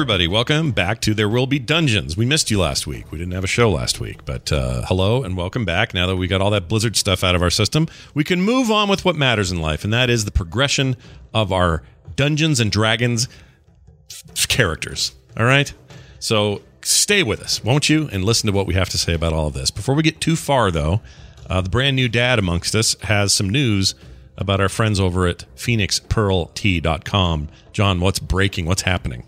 everybody. Welcome back to There Will Be Dungeons. We missed you last week. We didn't have a show last week, but uh, hello and welcome back. Now that we got all that Blizzard stuff out of our system, we can move on with what matters in life, and that is the progression of our Dungeons and Dragons f- characters. All right? So stay with us, won't you? And listen to what we have to say about all of this. Before we get too far, though, uh, the brand new dad amongst us has some news about our friends over at phoenixpearltea.com. John, what's breaking? What's happening?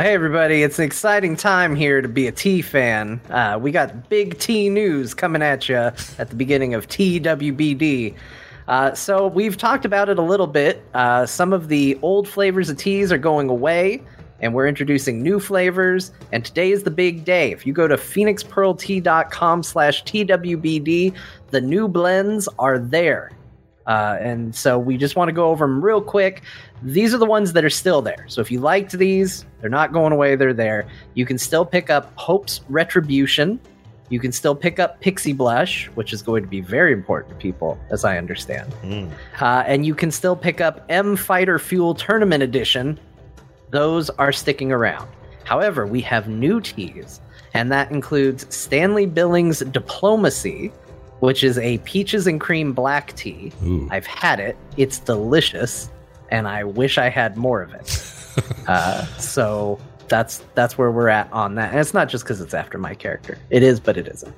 Hey everybody, it's an exciting time here to be a T fan. Uh, we got big T news coming at you at the beginning of TWBD. Uh, so we've talked about it a little bit. Uh, some of the old flavors of teas are going away, and we're introducing new flavors. And today is the big day. If you go to phoenixpearltea.com slash TWBD, the new blends are there. Uh, and so we just want to go over them real quick. These are the ones that are still there. So if you liked these, they're not going away, they're there. You can still pick up Hope's Retribution. You can still pick up Pixie Blush, which is going to be very important to people, as I understand. Uh, and you can still pick up M Fighter Fuel Tournament Edition. Those are sticking around. However, we have new teas, and that includes Stanley Billings Diplomacy, which is a peaches and cream black tea. Ooh. I've had it, it's delicious, and I wish I had more of it. uh, so that's that's where we're at on that. And it's not just because it's after my character. It is, but it isn't.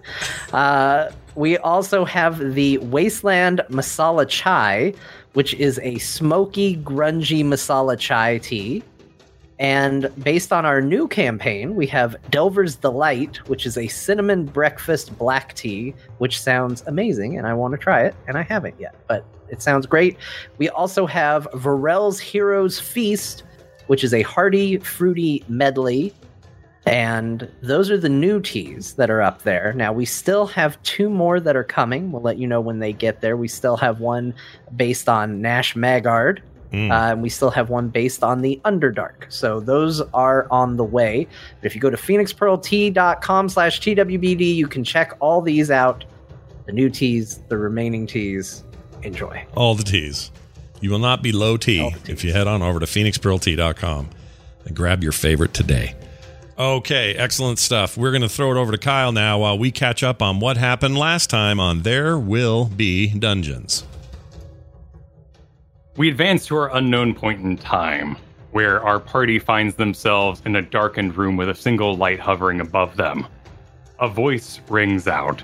Uh, we also have the Wasteland Masala Chai, which is a smoky, grungy masala chai tea. And based on our new campaign, we have Delver's Delight, which is a cinnamon breakfast black tea, which sounds amazing, and I want to try it, and I haven't yet, but it sounds great. We also have Varel's Heroes Feast, which is a hearty, fruity medley. And those are the new teas that are up there. Now, we still have two more that are coming. We'll let you know when they get there. We still have one based on Nash Magard, Mm. uh, and we still have one based on the Underdark. So those are on the way. But if you go to phoenixpearltea.com slash TWBD, you can check all these out. The new teas, the remaining teas. Enjoy. All the teas. You will not be low tea if you head on over to phoenixpearltea.com and grab your favorite today. Okay, excellent stuff. We're going to throw it over to Kyle now while we catch up on what happened last time on There Will Be Dungeons. We advance to our unknown point in time, where our party finds themselves in a darkened room with a single light hovering above them. A voice rings out.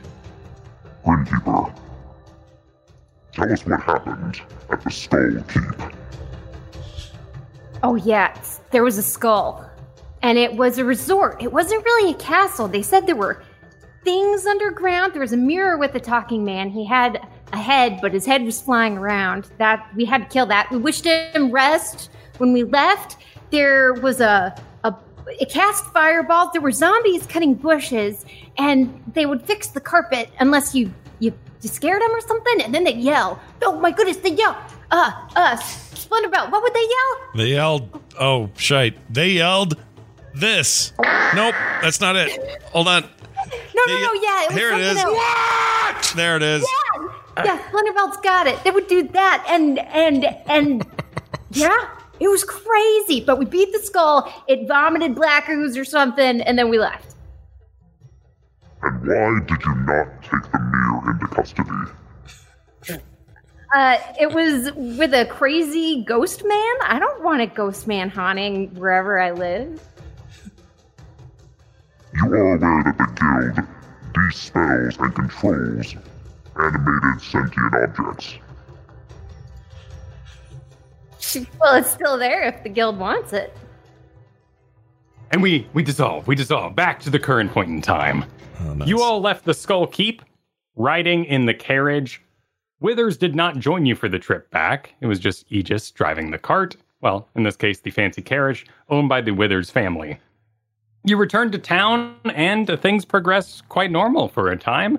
Grinkeeper, tell us what happened at the Skull Keep. Oh, it's- There was a skull. And it was a resort. It wasn't really a castle. They said there were things underground. There was a mirror with a talking man. He had a head, but his head was flying around. That we had to kill that. We wished him rest when we left. There was a a it cast fireballs. There were zombies cutting bushes, and they would fix the carpet unless you you, you scared them or something, and then they yell. Oh my goodness, they yell. Uh, uh, Splinterbelt. What would they yell? They yelled, oh, shite. They yelled this. Nope, that's not it. Hold on. No, They- no, no. Yeah, it was Here it something is. else. What? There it is. Yeah, yeah, Splinterbelt's got it. They would do that, and and and yeah, it was crazy. But we beat the skull. It vomited black ooze or something, and then we left. And why did you not take the mirror into custody? Uh, it was with a crazy ghost man. I don't want a ghost man haunting wherever I live. You are aware that the Guild de-spells and controls animated sentient objects. Well, it's still there if the guild wants it. And we we dissolve. We dissolve back to the current point in time. Oh, nice. You all left the Skull Keep, riding in the carriage. Withers did not join you for the trip back. It was just Aegis driving the cart. Well, in this case, the fancy carriage owned by the Withers family. You returned to town, and uh, things progressed quite normal for a time.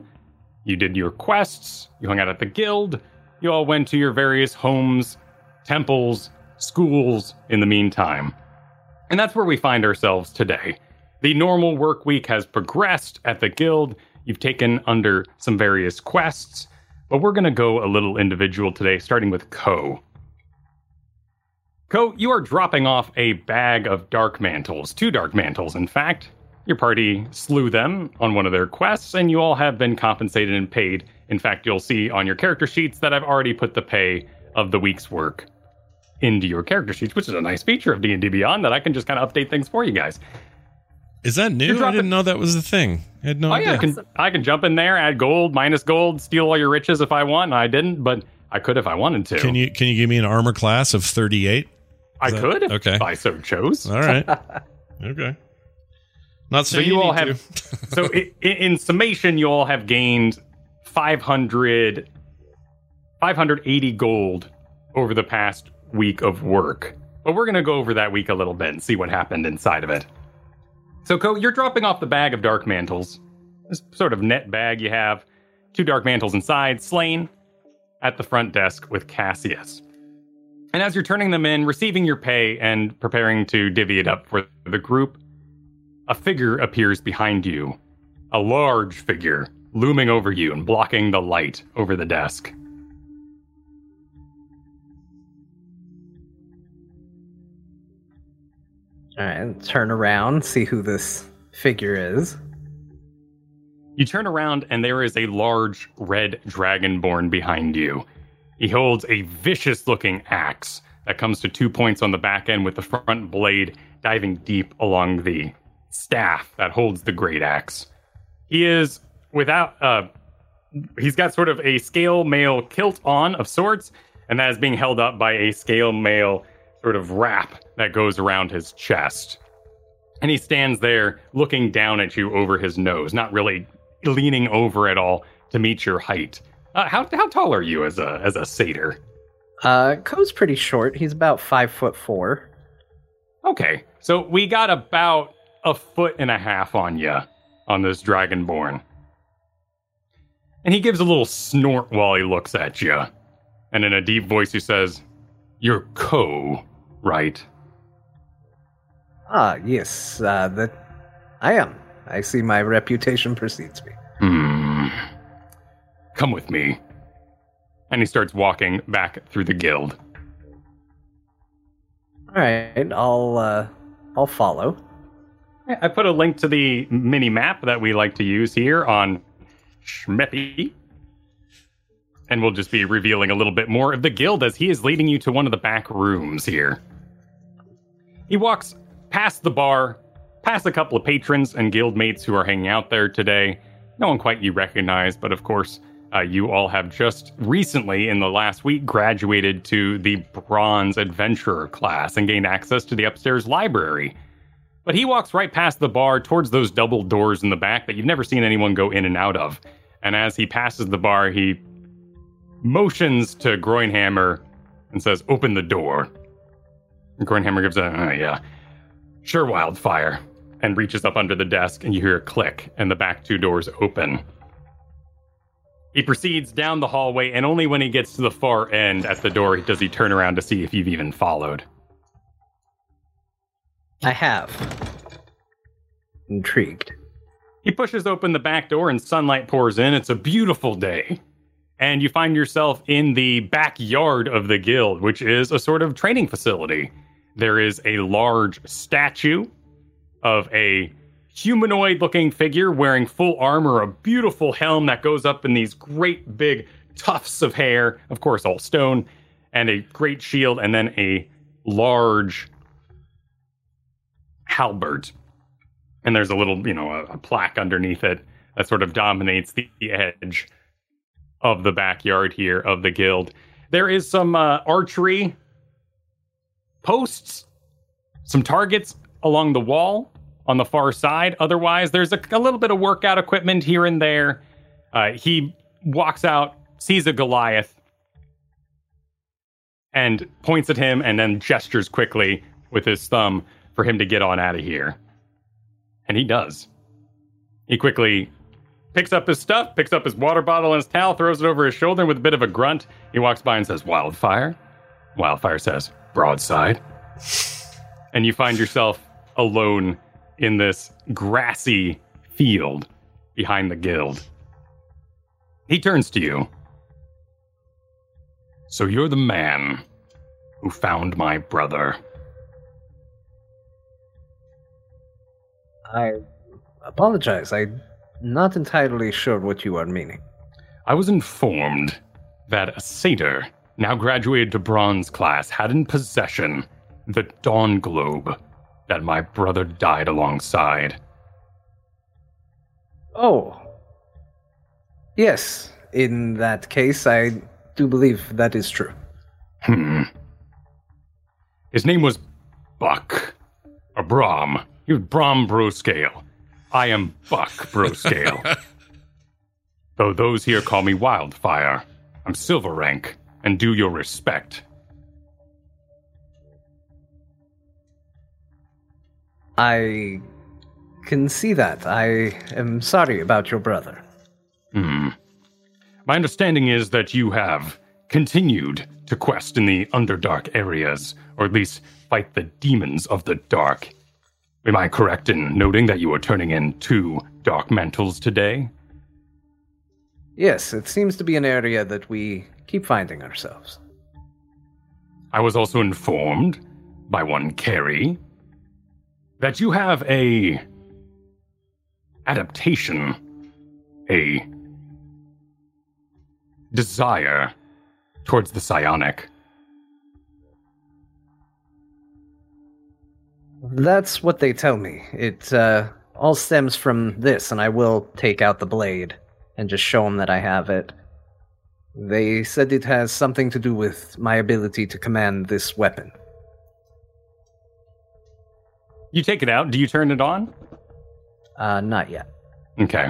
You did your quests, you hung out at the guild, you all went to your various homes, temples, schools in the meantime. And that's where we find ourselves today. The normal work week has progressed at the guild. You've taken under some various quests, but we're going to go a little individual today, starting with Ko. Co, you are dropping off a bag of dark mantles, two dark mantles, in fact. Your party slew them on one of their quests, and you all have been compensated and paid. In fact, you'll see on your character sheets that I've already put the pay of the week's work into your character sheets, which is a nice feature of D&D Beyond that I can just kind of update things for you guys. Is that new? I didn't know that was a thing. I had no Oh idea. yeah, I can I can jump in there, add gold, minus gold, steal all your riches if I want. I didn't, but I could if I wanted to. Can you can you give me an armor class of 38? I that- could, if okay. I so chose. All right. okay. Not So saying you all have, to. so i- i- in summation, you all have gained 500, 580 gold over the past week of work. But we're gonna go over that week a little bit and see what happened inside of it. So, Co, you're dropping off the bag of dark mantles, this sort of net bag you have, two dark mantles inside, slain at the front desk with Cassius. And as you're turning them in, receiving your pay, and preparing to divvy it up for the group, a figure appears behind you. A large figure looming over you and blocking the light over the desk. All right, turn around, see who this figure is. You turn around and there is a large red dragonborn behind you. He holds a vicious looking axe that comes to two points on the back end with the front blade diving deep along the staff that holds the great axe. He is without uh he's got sort of a scale mail kilt on of sorts, and that is being held up by a scale mail sort of wrap that goes around his chest. And he stands there looking down at you over his nose, not really leaning over at all to meet your height. Uh, how how tall are you as a as a satyr? Uh, Ko's pretty short. He's about five foot four. Okay, so we got about a foot and a half on you on this dragonborn. And he gives a little snort while he looks at you. And in a deep voice, he says, You're Co, right? Ah, yes, uh, that I am. I see my reputation precedes me. Hmm. Come with me. And he starts walking back through the guild. All right, I'll uh, I'll follow. I put a link to the mini map that we like to use here on Shmeppy. And we'll just be revealing a little bit more of the guild as he is leading you to one of the back rooms here. He walks past the bar, past a couple of patrons and guild mates who are hanging out there today. No one quite you recognize, but of course, uh, you all have just recently, in the last week, graduated to the Bronze Adventurer class and gained access to the upstairs library. But he walks right past the bar towards those double doors in the back that you've never seen anyone go in and out of. And as he passes the bar, he motions to Groinhammer and says, Open the door. And Groinhammer gives a, "Uh, yeah. Sure, wildfire. And reaches up under the desk, and you hear a click, and the back two doors open. He proceeds down the hallway, and only when he gets to the far end at the door does he turn around to see if you've even followed. I have. Intrigued. He pushes open the back door and sunlight pours in. It's a beautiful day. And you find yourself in the backyard of the guild, which is a sort of training facility. There is a large statue of a humanoid looking figure wearing full armor, a beautiful helm that goes up in these great big tufts of hair, of course, all stone, and a great shield, and then a large halberd and there's a little, you know, a, a plaque underneath it that sort of dominates the, the edge of the backyard here of the guild. There is some uh, archery posts, some targets along the wall on the far side. Otherwise, there's a, a little bit of workout equipment here and there. Uh, he walks out, sees a Goliath, and points at him, and then gestures quickly with his thumb for him to get on out of here. And he does. He quickly picks up his stuff, picks up his water bottle and his towel, throws it over his shoulder, with a bit of a grunt, he walks by and says, Wildfire. Wildfire says, Broadside. And you find yourself alone in this grassy field behind the guild. He turns to you. So you're the man. who found my brother. I apologize. I'm not entirely sure what you are meaning. I was informed that a satyr, now graduated to bronze class, had in possession the Dawn Globe that my brother died alongside. Oh. Yes, in that case, I do believe that is true. Hmm. His name was Buck. Or Brom. He was Brom Broscale. I am Buck Broscale. Though those here call me Wildfire. I'm silver rank, and due your respect. I can see that. I am sorry about your brother. Hmm. My understanding is that you have continued to quest in the Underdark areas, or at least fight the demons of the dark. Am I correct in noting that you are turning in two dark mantles today? Yes, it seems to be an area that we keep finding ourselves. I was also informed by one Carrie that you have a adaptation, a desire towards the psionic. That's what they tell me. It uh, all stems from this, and I will take out the blade and just show them that I have it. They said it has something to do with my ability to command this weapon. You take it out. Do you turn it on? Uh, not yet. Okay.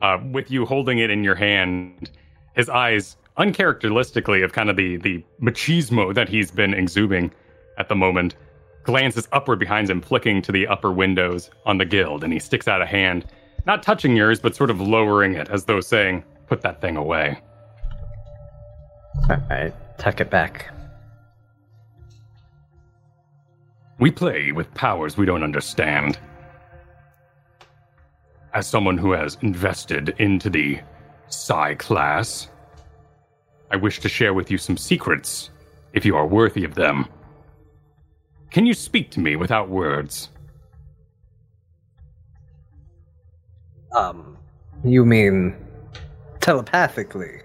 Uh, with you holding it in your hand, his eyes, uncharacteristically of kind of the, the machismo that he's been exuding at the moment, glances upward behind him, flicking to the upper windows on the guild, and he sticks out a hand, not touching yours, but sort of lowering it as though saying, Put that thing away. Alright, tuck it back. We play with powers we don't understand. As someone who has invested into the Psi class, I wish to share with you some secrets, if you are worthy of them. Can you speak to me without words? Um, you mean telepathically?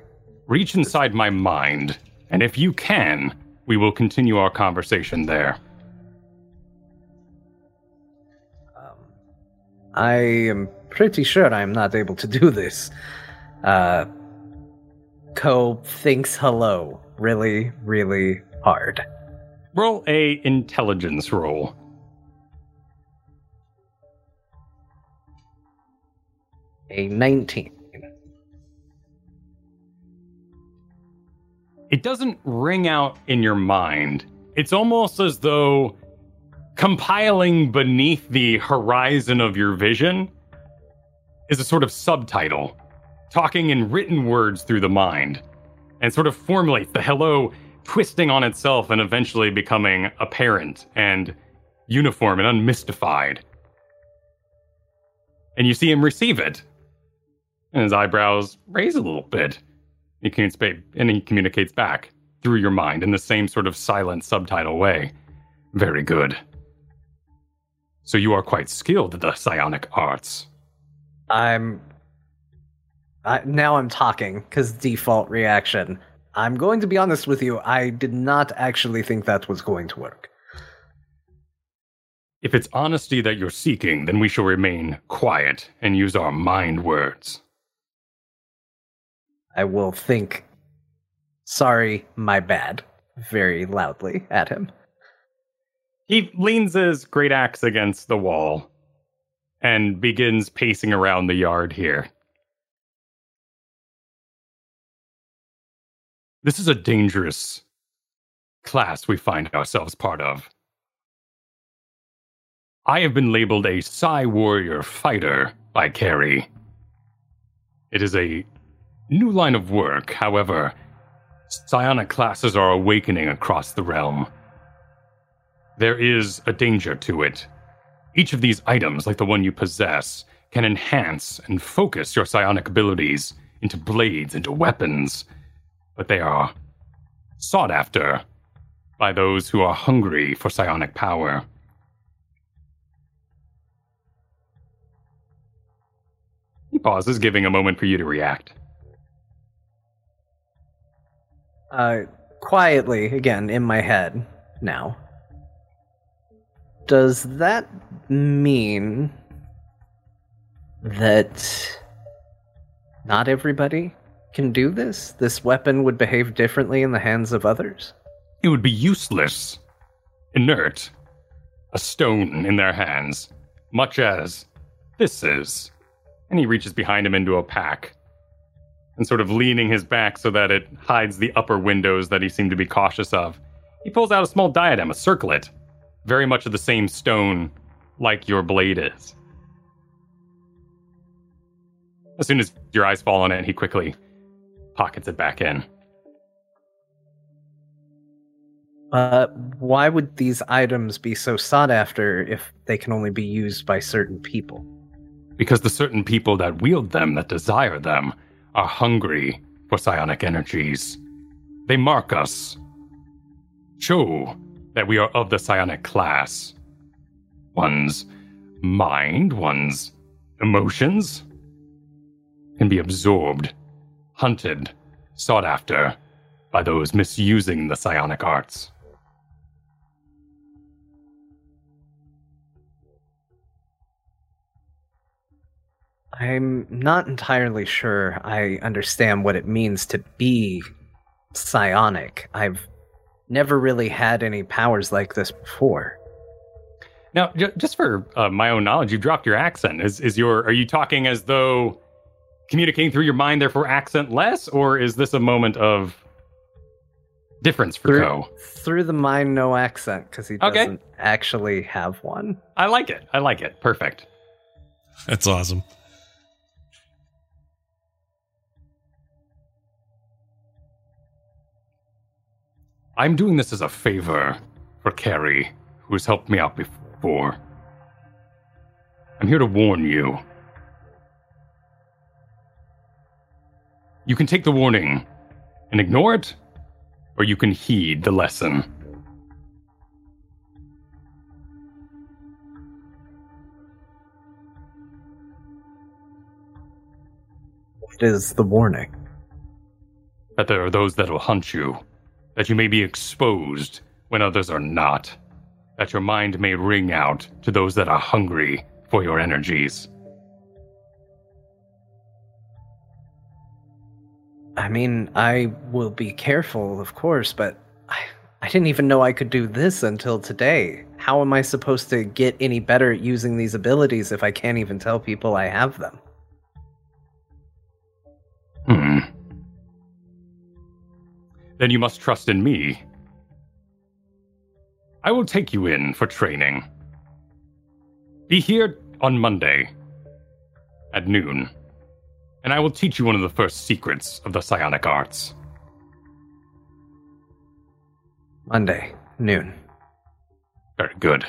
Reach inside my mind, and if you can, we will continue our conversation there. Um, I am pretty sure I am not able to do this. Uh, Ko thinks hello really, really hard. Roll a intelligence roll. A 19. It doesn't ring out in your mind. It's almost as though compiling beneath the horizon of your vision is a sort of subtitle, talking in written words through the mind, and sort of formulates the hello twisting on itself and eventually becoming apparent and uniform and unmystified. And you see him receive it. And his eyebrows raise a little bit. He communicates, and he communicates back through your mind in the same sort of silent subtitle way. Very good. So you are quite skilled at the psionic arts. I'm. I, now I'm talking because default reaction. I'm going to be honest with you. I did not actually think that was going to work. If it's honesty that you're seeking, then we shall remain quiet and use our mind words. I will think, sorry, my bad, very loudly at him. He leans his great axe against the wall and begins pacing around the yard here. This is a dangerous class we find ourselves part of. I have been labeled a Psi Warrior Fighter by Carrie. It is a new line of work, however, psionic classes are awakening across the realm. There is a danger to it. Each of these items, like the one you possess, can enhance and focus your psionic abilities into blades, into weapons, but they are sought after by those who are hungry for psionic power. He pauses, giving a moment for you to react. Uh, quietly, again, in my head now. Does that mean that not everybody can do this? This weapon would behave differently in the hands of others? It would be useless, inert, a stone in their hands, much as this is. And he reaches behind him into a pack and sort of leaning his back so that it hides the upper windows that he seemed to be cautious of. He pulls out a small diadem, a circlet, very much of the same stone like your blade is. As soon as your eyes fall on it, he quickly pockets it back in. Uh, why would these items be so sought after if they can only be used by certain people? Because the certain people that wield them, that desire them, are hungry for psionic energies. They mark us, show that we are of the psionic class. One's mind, one's emotions can be absorbed, hunted, sought after by those misusing the psionic arts. I'm not entirely sure I understand what it means to be psionic. I've never really had any powers like this before. Now, j- just for uh, my own knowledge, you dropped your accent. Is is your are you talking as though communicating through your mind, therefore accent less, or is this a moment of difference for Through, Ko? through the mind, no accent, because he doesn't actually have one. I like it. I like it. Perfect. That's awesome. I'm doing this as a favor for Carrie, who's helped me out before. I'm here to warn you. You can take the warning and ignore it, or you can heed the lesson. What is the warning. That there are those that will hunt you, that you may be exposed when others are not, that your mind may ring out to those that are hungry for your energies. I mean, I will be careful, of course, but I, I didn't even know I could do this until today. How am I supposed to get any better at using these abilities if I can't even tell people I have them? Hmm. Then you must trust in me. I will take you in for training. Be here on Monday at noon, and I will teach you one of the first secrets of the psionic arts. Monday, noon. Very good.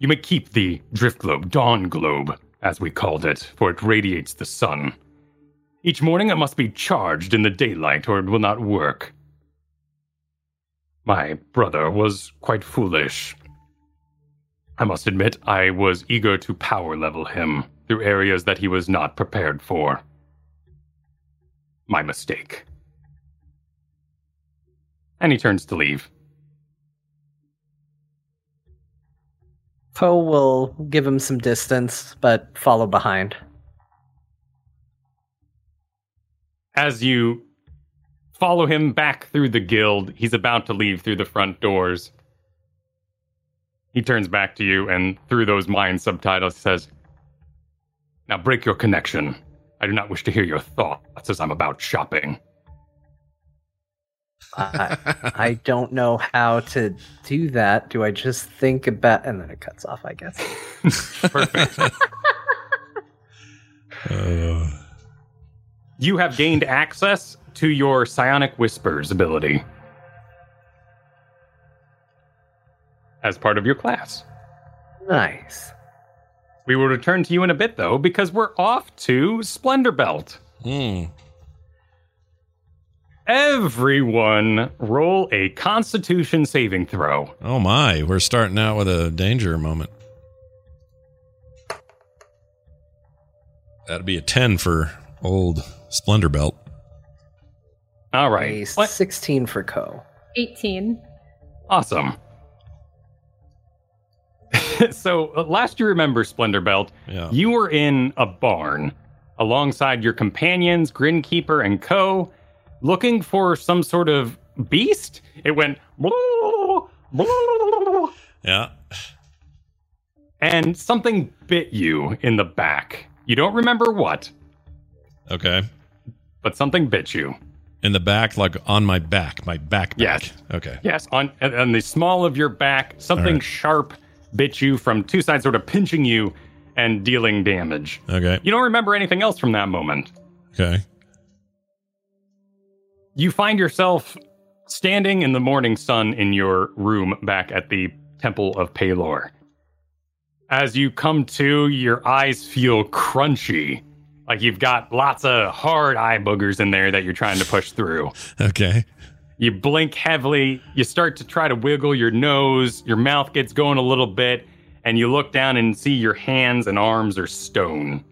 You may keep the drift globe, dawn globe, as we called it, for it radiates the sun. Each morning it must be charged in the daylight, or it will not work. My brother was quite foolish. I must admit, I was eager to power level him through areas that he was not prepared for. My mistake. And he turns to leave. Poe will give him some distance, but follow behind. as you follow him back through the guild, he's about to leave through the front doors. He turns back to you and through those mind subtitles says, Now break your connection. I do not wish to hear your thoughts as I'm about shopping. I, I don't know how to do that. Do I just think about and then it cuts off, I guess. Perfect. Uh, you have gained access to your psionic whispers ability as part of your class. Nice. We will return to you in a bit, though, because we're off to Splendor Belt. hmm. Everyone roll a constitution saving throw. Oh my, we're starting out with a danger moment. That'd be a 10 for old Splendor Belt. All A 16 for Co. 18. Awesome. so, uh, last you remember, Splendor Belt, Yeah. you were in a barn alongside your companions, Grinkeeper and Co., looking for some sort of beast. It went. Yeah. And something bit you in the back. You don't remember what, Okay. but something bit you. In the back, like on my back, my back. back. Yes. Okay. Yes, on on the small of your back, something right. sharp bit you from two sides, sort of pinching you and dealing damage. Okay. You don't remember anything else from that moment. Okay. You find yourself standing in the morning sun in your room back at the Temple of Pelor. As you come to, your eyes feel crunchy. Like you've got lots of hard eye boogers in there that you're trying to push through. Okay. You blink heavily, you start to try to wiggle your nose, your mouth gets going a little bit, and you look down and see your hands and arms are stone.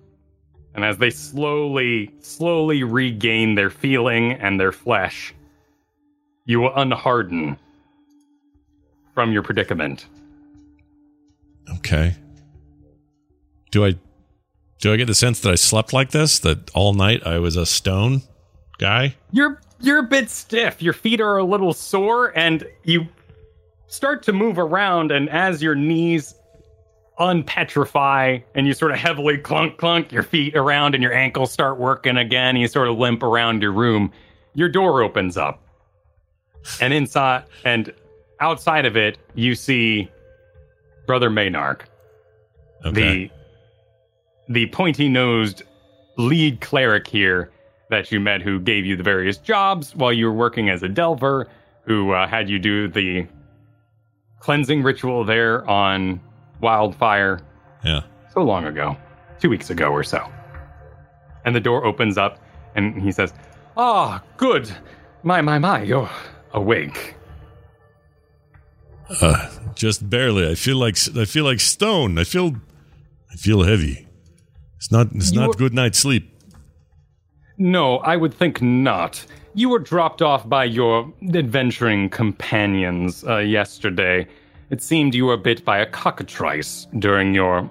And as they slowly, slowly regain their feeling and their flesh, you will unharden from your predicament. Okay. Do I do I get the sense that I slept like this? That all night I was a stone guy? You're you're a bit stiff. Your feet are a little sore, and you start to move around. And as your knees unpetrify, and you sort of heavily clunk clunk your feet around, and your ankles start working again, you sort of limp around your room. Your door opens up, and inside and outside of it, you see Brother Maynark Okay. the the pointy nosed lead cleric here that you met who gave you the various jobs while you were working as a delver who uh, had you do the cleansing ritual there on wildfire yeah. so long ago two weeks ago or so and the door opens up and he says ah good my my my you're awake Uh, just barely. I feel like I feel like stone. I feel I feel heavy. It's not it's You not were- good night's sleep. No, I would think not. You were dropped off by your adventuring companions uh, yesterday. It seemed you were bit by a cockatrice during your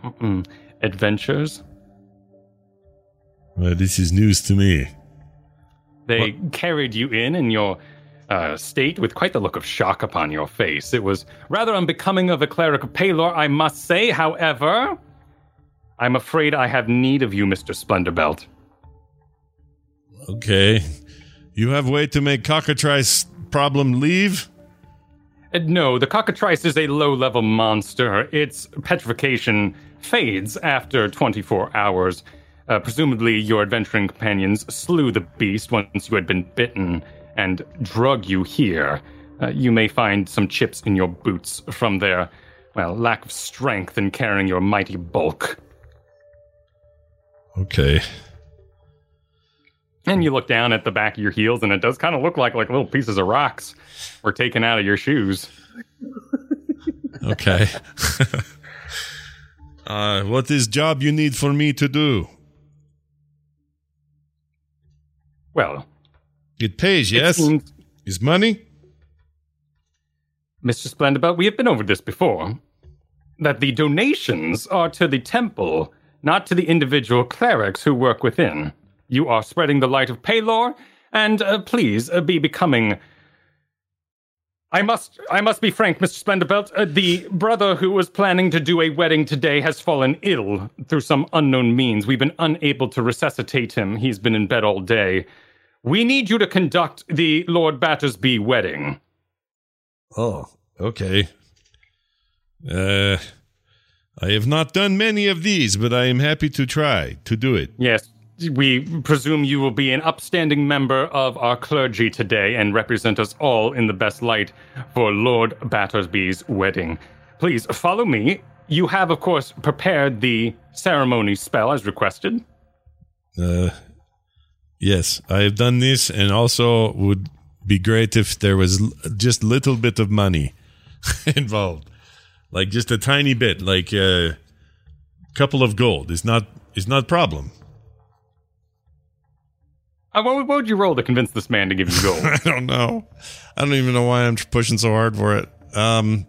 adventures. Uh, this is news to me. They carried you in in your uh, state with quite the look of shock upon your face. It was rather unbecoming of a cleric of Pelor, I must say. However, I'm afraid I have need of you, Mr. Splendor-Belt. Okay. You have way to make cockatrice problem leave? Uh, No, the cockatrice is a low level monster. Its petrification fades after 24 hours. Uh, presumably, your adventuring companions slew the beast once you had been bitten and drug you here. Uh, you may find some chips in your boots from their, well, lack of strength in carrying your mighty bulk. Okay. And you look down at the back of your heels, and it does kind of look like like little pieces of rocks were taken out of your shoes. Okay. uh, what is job you need for me to do? Well, It pays, it yes? seems- Is money? Mr. Splendibelt, we have been over this before. That the donations are to the temple, not to the individual clerics who work within. You are spreading the light of Pelor, and uh, please uh, be becoming. I must, I must be frank, Mr. Splendibelt. Uh, the brother who was planning to do a wedding today has fallen ill through some unknown means. We've been unable to resuscitate him. He's been in bed all day. We need you to conduct the Lord Battersby wedding. Oh, okay. Uh, I have not done many of these, but I am happy to try to do it. Yes, we presume you will be an upstanding member of our clergy today and represent us all in the best light for Lord Battersby's wedding. Please follow me. You have, of course, prepared the ceremony spell as requested. Uh, yes, I have done this, and also would be great if there was just little bit of money involved, like just a tiny bit, like a couple of gold is not is not problem. Uh, what, would- you roll to convince this man to give you gold? I don't know. I don't even know why I'm pushing so hard for it. Um,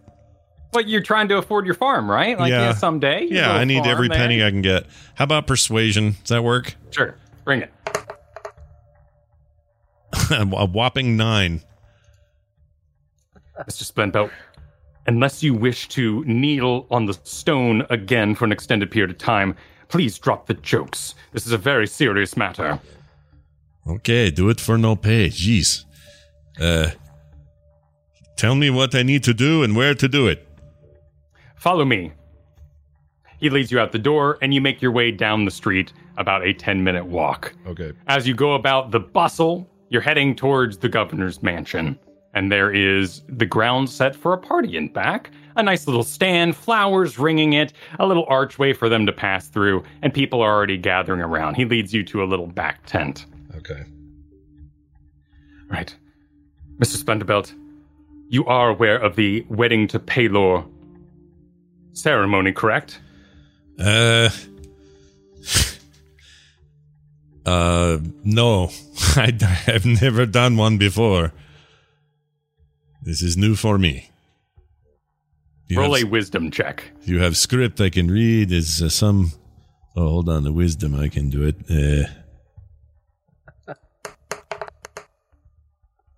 but you're trying to afford your farm, right? Like, Yeah. yeah, someday. yeah, I need every there. penny I can get. How about persuasion? Does that work? Sure, bring it. a whopping nine. Mr. Splendbelt, unless you wish to kneel on the stone again for an extended period of time, please drop the jokes. This is a very serious matter. Okay, do it for no pay. Jeez. Uh, tell me what I need to do and where to do it. Follow me. He leads you out the door, and you make your way down the street, about a 10 minute walk. Okay. As you go about the bustle, you're heading towards the governor's mansion. And there is the ground set for a party in back. A nice little stand, flowers ringing it, a little archway for them to pass through, and people are already gathering around. He leads you to a little back tent. Okay. Right. Mr. Splendibelt, you are aware of the wedding to Pelor ceremony, correct? Uh. Uh, no. I have never done one before. This is new for me. You Roll have, a wisdom check. you have script I can read. Is uh, some. Oh, hold on. The wisdom I can do it. Uh,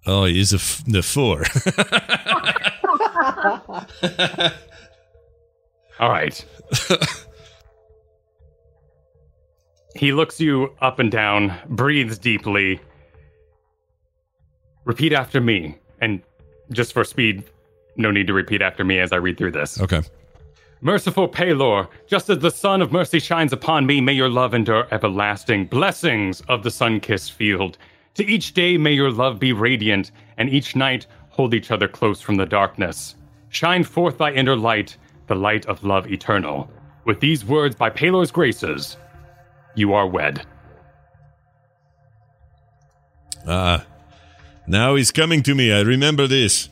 oh, is a f- the four. All right. he looks you up and down, breathes deeply. Repeat after me. And just for speed, no need to repeat after me as I read through this. okay. Merciful Pelor, just as the sun of mercy shines upon me, may your love endure everlasting. Blessings of the sun kissed field. To each day may your love be radiant, and each night hold each other close from the darkness. Shine forth thy inner light, the light of love eternal. With these words by Pelor's graces, you are wed. Ah. now he's coming to me. I remember this.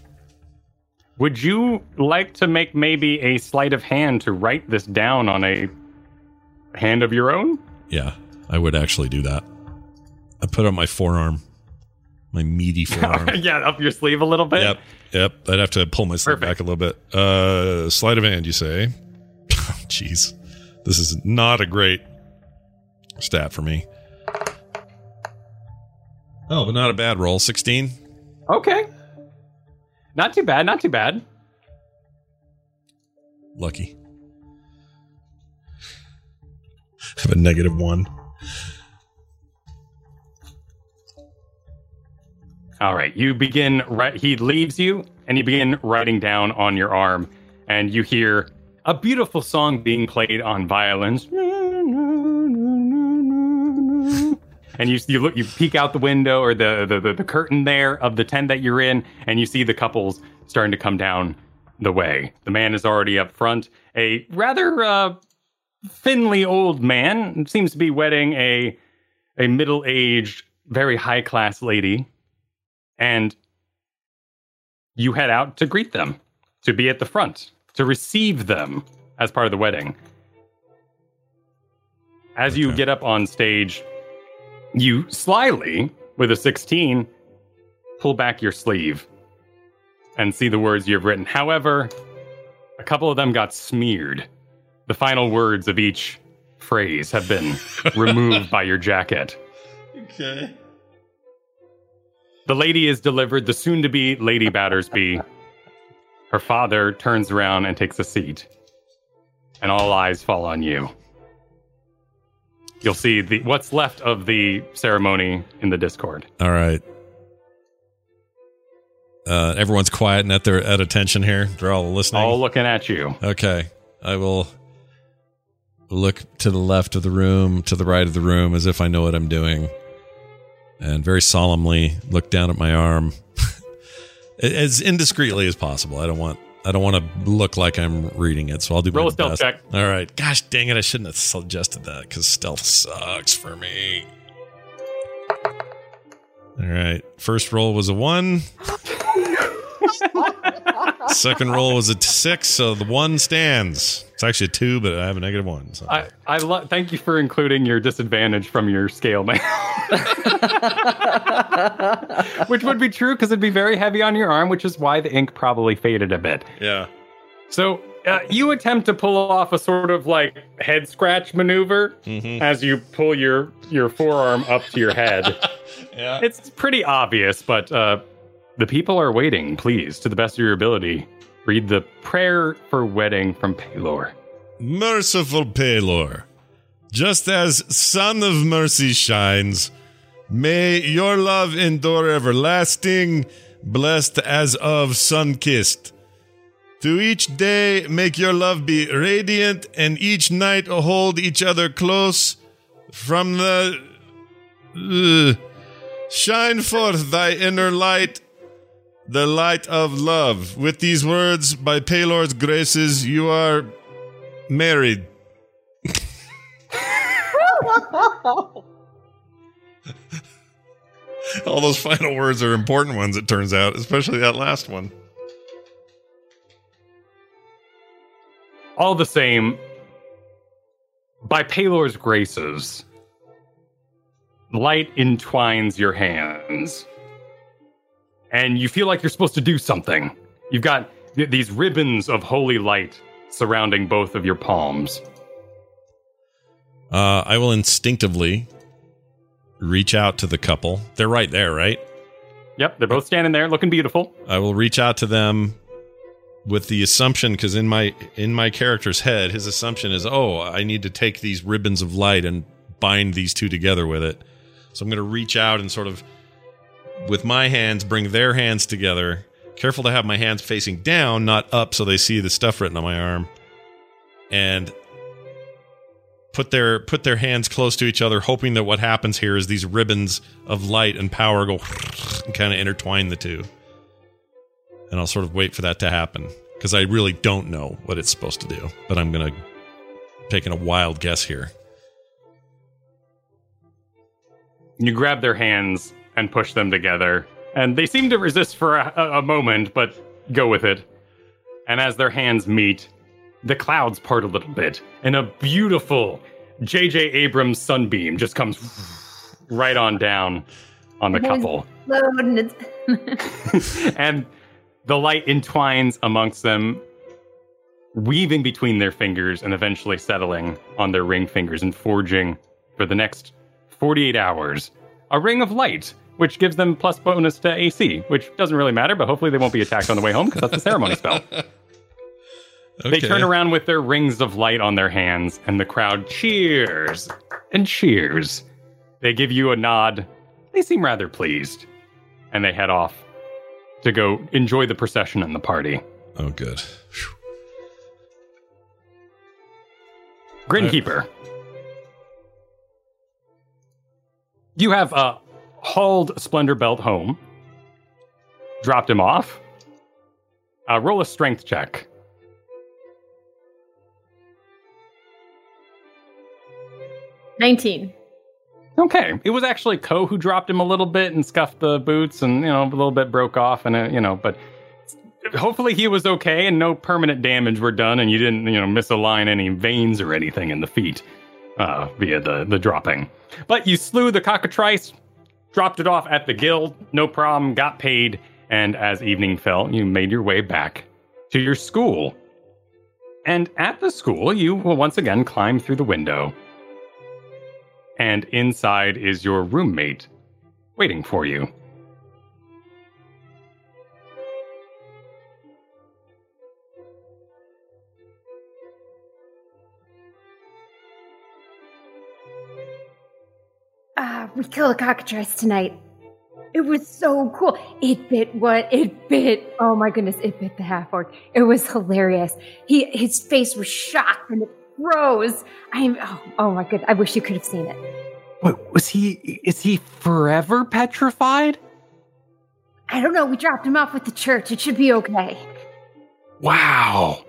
Would you like to make maybe a sleight of hand to write this down on a hand of your own? Yeah, I would actually do that. I put on my forearm, my meaty forearm. yeah, up your sleeve a little bit. yep, yep. I'd have to pull myself Perfect. back a little bit. Uh, sleight of hand, you say? Jeez, this is not a great stat for me. Oh, but not a bad roll. Sixteen. Okay. Not too bad, not too bad. Lucky. have a negative one. All right, you begin right he leaves you and you begin writing down on your arm and you hear a beautiful song being played on violins. And you you look you peek out the window or the, the the the curtain there of the tent that you're in and you see the couples starting to come down the way. The man is already up front, a rather uh thinly old man seems to be wedding a a middle-aged very high-class lady and you head out to greet them, to be at the front, to receive them as part of the wedding. As you get up on stage, you slyly, with a 16, pull back your sleeve and see the words you've written. However, a couple of them got smeared. The final words of each phrase have been removed by your jacket. Okay. The lady is delivered, the soon to be Lady Battersby. Her father turns around and takes a seat, and all eyes fall on you. You'll see the what's left of the ceremony in the Discord. All right. Uh, everyone's quiet and at their at attention here. They're all listening. All looking at you. Okay. I will look to the left of the room, to the right of the room, as if I know what I'm doing, and very solemnly look down at my arm, as indiscreetly as possible. I don't want. I don't want to look like I'm reading it, so I'll do Roll my stealth best. check. All right. Gosh dang it! I shouldn't have suggested that because stealth sucks for me. All right. First roll was a one. Second roll was a six, so the one stands. It's actually a two, but I have a negative one. So. I, I lo- thank you for including your disadvantage from your scale man. which would be true because it'd be very heavy on your arm, which is why the ink probably faded a bit. yeah. So uh, you attempt to pull off a sort of like head scratch maneuver Mm-hmm. as you pull your your forearm up to your head. Yeah. it's pretty obvious, but uh, the people are waiting. Please, to the best of your ability, read the prayer for wedding from Pelor. Merciful Pelor, just as Sun of Mercy shines, may your love endure everlasting, blessed as of sun kissed. To each day make your love be radiant, and each night hold each other close. From the. uh, shine forth thy inner light, the light of love. With these words, by Pelor's graces, you are married. All those final words are important ones, it turns out, especially that last one. All the same, by Pelor's graces, light entwines your hands. And you feel like you're supposed to do something. You've got th- these ribbons of holy light surrounding both of your palms. Uh, I will instinctively reach out to the couple. They're right there, right? Yep, they're both standing there looking beautiful. I will reach out to them with the assumption because in my in my character's head, his assumption is, oh, I need to take these ribbons of light and bind these two together with it. So I'm going to reach out and sort of, with my hands, bring their hands together. Careful to have my hands facing down, not up, so they see the stuff written on my arm, and put their put their hands close to each other, hoping that what happens here is these ribbons of light and power go and kind of intertwine the two and I'll sort of wait for that to happen because I really don't know what it's supposed to do. But I'm gonna taking a wild guess here. You grab their hands and push them together, and they seem to resist for a, a moment, but go with it. And as their hands meet, the clouds part a little bit, and a beautiful J.J. Abrams sunbeam just comes right on down on the couple. And the light entwines amongst them, weaving between their fingers and eventually settling on their ring fingers and forging for the next 48 hours a ring of light, which gives them plus bonus to AC, which doesn't really matter, but hopefully they won't be attacked on the way home because that's a ceremony spell. They turn around with their rings of light on their hands, and the crowd cheers and cheers. They give you a nod. They seem rather pleased, and they head off to go enjoy the procession and the party. Oh, good. Grinkeeper. You have uh, hauled Splendor Belt home, dropped him off. Uh, roll a strength check. Nineteen. Okay, it was actually Ko who dropped him a little bit and scuffed the boots, and you know a little bit broke off, and uh, you know, but hopefully he was okay and no permanent damage were done, and you didn't you know misalign any veins or anything in the feet uh, via the the dropping. But you slew the cockatrice, dropped it off at the guild, no problem, got paid, and as evening fell, you made your way back to your school. And at the school, you will once again climb through the window and inside is your roommate waiting for you. We killed a cockatrice tonight. It was so cool. It bit what? It bit. Oh my goodness! It bit the half orc. It was hilarious. He his face was shocked and it froze. I'm. Oh, oh my good. I wish you could have seen it. Wait, was he? Is he forever petrified? I don't know. We dropped him off with the church. It should be okay. Wow.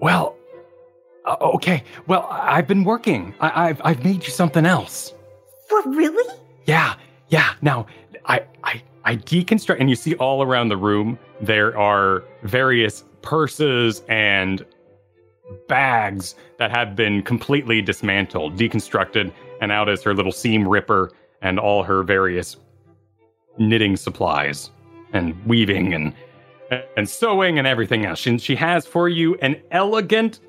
Well, uh, okay. Well, I've been working. I- I've I've made you something else. What really? Yeah, Yeah. Now, I, I, I deconstruct, and you see all around the room there are various purses and bags that have been completely dismantled, deconstructed, and out is her little seam ripper and all her various knitting supplies and weaving and and sewing and everything else. And she has for you an elegant,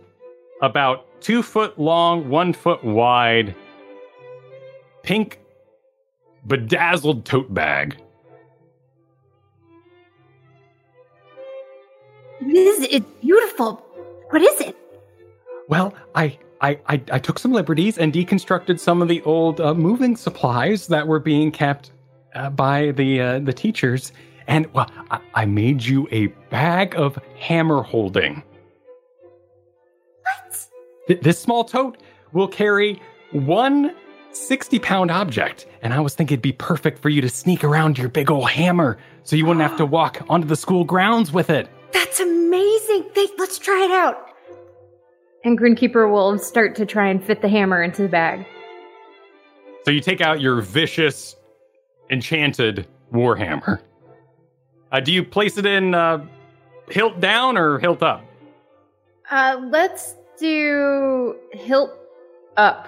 about two foot long, one foot wide, pink, bedazzled tote bag. This is it's beautiful. What is it? Well, I, I, I, I took some liberties and deconstructed some of the old uh, moving supplies that were being kept uh, by the uh, the teachers, and well, I, I made you a bag of hammer holding. What? Th- this small tote will carry one 60 pound object, and I was thinking it'd be perfect for you to sneak around your big old hammer so you wouldn't have to walk onto the school grounds with it. That's amazing. They, let's try it out. And Grinkeeper will start to try and fit the hammer into the bag. So you take out your vicious, enchanted warhammer. Uh, do you place it in uh, hilt down or hilt up? Uh, let's do hilt up.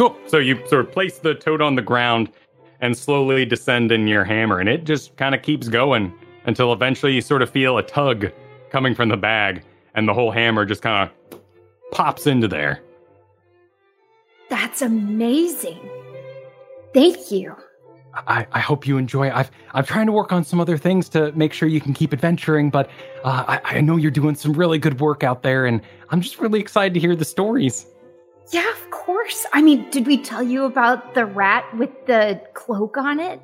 Cool. So you sort of place the toad on the ground and slowly descend in your hammer, and it just kind of keeps going until eventually you sort of feel a tug coming from the bag, and the whole hammer just kind of pops into there. That's amazing. Thank you. I, I hope you enjoy. I've I'm trying to work on some other things to make sure you can keep adventuring, but uh, I, I know you're doing some really good work out there, and I'm just really excited to hear the stories. Yeah, of course. I mean, did we tell you about the rat with the cloak on it?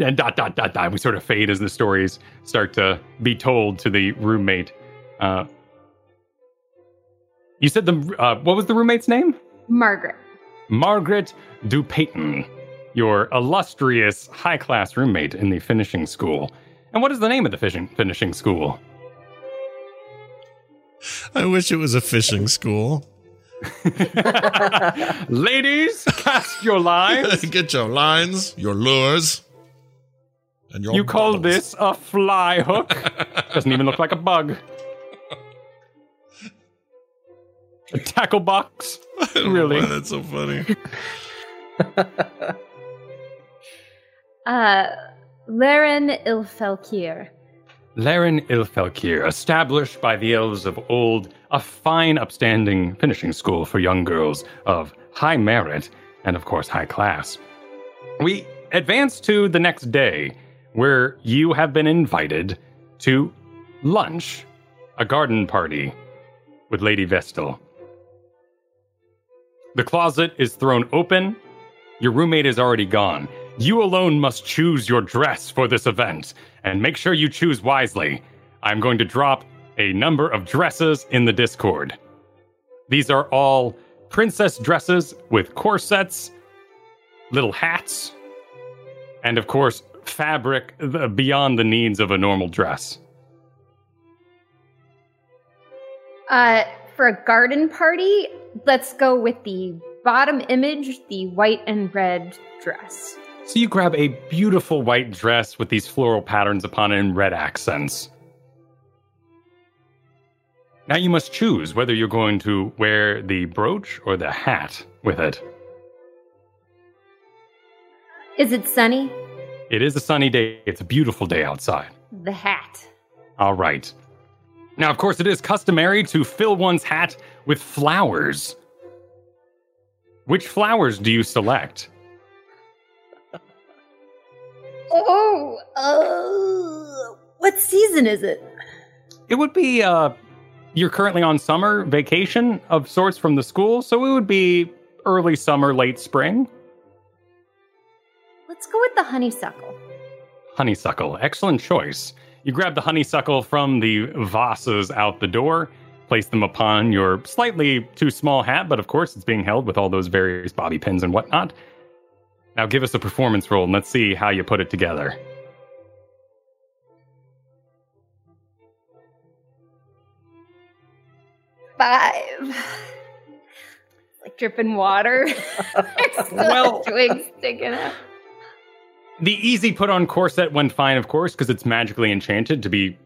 and dot dot dot dot. We sort of fade as the stories start to be told to the roommate. Uh, you said the uh, what was the roommate's name? Margaret. Margaret Dupayton, your illustrious high class roommate in the finishing school. And what is the name of the fishing, finishing school? I wish it was a fishing school. Ladies, cast your lines. Get your lines, your lures, and your You call bottles. this a fly hook? Doesn't even look like a bug. A tackle box? I don't know really? why that's so funny. Uh, Laren Ilfelkir. Laren Ilfelkir, established by the elves of old, a fine, upstanding finishing school for young girls of high merit and, of course, high class. We advance to the next day, where you have been invited to lunch, a garden party with Lady Vestal. The closet is thrown open. Your roommate is already gone. You alone must choose your dress for this event, and make sure you choose wisely. I'm going to drop a number of dresses in the Discord. These are all princess dresses with corsets, little hats, and of course, fabric beyond the needs of a normal dress. Uh, for a garden party, let's go with the bottom image, the white and red dress. So you grab a beautiful white dress with these floral patterns upon it in red accents. Now you must choose whether you're going to wear the brooch or the hat with it. Is it sunny? It is a sunny day. It's a beautiful day outside. The hat. All right. Now, of course, it is customary to fill one's hat with flowers. Which flowers do you select? Oh, uh, what season is it? It would be uh you're currently on summer vacation of sorts from the school, so it would be early summer, late spring. Let's go with the honeysuckle. Honeysuckle, excellent choice. You grab the honeysuckle from the vases out the door, place them upon your slightly too small hat, but of course it's being held with all those various bobby pins and whatnot. Now give us a performance roll and let's see how you put it together. Five. like dripping water. Well- twigs sticking out. The easy put on corset went fine, of course, because it's magically enchanted to be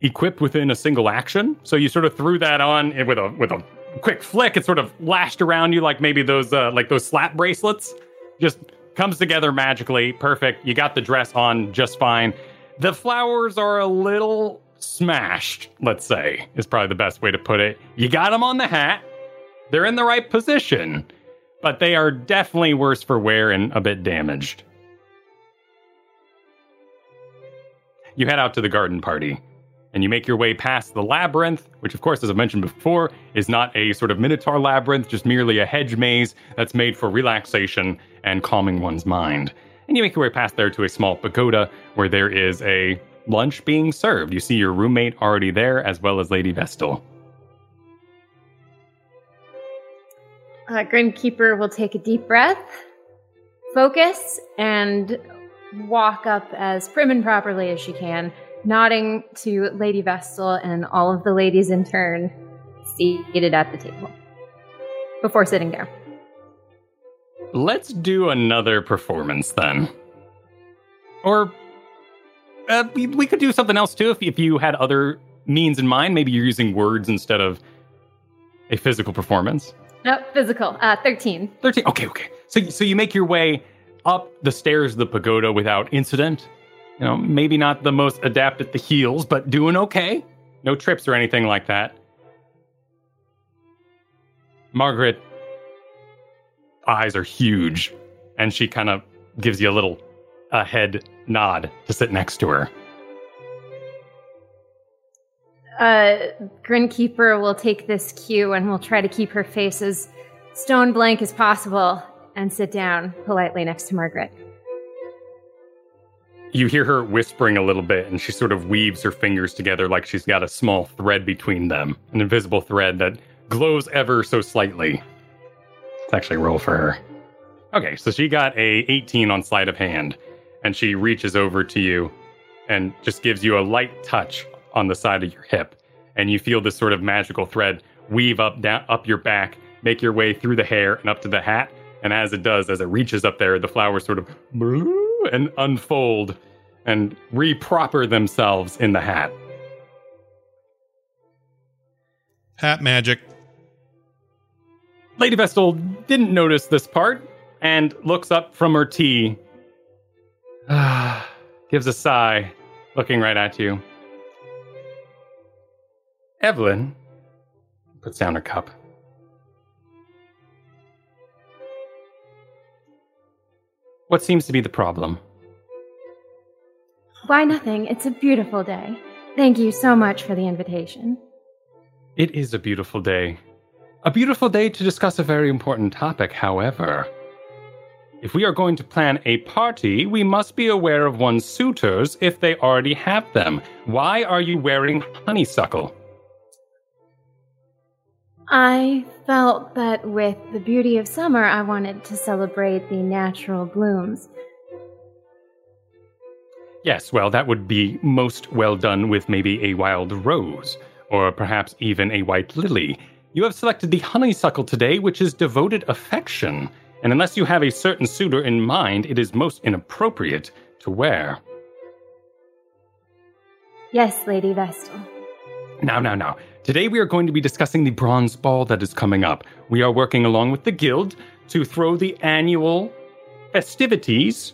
equipped within a single action. So you sort of threw that on with a with a quick flick. It sort of lashed around you like maybe those uh, like those slap bracelets. Just comes together magically, perfect. You got the dress on just fine. The flowers are a little smashed. Let's say is probably the best way to put it. You got them on the hat. They're in the right position, but they are definitely worse for wear and a bit damaged. you head out to the garden party and you make your way past the labyrinth, which, of course, as I mentioned before, is not a sort of minotaur labyrinth, just merely a hedge maze that's made for relaxation and calming one's mind. And you make your way past there to a small pagoda where there is a lunch being served. You see your roommate already there, as well as Lady Vestal. Uh, Grinkeeper will take a deep breath, focus, and walk up as prim and properly as she can, nodding to Lady Vestal and all of the ladies in turn seated at the table before sitting down. Let's do another performance then. Or uh, we, we could do something else too if, if you had other means in mind. Maybe you're using words instead of a physical performance. No, physical. Uh, 13. 13. Okay, okay. So, so you make your way up the stairs of the pagoda without incident. You know, maybe not the most adept at the heels, but doing okay. No trips or anything like that. Margaret eyes are huge, and she kind of gives you a little a head nod to sit next to her. Uh, Grinkeeper will take this cue and will try to keep her face as stone blank as possible and sit down politely next to Margaret. You hear her whispering a little bit, and she sort of weaves her fingers together like she's got a small thread between them, an invisible thread that glows ever so slightly. It's actually roll for her. Okay, so she got a 18 on sleight of hand, and she reaches over to you and just gives you a light touch on the side of your hip, and you feel this sort of magical thread weave up down up your back, make your way through the hair and up to the hat, and as it does, as it reaches up there, the flowers sort of and unfold and reproper themselves in the hat. Hat magic. Lady Vestal didn't notice this part and looks up from her tea. Gives a sigh, looking right at you. Evelyn puts down her cup. What seems to be the problem? Why nothing? It's a beautiful day. Thank you so much for the invitation. It is a beautiful day. A beautiful day to discuss a very important topic, however. If we are going to plan a party, we must be aware of one's suitors if they already have them. Why are you wearing honeysuckle? I felt that with the beauty of summer, I wanted to celebrate the natural blooms. Yes, well, that would be most well done with maybe a wild rose, or perhaps even a white lily. You have selected the honeysuckle today, which is devoted affection, and unless you have a certain suitor in mind, it is most inappropriate to wear. Yes, Lady Vestal. Now, now, now. Today we are going to be discussing the bronze ball that is coming up. We are working along with the guild to throw the annual festivities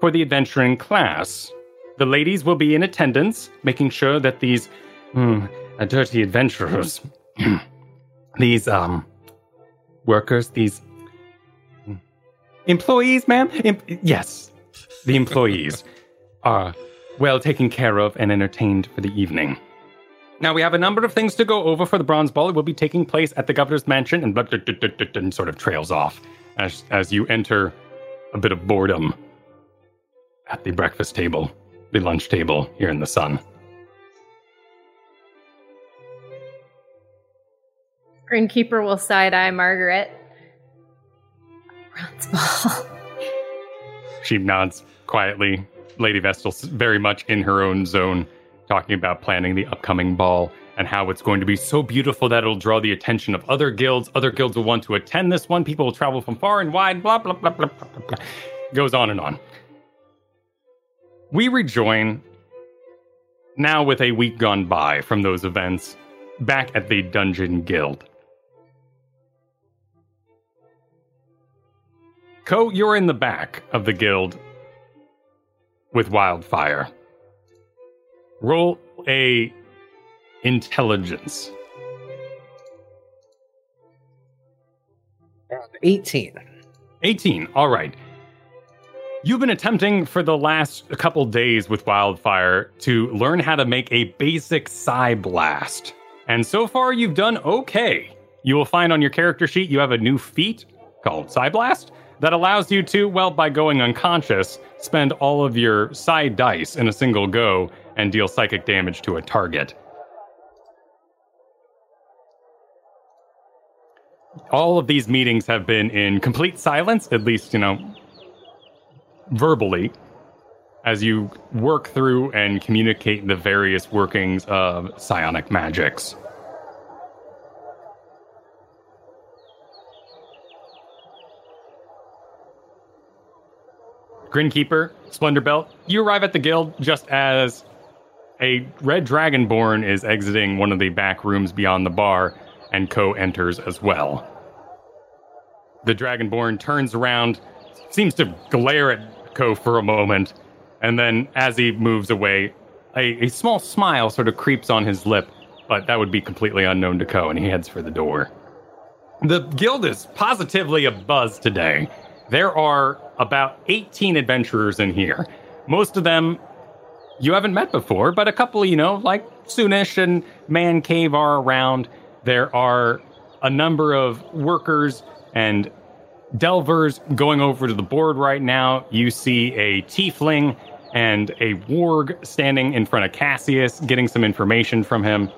for the adventuring class. The ladies will be in attendance, making sure that these uh, dirty adventurers, these um workers, these employees, ma'am, Em- yes, the employees are well taken care of and entertained for the evening. Now we have a number of things to go over for the bronze ball. It will be taking place at the governor's mansion, and, and sort of trails off as as you enter a bit of boredom at the breakfast table, the lunch table here in the sun. Greenkeeper will side eye Margaret. Bronze ball. She nods quietly. Lady Vestal's very much in her own zone, talking about planning the upcoming ball and how it's going to be so beautiful that it'll draw the attention of other guilds. Other guilds will want to attend this one. People will travel from far and wide, blah, blah, blah, blah, blah, blah, blah. Goes on and on. We rejoin now with a week gone by from those events back at the Dungeon Guild. Co, you're in the back of the guild with Wildfire. Roll a intelligence. 18. 18. All right. You've been attempting for the last couple days with Wildfire to learn how to make a basic Psy Blast. And so far, you've done okay. You will find on your character sheet you have a new feat called Psy Blast that allows you to, well, by going unconscious, spend all of your side dice in a single go and deal psychic damage to a target. All of these meetings have been in complete silence, at least, you know, verbally, as you work through and communicate the various workings of psionic magics. Grinkeeper, Splendor Belt, you arrive at the guild just as a red dragonborn is exiting one of the back rooms beyond the bar, and Co enters as well. The dragonborn turns around, seems to glare at Co for a moment, and then as he moves away, a, a small smile sort of creeps on his lip, but that would be completely unknown to Co, and he heads for the door. The guild is positively a buzz today. There are about 18 adventurers in here. Most of them you haven't met before, but a couple, you know, like Soonish and Man Cave are around. There are a number of workers and delvers going over to the board right now. You see a tiefling and a warg standing in front of Cassius, getting some information from him.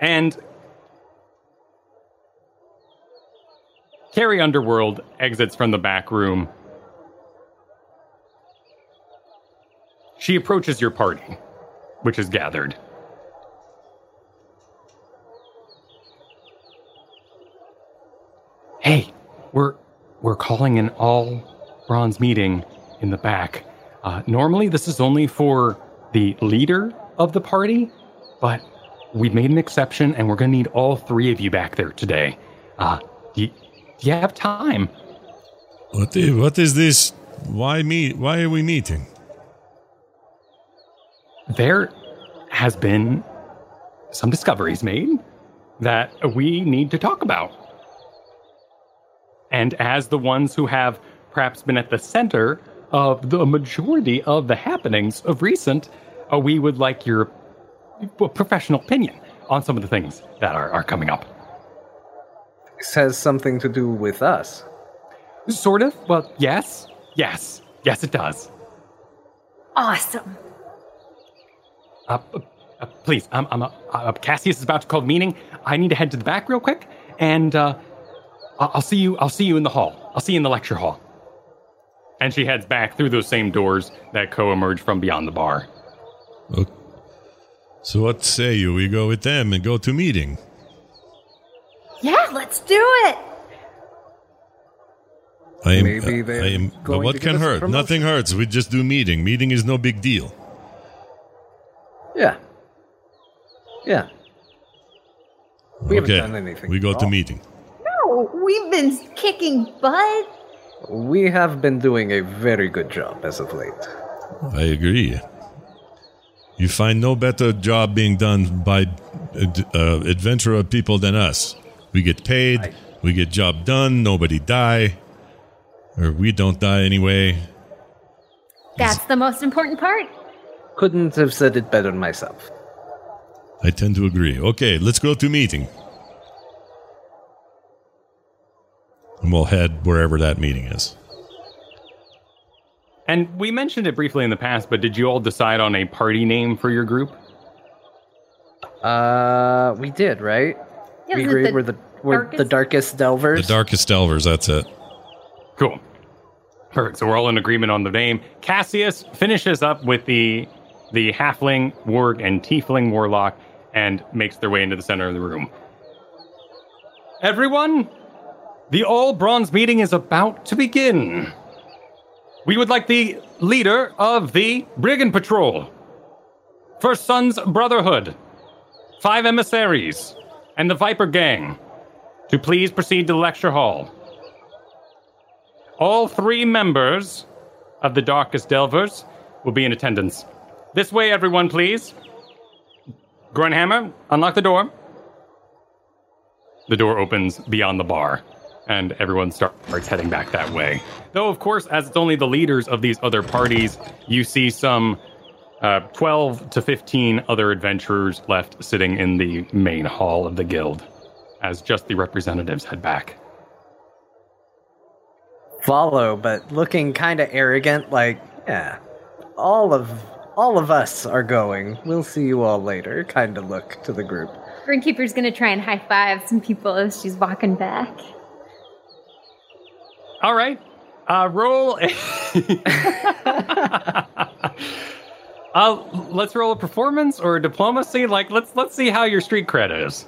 And Carrie Underworld exits from the back room. She approaches your party, which is gathered. Hey, we're we're calling an all bronze meeting in the back. Uh, normally, this is only for the leader of the party, but we've made an exception, and we're going to need all three of you back there today. Uh, do, you, have time? What is, what is this? Why me? Why are we meeting? There has been some discoveries made that we need to talk about. And as the ones who have perhaps been at the center of the majority of the happenings of recent, uh, we would like your uh, professional opinion on some of the things that are, are coming up. This has something to do with us. Sort of. Well, yes. Yes. Yes, it does. Awesome. Uh, uh, please, I'm, I'm, uh, uh, Cassius is about to call the meeting. I need to head to the back real quick, and uh, I'll I'll see you. I'll see you in the hall. I'll see you in the lecture hall. And she heads back through those same doors that co-emerge from beyond the bar. Okay. So what say you? We go with them and go to meeting. Yeah, let's do it. I am. Maybe uh, they're I am. But going what to can give us a hurt? promotion. Nothing hurts. We just do meeting. Meeting is no big deal. Yeah. Yeah. We haven't okay. done anything We go to wrong. meeting. No, we've been kicking butt. We have been doing a very good job as of late. I agree. You find no better job being done by uh, uh, adventurer people than us. We get paid. We get job done. Nobody die, or we don't die anyway. That's the most important part. Couldn't have said it better myself. I tend to agree. Okay, let's go to meeting. And we'll head wherever that meeting is. And we mentioned it briefly in the past, but did you all decide on a party name for your group? Uh, we did, right? Yeah, we is it agreed the we're the we're the darkest- darkest delvers. The Darkest Delvers, that's it. Cool. Perfect. So we're all in agreement on the name. Cassius finishes up with the the halfling, warg, and tiefling warlock and makes their way into the center of the room. Everyone, the all bronze meeting is about to begin. We would like the leader of the Brigand Patrol, First Sons Brotherhood, five emissaries, and the Viper Gang to please proceed to the lecture hall. All three members of the Darkest Delvers will be in attendance. This way, everyone, please. Grunhammer, unlock the door. The door opens beyond the bar, and everyone starts heading back that way. Though, of course, as it's only the leaders of these other parties, you see some uh, 12 to 15 other adventurers left sitting in the main hall of the guild, as just the representatives head back. Follow, but looking kind of arrogant, like, yeah, all of all of us are going. We'll see you all later. Kind of look to the group. Greenkeeper's gonna try and high five some people as she's walking back. All right, uh, roll. A uh, let's roll a performance or a diplomacy. Like, let's let's see how your street cred is.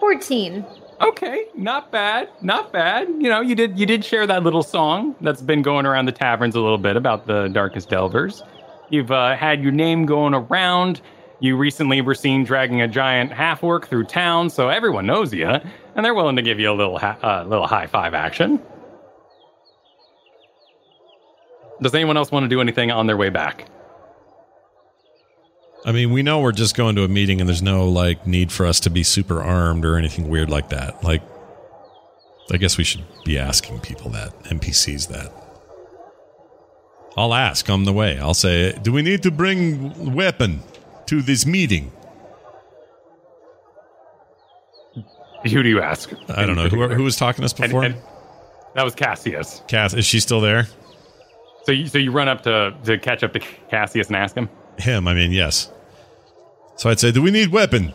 Fourteen. Okay, not bad, not bad. You know, you did you did share that little song that's been going around the taverns a little bit about the Darkest Delvers. You've uh, had your name going around. You recently were seen dragging a giant half orc through town, so everyone knows you, and they're willing to give you a little ha- uh, little high five action. Does anyone else want to do anything on their way back? I mean, we know we're just going to a meeting and there's no like need for us to be super armed or anything weird like that. Like I guess we should be asking people that, NPCs that. I'll ask on the way. I'll say, "Do we need to bring weapon to this meeting?" Who do you ask? I don't know. Who, who was talking to us And- before? and that was Cassius. Cass, is she still there? So you, so you run up to to catch up to Cassius and ask him. Him, I mean, yes. So I'd say, "Do we need weapon?"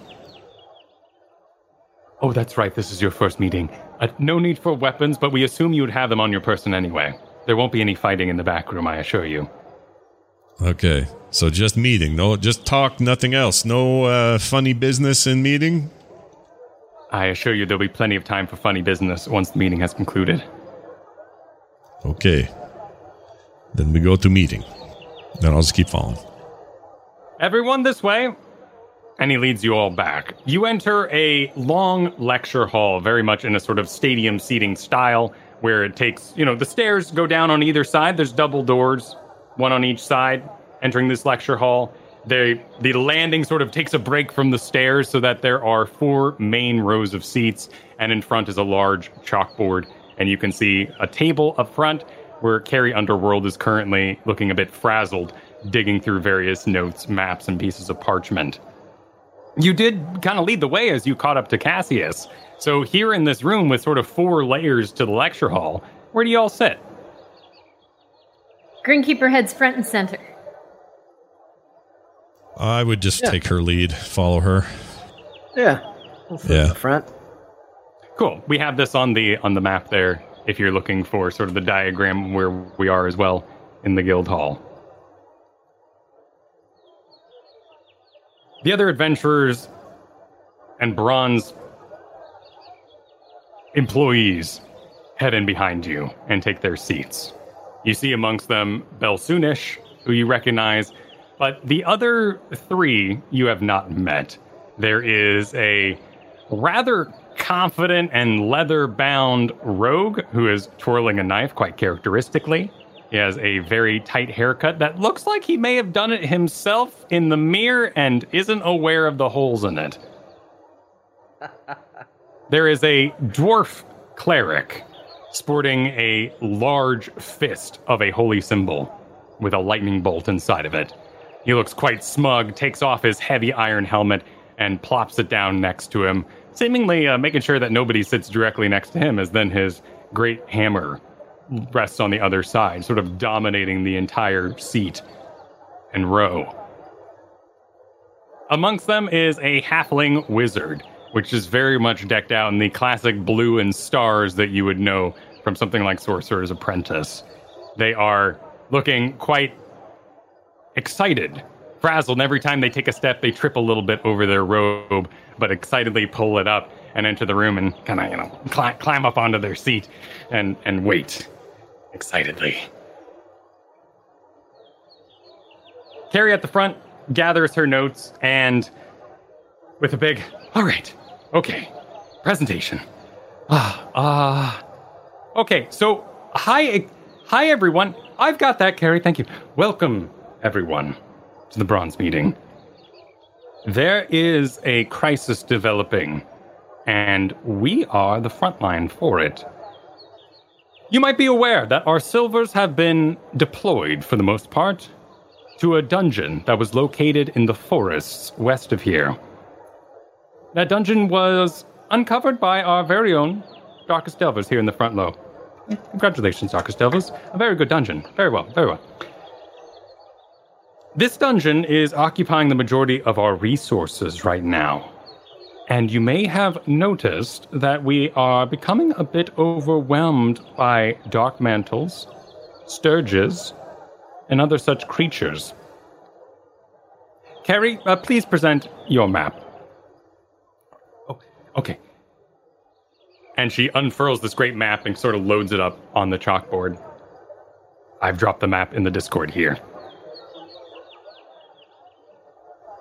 Oh, that's right. This is your first meeting. Uh, no need for weapons, but we assume you would have them on your person anyway. There won't be any fighting in the back room, I assure you. Okay. So just meeting. No, just talk, nothing else. No uh, funny business in meeting. I assure you there'll be plenty of time for funny business once the meeting has concluded. Okay. Then we go to meeting. Then I'll just keep following. Everyone this way. And he leads you all back. You enter a long lecture hall, very much in a sort of stadium seating style, where it takes, you know, the stairs go down on either side. There's double doors, one on each side, entering this lecture hall. They, the landing sort of takes a break from the stairs so that there are four main rows of seats, and in front is a large chalkboard. And you can see a table up front where Carrie Underworld is currently looking a bit frazzled, digging through various notes, maps, and pieces of parchment. You did kind of lead the way as you caught up to Cassius. So, here in this room with sort of four layers to the lecture hall, where do you all sit? Greenkeeper heads front and center. I would just take her lead, follow her. Yeah. We'll Yeah. the front. Cool. We have this on the on the map there if you're looking for sort of the diagram where we are as well in the guild hall. The other adventurers and bronze employees head in behind you and take their seats. You see amongst them Belsunish, who you recognize, but the other three you have not met. There is a rather confident and leather bound rogue who is twirling a knife quite characteristically. He has a very tight haircut that looks like he may have done it himself in the mirror and isn't aware of the holes in it. there is a dwarf cleric sporting a large fist of a holy symbol with a lightning bolt inside of it. He looks quite smug, takes off his heavy iron helmet, and plops it down next to him, seemingly uh, making sure that nobody sits directly next to him, as then his great hammer rests on the other side, sort of dominating the entire seat and row. Amongst them is a halfling wizard, which is very much decked out in the classic blue and stars that you would know from something like Sorcerer's Apprentice. They are looking quite excited, frazzled. And every time they take a step, they trip a little bit over their robe, but excitedly pull it up and enter the room and kind of, you know, climb, climb up onto their seat and, and wait excitedly. Carrie at the front gathers her notes and, with a big, all right, okay, presentation. Ah, ah. Okay, so hi, hi everyone. I've got that, Carrie. Thank you. Welcome, everyone, to the bronze meeting. There is a crisis developing, and we are the front line for it. You might be aware that our silvers have been deployed, for the most part, to a dungeon that was located in the forests west of here. That dungeon was uncovered by our very own Darkest Delvers here in the front low. Congratulations, Darkest Delvers. A very good dungeon. Very well, very well. This dungeon is occupying the majority of our resources right now. And you may have noticed that we are becoming a bit overwhelmed by dark mantles, stirges, and other such creatures. Carrie, uh, please present your map. Oh, okay. And she unfurls this great map and sort of loads it up on the chalkboard. I've dropped the map in the Discord here.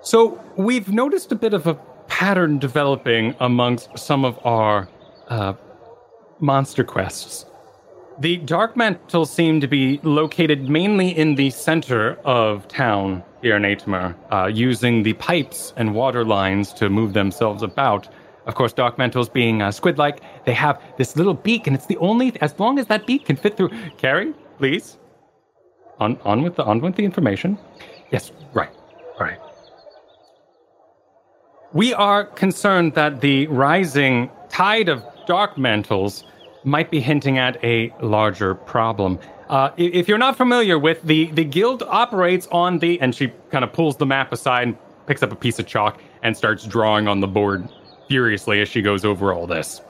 So, we've noticed a bit of a pattern developing amongst some of our uh, monster quests. The Dark Mantles seem to be located mainly in the center of town here in Aetmer, uh, using the pipes and water lines to move themselves about. Of course, Dark Mantles being uh, squid like, they have this little beak, and it's the only, as long as that beak can fit through. Carrie, please. On, on, with, the, on with the information. Yes, right. All right. We are concerned that the rising tide of dark mantles might be hinting at a larger problem. Uh, if you're not familiar with the the guild operates on the and she kind of pulls the map aside and picks up a piece of chalk and starts drawing on the board furiously as she goes over all this.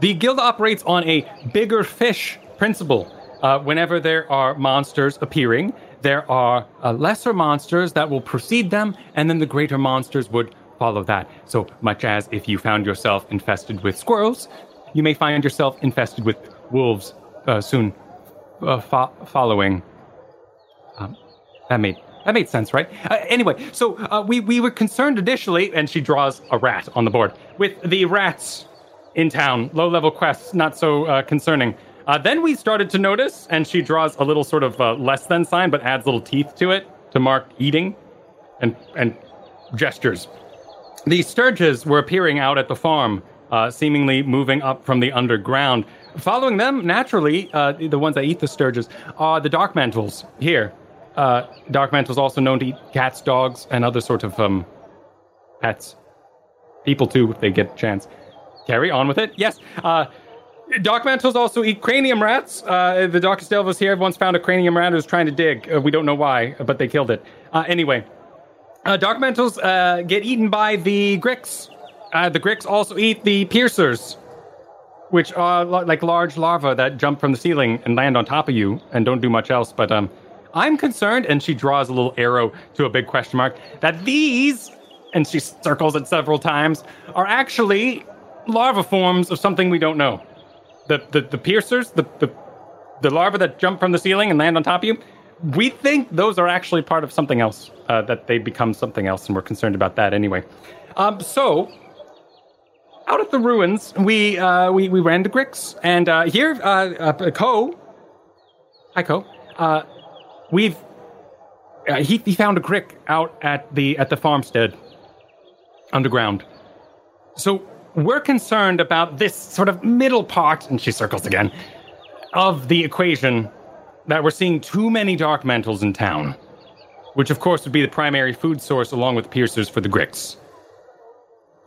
The guild operates on a bigger fish principle. Uh, whenever there are monsters appearing, there are uh, lesser monsters that will precede them, and then the greater monsters would follow that. So much as if you found yourself infested with squirrels, you may find yourself infested with wolves uh, soon uh, fo- following. Um, that made that made sense, right? Uh, anyway, so uh, we we were concerned initially, and she draws a rat on the board with the rats in town. Low level quests, not so uh, concerning. Uh, then we started to notice, and she draws a little sort of uh, less than sign, but adds little teeth to it to mark eating and, and gestures. The stirges were appearing out at the farm, uh, seemingly moving up from the underground. Following them, naturally, uh, the ones that eat the stirges are the dark mantles here. Uh, dark mantles also known to eat cats, dogs, and other sort of um, pets. People too, if they get a chance. Carry on with it. Yes. Dark mantles also eat cranium rats. Uh, the Darkest Delvers here once found a cranium rat who was trying to dig. Uh, we don't know why, but they killed it. Uh, anyway, uh, dark mantles uh, get eaten by the Gricks. Uh, the Gricks also eat the piercers, which are lo- like large larvae that jump from the ceiling and land on top of you and don't do much else. But um, I'm concerned, and she draws a little arrow to a big question mark, that these, and she circles it several times, are actually larva forms of something we don't know the, the, the piercers, the, the, the larvae that jump from the ceiling and land on top of you, we think those are actually part of something else, uh, that they become something else, and we're concerned about that anyway. Um, so, out at the ruins, we uh, we, we ran to Gricks, and uh, here, uh, uh, Ko, hi Ko, uh, we've uh, he, he found a Grick out at the at the farmstead, underground. So we're concerned about this sort of middle part, and she circles again, of the equation that we're seeing too many dark mantles in town, which of course would be the primary food source along with piercers for the Gricks.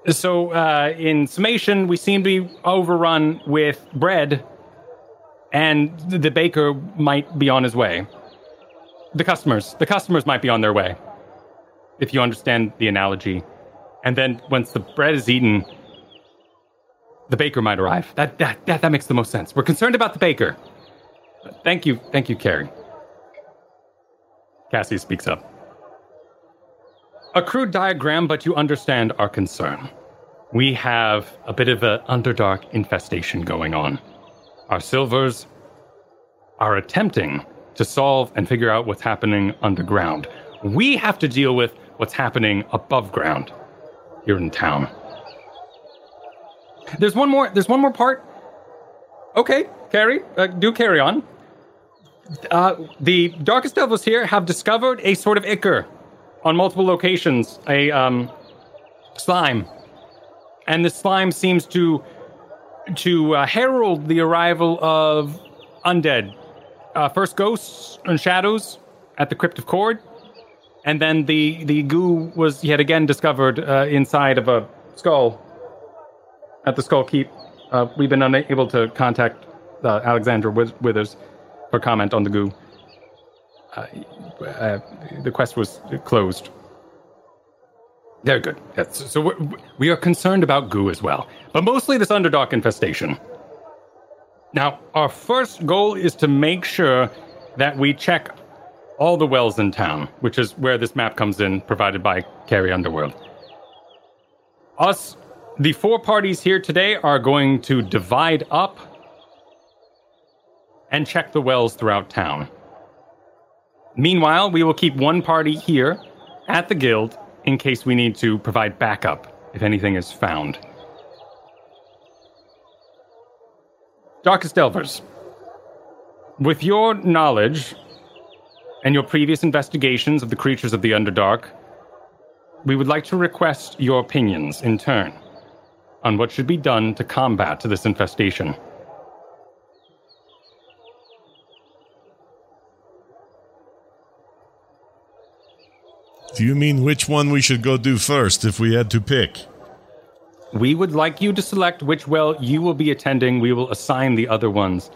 So, uh, in summation, we seem to be overrun with bread, and the baker might be on his way. The customers, the customers might be on their way, if you understand the analogy. And then once the bread is eaten, the baker might arrive. That, that, that, that makes the most sense. We're concerned about the baker. Thank you, thank you, Carrie. Cassie speaks up. A crude diagram, but you understand our concern. We have a bit of an Underdark infestation going on. Our silvers are attempting to solve and figure out what's happening underground. We have to deal with what's happening above ground here in town. There's one more. There's one more part. Okay, carry. Uh, do carry on. Uh, the Darkest Delvers here have discovered a sort of ichor on multiple locations. A um, slime, and the slime seems to to uh, herald the arrival of undead. Uh, first ghosts and shadows at the crypt of Cord, and then the the goo was yet again discovered uh, inside of a skull at the Skull Keep. Uh, we've been unable to contact uh, Alexandra Withers for comment on the goo. Uh, uh, the quest was closed. Very good. So we are concerned about goo as well, but mostly this Underdark infestation. Now, our first goal is to make sure that we check all the wells in town, which is where this map comes in, provided by Carrie Underworld. Us the four parties here today are going to divide up and check the wells throughout town. Meanwhile, we will keep one party here at the guild in case we need to provide backup if anything is found. Darkest Delvers, with your knowledge and your previous investigations of the creatures of the Underdark, we would like to request your opinions in turn on what should be done to combat this infestation. Do you mean which one we should go do first if we had to pick? We would like you to select which well you will be attending. We will assign the other ones.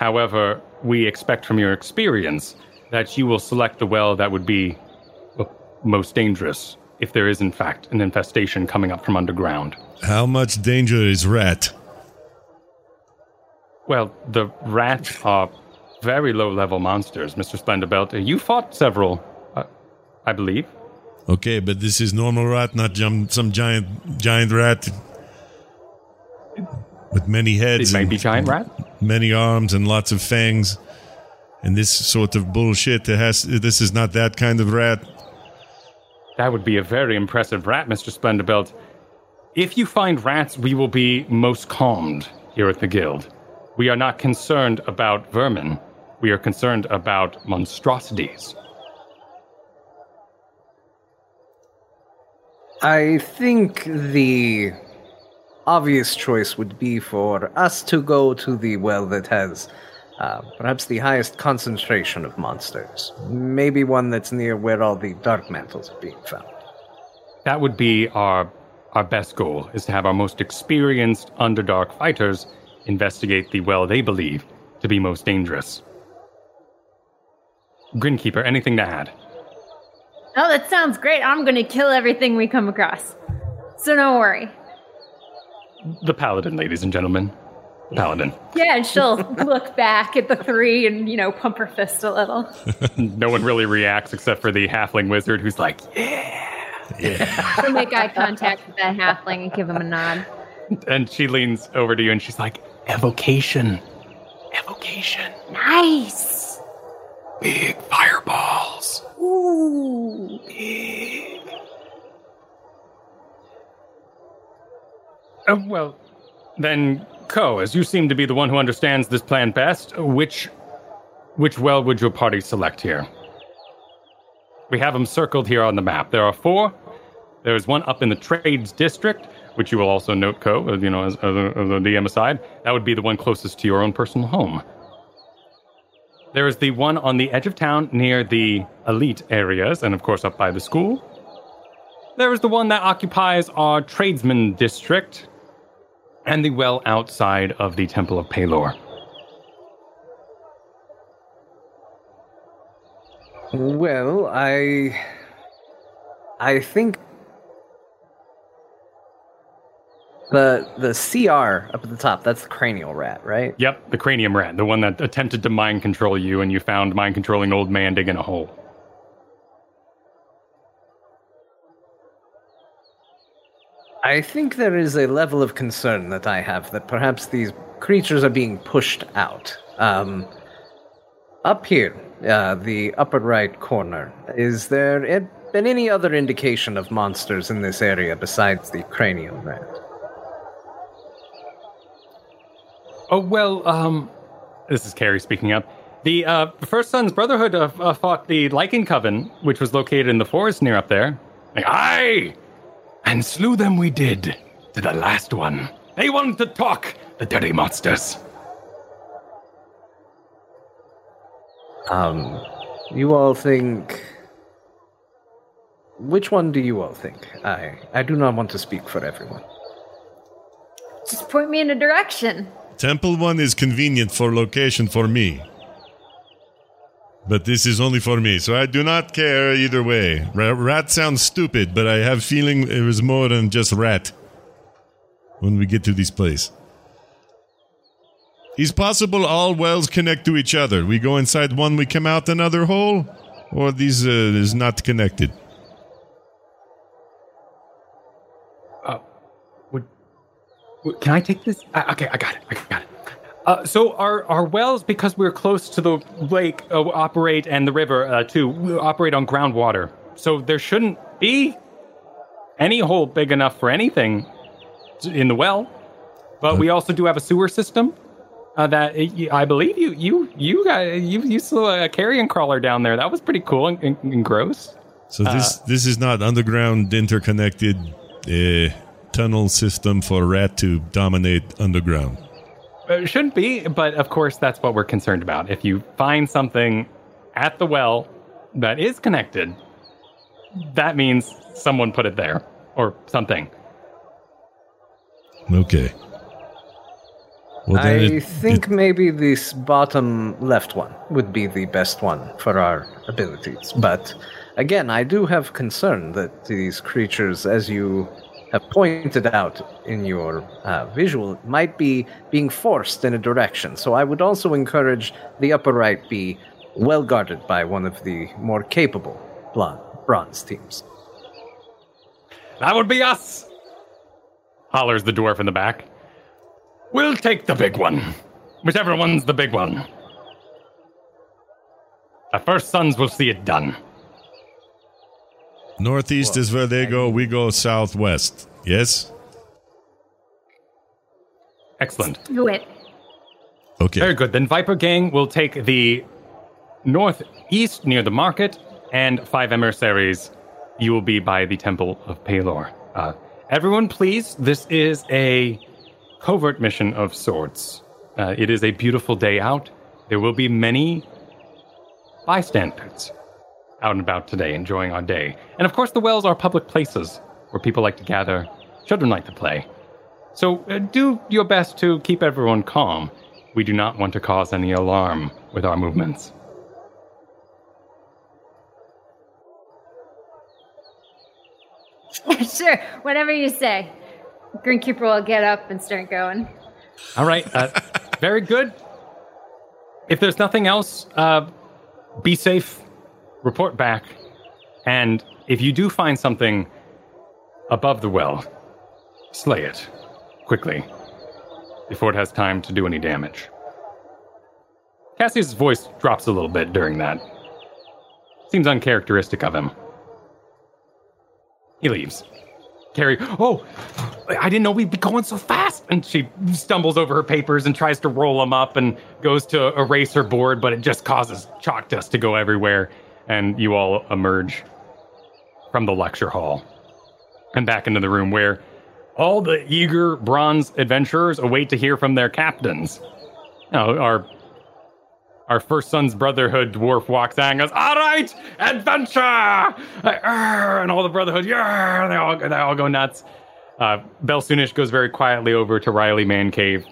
However, we expect from your experience that you will select the well that would be uh, most dangerous if there is, in fact, an infestation coming up from underground. How much danger is rat? Well, the rats are very low level monsters, Mr. Splendibelt. You fought several, uh, I believe. Okay, but this is normal rat, not some giant giant rat with many heads. It be giant rat. Many arms and lots of fangs. And this sort of bullshit. It has. This is not that kind of rat. That would be a very impressive rat, Mr. Splendibelt. If you find rats, we will be most calmed here at the Guild. We are not concerned about vermin. We are concerned about monstrosities. I think the obvious choice would be for us to go to the well that has uh, perhaps the highest concentration of monsters. Maybe one that's near where all the dark mantles are being found. That would be our our best goal is to have our most experienced Underdark fighters investigate the well they believe to be most dangerous. Grinkeeper, anything to add? Oh, that sounds great. I'm going to kill everything we come across. So don't worry. The Paladin, ladies and gentlemen. Paladin. Yeah, and she'll look back at the three and, you know, pump her fist a little. no one really reacts except for the halfling wizard who's like, yeah. Yeah. She'll make eye contact with that halfling and give him a nod. And she leans over to you and she's like, Evocation. Evocation. Nice. Big fireballs. Ooh. Big. Uh, well, then, Ko, as you seem to be the one who understands this plan best, which which well would your party select here? We have them circled here on the map. There are four. There's one up in the trades district, which you will also note, Ko. You know, as, as, as a DM aside, that would be the one closest to your own personal home. There is the one on the edge of town near the elite areas, and of course up by the school. There is the one that occupies our tradesman district, and the well outside of the Temple of Pelor. Well, I. I think. The the CR up at the top, that's the cranial rat, right? Yep, the cranium rat, the one that attempted to mind control you and you found mind controlling old man digging a hole. I think there is a level of concern that I have that perhaps these creatures are being pushed out. Um, up here, uh, the upper right corner, is there been any other indication of monsters in this area besides the cranial rat? Oh, well, um, this is Carrie speaking up. The uh, First Sons Brotherhood uh, uh, fought the Lycan Coven, which was located in the forest near up there. Like, aye! And slew them we did, to the last one. They wanted to talk, the dirty monsters. Um, you all think. Which one do you all think? I I do not want to speak for everyone. Just point me in a direction. Temple one is convenient for location for me. But this is only for me, so I do not care either way. Ra- rat sounds stupid, but I have feeling it was more than just rat when we get to this place. Is possible all wells connect to each other? We go inside one, we come out another hole? Or these uh, is not connected? Would, would- can I take this? Uh, okay, I got it. I got it. Uh, so our our wells, because we're close to the lake, uh, operate and the river uh, too, we operate on groundwater. So there shouldn't be any hole big enough for anything in the well. But we also do have a sewer system. Uh, that uh, I believe you you you got you you saw a carrion crawler down there. That was pretty cool and, and, and gross. So this this is not underground interconnected uh, tunnel system for rat to dominate underground. Uh, It shouldn't be, but of course, that's what we're concerned about. If you find something at the well that is connected, that means someone put it there or something. Okay. Well, I it- think maybe this bottom left one would be the best one for our abilities. But again, I do have concern that these creatures, as you have pointed out in your uh, visual, might be being forced in a direction. So I would also encourage the upper right be well guarded by one of the more capable blonde, bronze teams. That would be us! Hollers the dwarf in the back. We'll take the big one. Whichever one's the big one. The first sons will see it done. Northeast is where they go. We go southwest. Yes. Excellent. Do it. Okay. Very good. Then Viper Gang will take the northeast near the market, and five emissaries. You will be by the Temple of Pelor. Uh, everyone, please. This is a covert mission of sorts. Uh, it is a beautiful day out. There will be many bystanders out and about today, enjoying our day. And of course, the wells are public places where people like to gather, children like to play. So uh, do your best to keep everyone calm. We do not want to cause any alarm with our movements. sure, whatever you say. Greenkeeper will get up and start going. All right, uh, very good. If there's nothing else, uh, be safe. Report back, and if you do find something above the well, slay it quickly before it has time to do any damage. Cassius' voice drops a little bit during that. Seems uncharacteristic of him. He leaves. Carrie, oh, I didn't know we'd be going so fast. And she stumbles over her papers and tries to roll them up and goes to erase her board, but it just causes chalk dust to go everywhere. And you all emerge from the lecture hall and back into the room where all the eager bronze adventurers await to hear from their captains. Now, our our first son's brotherhood dwarf walks out and goes, "All right, adventure!" And all the brotherhood, yeah, they all they all go nuts. Uh, Belsunish goes very quietly over to Riley Man Cave.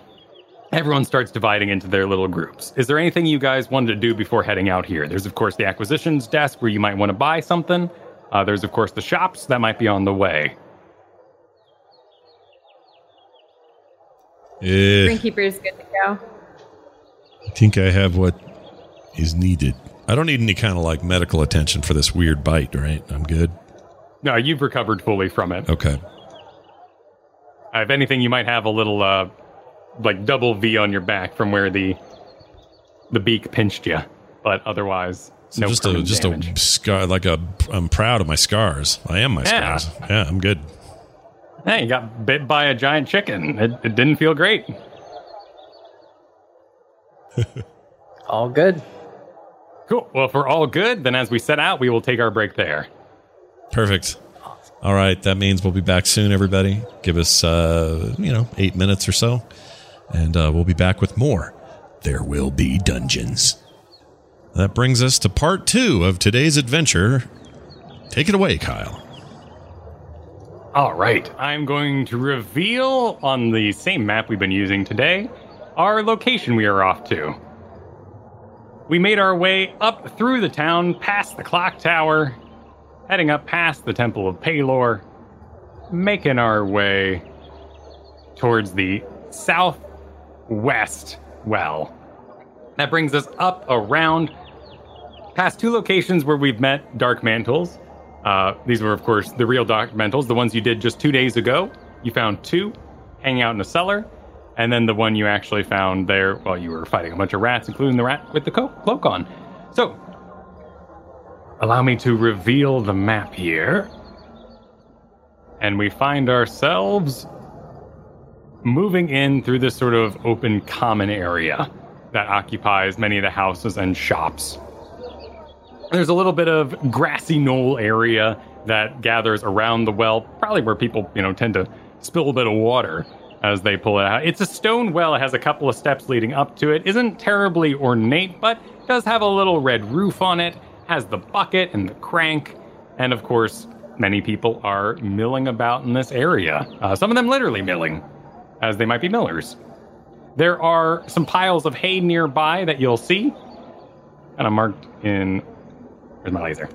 Everyone starts dividing into their little groups. Is there anything you guys wanted to do before heading out here? There's of course the acquisitions desk where you might want to buy something. Uh, there's of course the shops that might be on the way. Eh, Greenkeeper is good to go. I think I have what is needed. I don't need any kind of like medical attention for this weird bite, right? I'm good. No, you've recovered fully from it. Okay. Uh, if anything, you might have a little, uh, like double V on your back from where the the beak pinched you, but otherwise, no just a just damage. a scar like a I'm proud of my scars. I am my Yeah. scars. Yeah, I'm good. Hey, you got bit by a giant chicken. It, it didn't feel great. All good. Cool. Well, if we're all good, then as we set out, we will take our break there. Perfect. All right, that means we'll be back soon, everybody. Give us, uh, you know, eight minutes or so, and uh, we'll be back with more. There will be dungeons. That brings us to part two of today's adventure. Take it away, Kyle. All right. I'm going to reveal on the same map we've been using today our location we are off to. We made our way up through the town, past the clock tower, heading up past the Temple of Pelor, making our way towards the southwest well. That brings us up around past two locations where we've met Dark Mantles. Uh, these were, of course, the real Dark Mantles, the ones you did just two days ago. You found two hanging out in a cellar, and then the one you actually found there while you were fighting a bunch of rats, including the rat with the co- cloak on. So, allow me to reveal the map here. And we find ourselves moving in through this sort of open common area that occupies many of the houses and shops. There's a little bit of grassy knoll area that gathers around the well, probably where people, you know, tend to spill a bit of water as they pull it out. It's a stone well, it has a couple of steps leading up to it. Isn't terribly ornate, but does have a little red roof on it, has the bucket and the crank, and of course, many people are milling about in this area. Uh, some of them literally milling, as they might be millers. There are some piles of hay nearby that you'll see, and I'm marked in Where's my laser?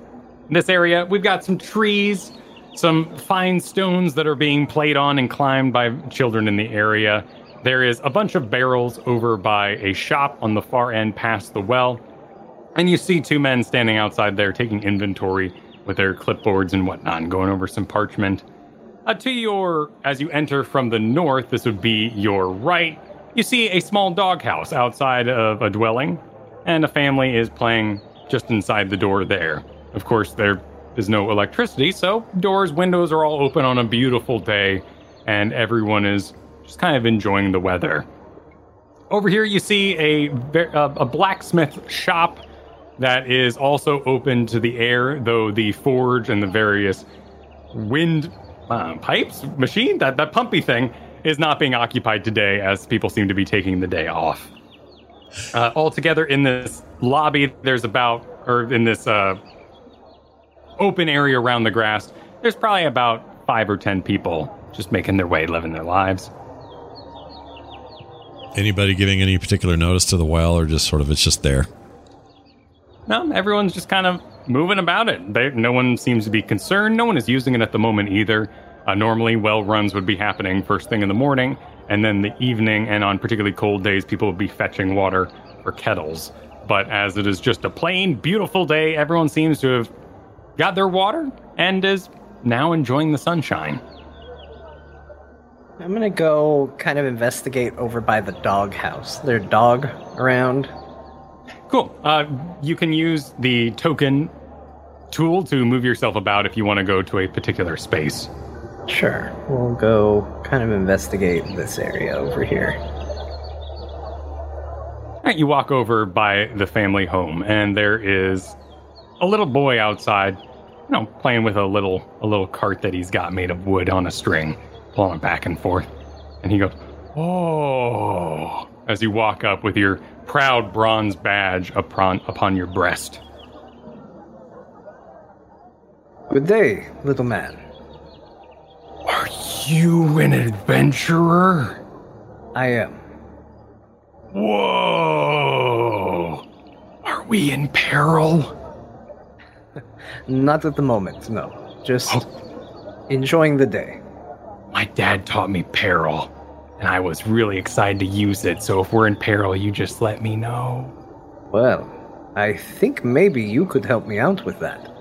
In this area, we've got some trees, some fine stones that are being played on and climbed by children in the area. There is a bunch of barrels over by a shop on the far end past the well. And you see two men standing outside there taking inventory with their clipboards and whatnot, going over some parchment. Uh, to your, as you enter from the north, this would be your right, you see a small doghouse outside of a dwelling, and a family is playing just inside the door there. Of course, there is no electricity, so doors, windows are all open on a beautiful day, and everyone is just kind of enjoying the weather. Over here, you see a a blacksmith shop that is also open to the air, though the forge and the various wind uh, pipes machine that that pumpy thing is not being occupied today, as people seem to be taking the day off. Uh, altogether, in this lobby, there's about, or in this uh, open area around the grass, there's probably about five or ten people just making their way, living their lives. Anybody giving any particular notice to the well, or just sort of it's just there? No, everyone's just kind of moving about it. They, no one seems to be concerned. No one is using it at the moment either. Uh, normally, well runs would be happening first thing in the morning, and then the evening, and on particularly cold days, people would be fetching water for kettles. But as it is just a plain, beautiful day, everyone seems to have got their water and is now enjoying the sunshine. I'm gonna go kind of investigate over by the dog house. There a dog around? Cool. Uh, you can use the token tool to move yourself about if you want to go to a particular space. Sure. We'll go kind of investigate this area over here. Right, you walk over by the family home, and there is a little boy outside, you know, playing with a little a little cart that he's got made of wood on a string, pulling it back and forth. And he goes, "Oh!" as you walk up with your proud bronze badge upon upon your breast. Good day, little man. Are you an adventurer? I am. Whoa! Are we in peril? Not at the moment, no. Just oh. enjoying the day. My dad taught me peril, and I was really excited to use it. So if we're in peril, you just let me know. Well, I think maybe you could help me out with that.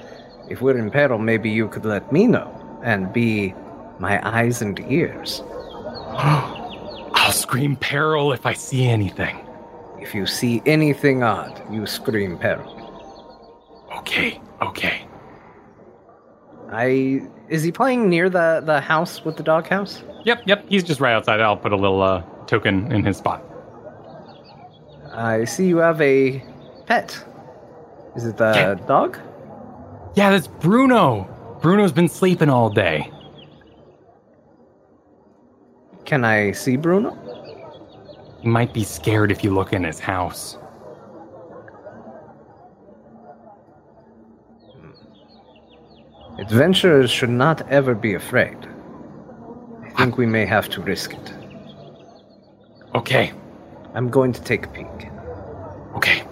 If we're in peril, maybe you could let me know and be my eyes and ears. I'll scream peril if I see anything. If you see anything odd, you scream peril. Okay, okay. I is he playing near the the house with the doghouse? Yep, yep. He's just right outside. I'll put a little uh, token in his spot. I see you have a pet. Is it the Yeah. dog? Yeah, that's Bruno. Bruno's been sleeping all day. Can I see Bruno? He might be scared if you look in his house. Adventurers should not ever be afraid. I ah. think we may have to risk it. Okay, I'm going to take a peek. okay.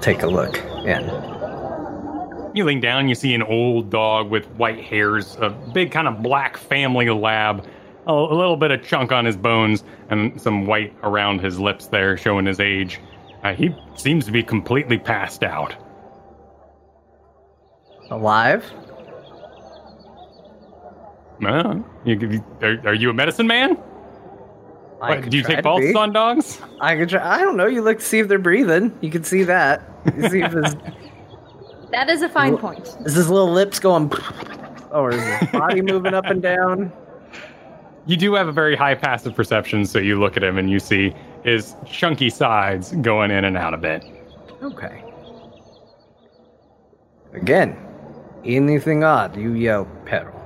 Take a look in. You lean down, you see an old dog with white hairs, a big kind of black family lab, a, a little bit of chunk on his bones, and some white around his lips there, showing his age. Uh, he seems to be completely passed out. Alive? Uh, you, are, are you a medicine man? What, do you take pulses on dogs? I could try. I don't know. You look to see if they're breathing. You can see that. You see if his, That is a fine point. is his little lips going, or is his body moving up and down? You do have a very high passive perception, so you look at him and you see his chunky sides going in and out a bit. Okay. Again, anything odd, you yell peril.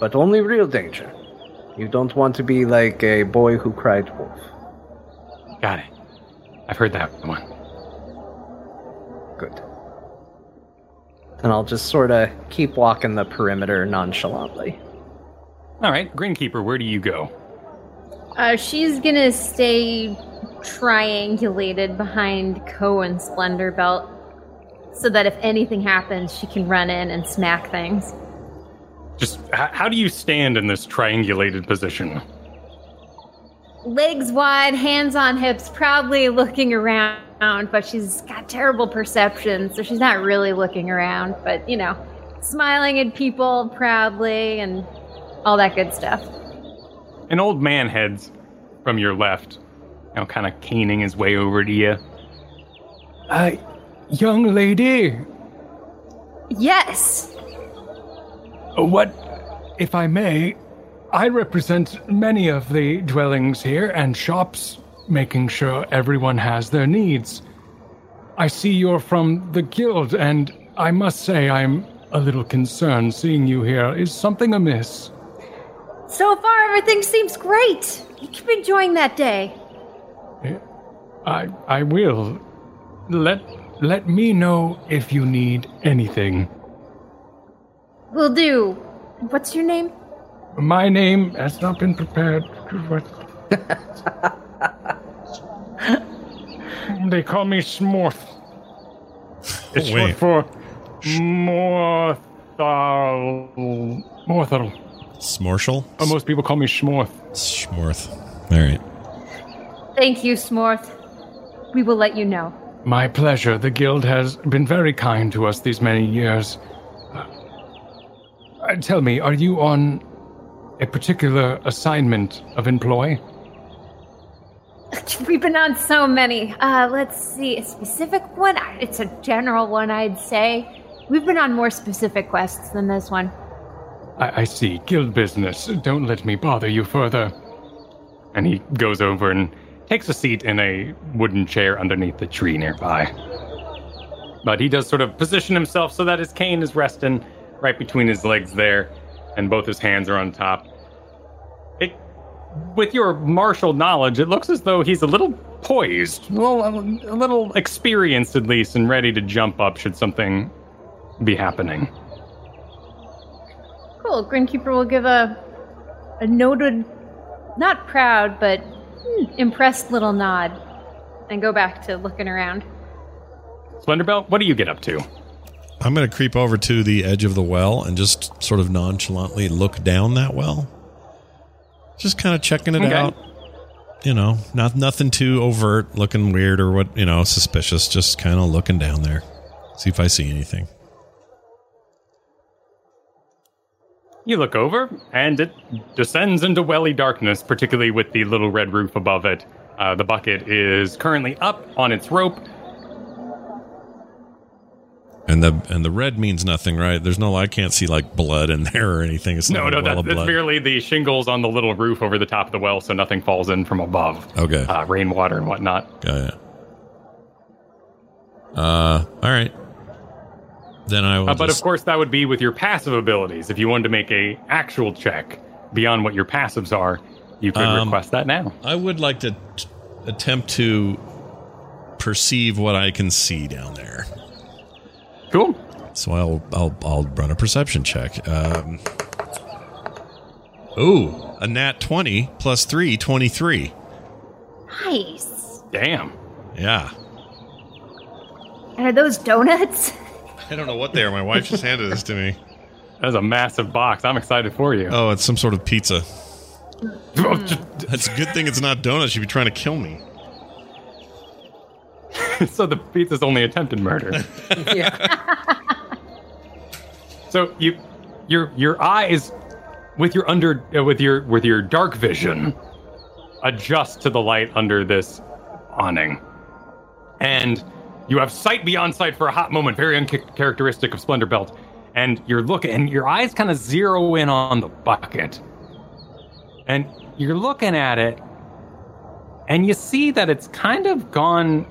But only real danger. You don't want to be like a boy who cried wolf. Got it. I've heard that one. Good. And I'll just sort of keep walking the perimeter nonchalantly. All right, Grinkeeper, where do you go? Uh, she's gonna stay triangulated behind Ko and Splendor Belt so that if anything happens, she can run in and smack things. Just h- how do you stand in this triangulated position? Legs wide, hands on hips, proudly looking around, but she's got terrible perception, so she's not really looking around, but you know, smiling at people proudly and all that good stuff. An old man heads from your left, now kind of caning his way over to you. Uh, young lady, Yes! what, if I may, I represent many of the dwellings here and shops, making sure everyone has their needs. I see you're from the guild, and I must say I'm a little concerned seeing you here. Is something amiss? So far, everything seems great. You keep enjoying that day. Eh, I I will. Let let me know if you need anything. Will do. What's your name? My name has not been prepared. What? they call me Smorth. It's short Wait. for Morthal. Morthal. Smorshal? Oh, most people call me Schmorth. Schmorth. All right. Thank you, Smorth. We will let you know. My pleasure. The guild has been very kind to us these many years. Uh, uh, tell me, are you on a particular assignment of employ? We've been on so many. Uh, let's see, a specific one? It's a general one, I'd say. We've been on more specific quests than this one. I, I see. Guild business. Don't let me bother you further. And he goes over and takes a seat in a wooden chair underneath the tree nearby. But he does sort of position himself so that his cane is resting right between his legs there, and both his hands are on top. It, with your martial knowledge, it looks as though he's a little poised, a little, a little experienced at least, and ready to jump up should something be happening. Cool. Grinkeeper will give a a noted, not proud, but hmm, impressed little nod, and go back to looking around. Splendorbelt, what do you get up to? I'm going to creep over to the edge of the well and just sort of nonchalantly look down that well. Just kind of checking it Okay. out. You know, not nothing too overt, looking weird or what you know, suspicious. Just kind of looking down there, see if I see anything. You look over, and it descends into welly darkness, particularly with the little red roof above it. Uh, the bucket is currently up on its rope. And the and the red means nothing, right? There's no, I can't see like blood in there or anything. It's No, not no, well that, that's merely the shingles on the little roof over the top of the well, so nothing falls in from above. Okay, Uh, rainwater and whatnot. got it. Uh, all right. Then I will. Uh, but just- of course, that would be with your passive abilities. If you wanted to make a actual check beyond what your passives are, you could Um, request that now. I would like to t- attempt to perceive what I can see down there. Cool. So I'll I'll I'll run a perception check. Um, ooh, a nat 20 plus 3, 23. Nice. Damn. Yeah. And are those donuts? I don't know what they are. My wife just handed this to me. That's a massive box. I'm excited for you. Oh, it's some sort of pizza. That's a good thing it's not donuts. You'd be trying to kill me. so the pizza's only attempted murder. yeah. So you, your your eyes, with your under uh, with your with your dark vision, adjust to the light under this awning, and you have sight beyond sight for a hot moment, very uncharacteristic of Splendor Belt. And you're looking, and your eyes kind of zero in on the bucket, and you're looking at it, and you see that it's kind of gone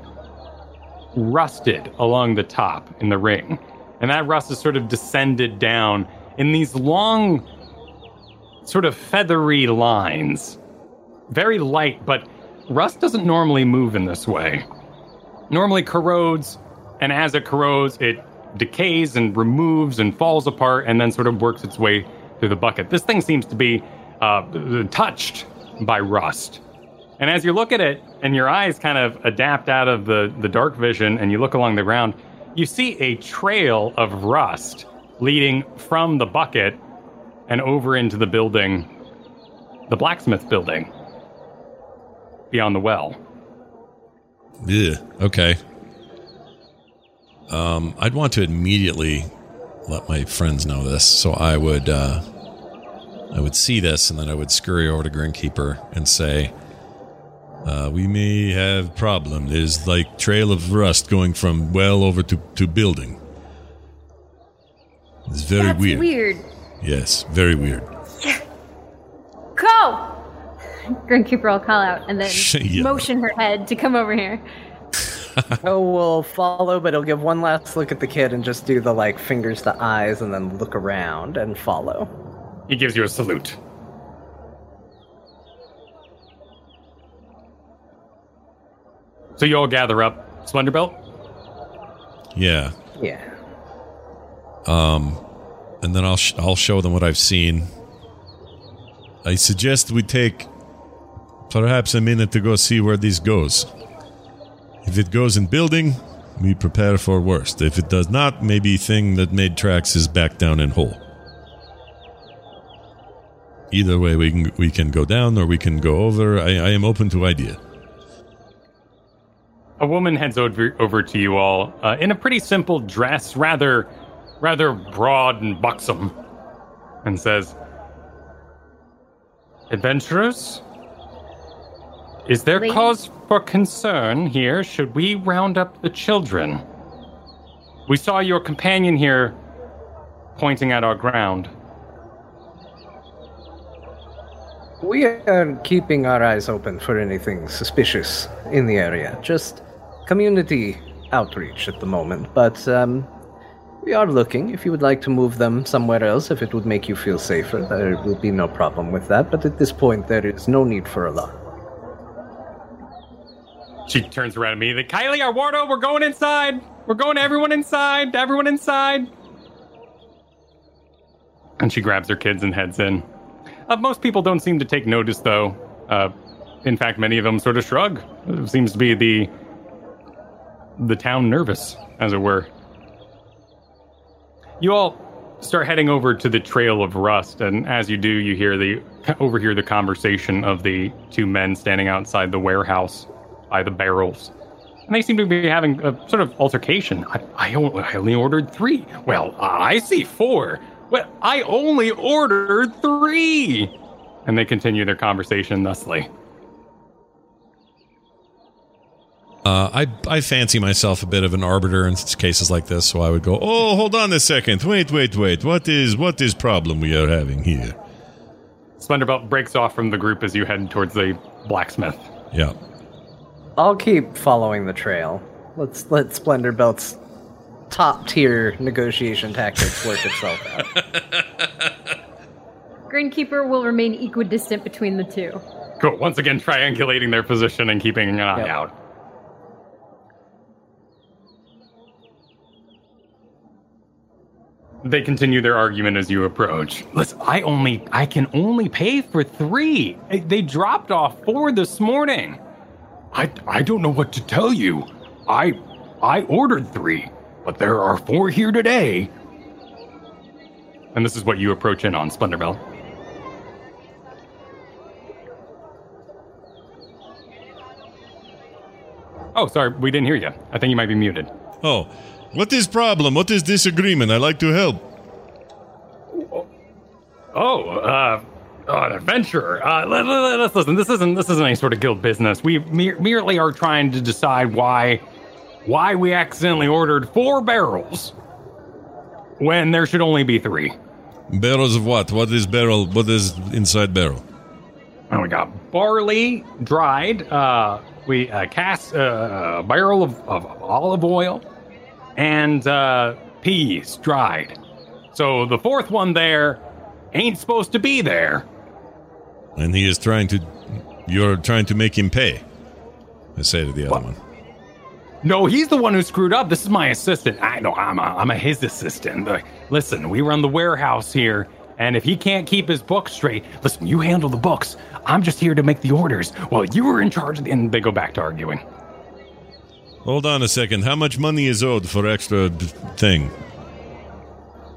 rusted along the top in the ring. And that rust has sort of descended down in these long, sort of feathery lines. Very light, but rust doesn't normally move in this way. Normally corrodes, and as it corrodes, it decays and removes and falls apart and then sort of works its way through the bucket. This thing seems to be uh, touched by rust. And as you look at it and your eyes kind of adapt out of the, the dark vision and you look along the ground, you see a trail of rust leading from the bucket and over into the building, the blacksmith building, beyond the well. Yeah. Okay. Um, I'd want to immediately let my friends know this, so I would uh, I would see this, and then I would scurry over to Grinkeeper and say, uh, "We may have problem. There's like trail of rust going from well over to to building. It's very That's weird. weird. Yes, very weird. Go! Grinkeeper will call out and then Yeah. motion her head to come over here. Oh, will follow, but he'll give one last look at the kid and just do the like fingers to eyes and then look around and follow. He gives you a salute. So you all gather up, Splendor Belt. Yeah." Yeah. Um, and then I'll sh- I'll show them what I've seen. I suggest we take perhaps a minute to go see where this goes. If it goes in building, we prepare for worst. If it does not, maybe thing that made tracks is back down in hole. Either way, we can we can go down or we can go over. I, I am open to idea. A woman heads over, over to you all uh, in a pretty simple dress, rather, rather broad and buxom, and says, "Adventurers, is there Lady- cause for concern here? Should we round up the children? We saw your companion here, pointing at our ground. We are keeping our eyes open for anything suspicious in the area. Just community outreach at the moment, but um, we are looking. If you would like to move them somewhere else, if it would make you feel safer, there will be no problem with that. But at this point, there is no need for alarm. She turns around at me. The Kylie, Wardo, we're going inside. We're going everyone inside. Everyone inside. And she grabs her kids and heads in. Uh, most people don't seem to take notice, though. Uh, in fact, many of them sort of shrug. It seems to be the the town nervous, as it were. You all start heading over to the trail of rust, and as you do, you hear the overhear the conversation of the two men standing outside the warehouse by the barrels. And they seem to be having a sort of altercation. I, I only ordered three. Well, I see four. Well, I only ordered three. And they continue their conversation thusly. Uh, I I fancy myself a bit of an arbiter in cases like this, so I would go, Oh, hold on a second. Wait, wait, wait. What is what is problem we are having here? Splendorbelt breaks off from the group as you head towards the blacksmith. yeah. I'll keep following the trail. Let's let Splendor Belt's top tier negotiation tactics work itself out. Greenkeeper will remain equidistant between the two. Cool. Once again, triangulating their position and keeping an eye Yep. out. They continue their argument as you approach. Listen, I only, I can only pay for three. They- They dropped off four this morning. I, I don't know what to tell you. I, I ordered three, but there are four here today. And this is what you approach in on, Splendorbell. Oh, sorry, we didn't hear you. I think you might be muted. Oh, what is problem? What is disagreement? I like to help. Oh, uh, an adventurer. Uh, let, let, us listen. This isn't this isn't any sort of guild business. We mere, merely are trying to decide why why we accidentally ordered four barrels when there should only be three. Barrels of what? What is barrel? What is inside barrel? And we got barley dried. Uh, we uh, cast uh, a barrel of, of olive oil and uh, peas dried. So the fourth one there ain't supposed to be there. And he is trying to. You're trying to make him pay. I say to the other one. No, he's the one who screwed up. This is my assistant. I know I'm a, I'm a his assistant. But listen, we run the warehouse here, and if he can't keep his books straight, listen, you handle the books. I'm just here to make the orders. Well, you were in charge, of the, and they go back to arguing. Hold on a second. How much money is owed for extra thing?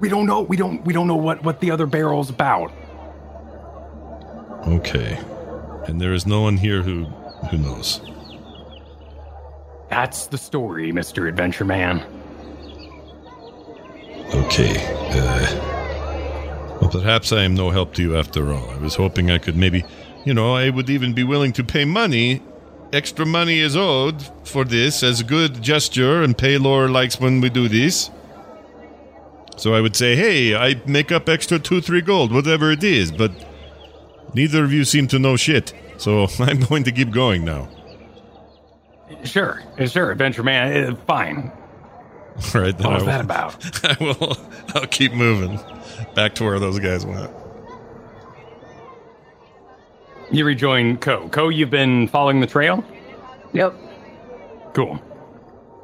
We don't know. We don't. We don't know what what the other barrel's about. Okay. And there is no one here who who knows. That's the story, Mister Adventure Man. Okay. Uh, perhaps I am no help to you after all. I was hoping I could maybe, you know, I would even be willing to pay money. Extra money is owed for this as a good gesture, and Pelor likes when we do this. So I would say, hey, I make up extra two, three gold, whatever it is, but neither of you seem to know shit. So I'm going to keep going now. Sure, sure, Adventure Man. Uh, fine. All right, then What was will- that about? I will. I'll keep moving back to where those guys went. You rejoin Ko. Ko, you've been following the trail. Yep. Cool.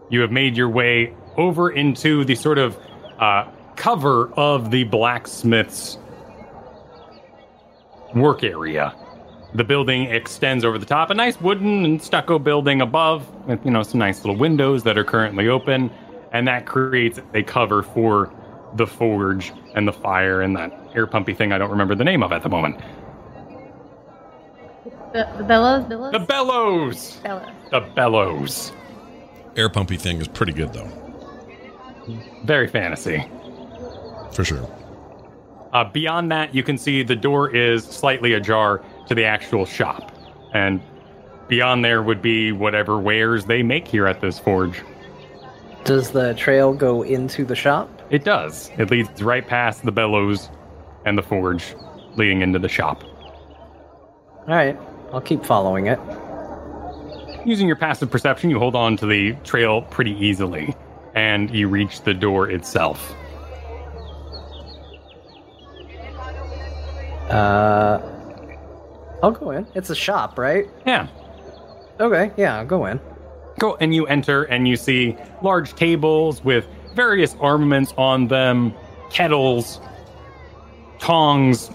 You have made your way over into the sort of uh, cover of the blacksmith's work area. The building extends over the top, a nice wooden and stucco building above, with you know some nice little windows that are currently open, and that creates a cover for the forge and the fire and that air pumpy thing I don't remember the name of at the moment. The, the bellows, bellows, The bellows. bellows. The bellows. Air pumpy thing is pretty good though, Very fantasy. for sure. Uh, beyond that, you can see the door is slightly ajar to the actual shop. And beyond there would be whatever wares they make here at this forge. Does the trail go into the shop? It does. It leads right past the bellows and the forge, leading into the shop. All right. I'll keep following it. Using your passive perception, you hold on to the trail pretty easily, and you reach the door itself. Uh, I'll go in. It's a shop, right? Yeah. Okay. Yeah, I'll go in. Go and you enter and you see large tables with various armaments on them, kettles, tongs,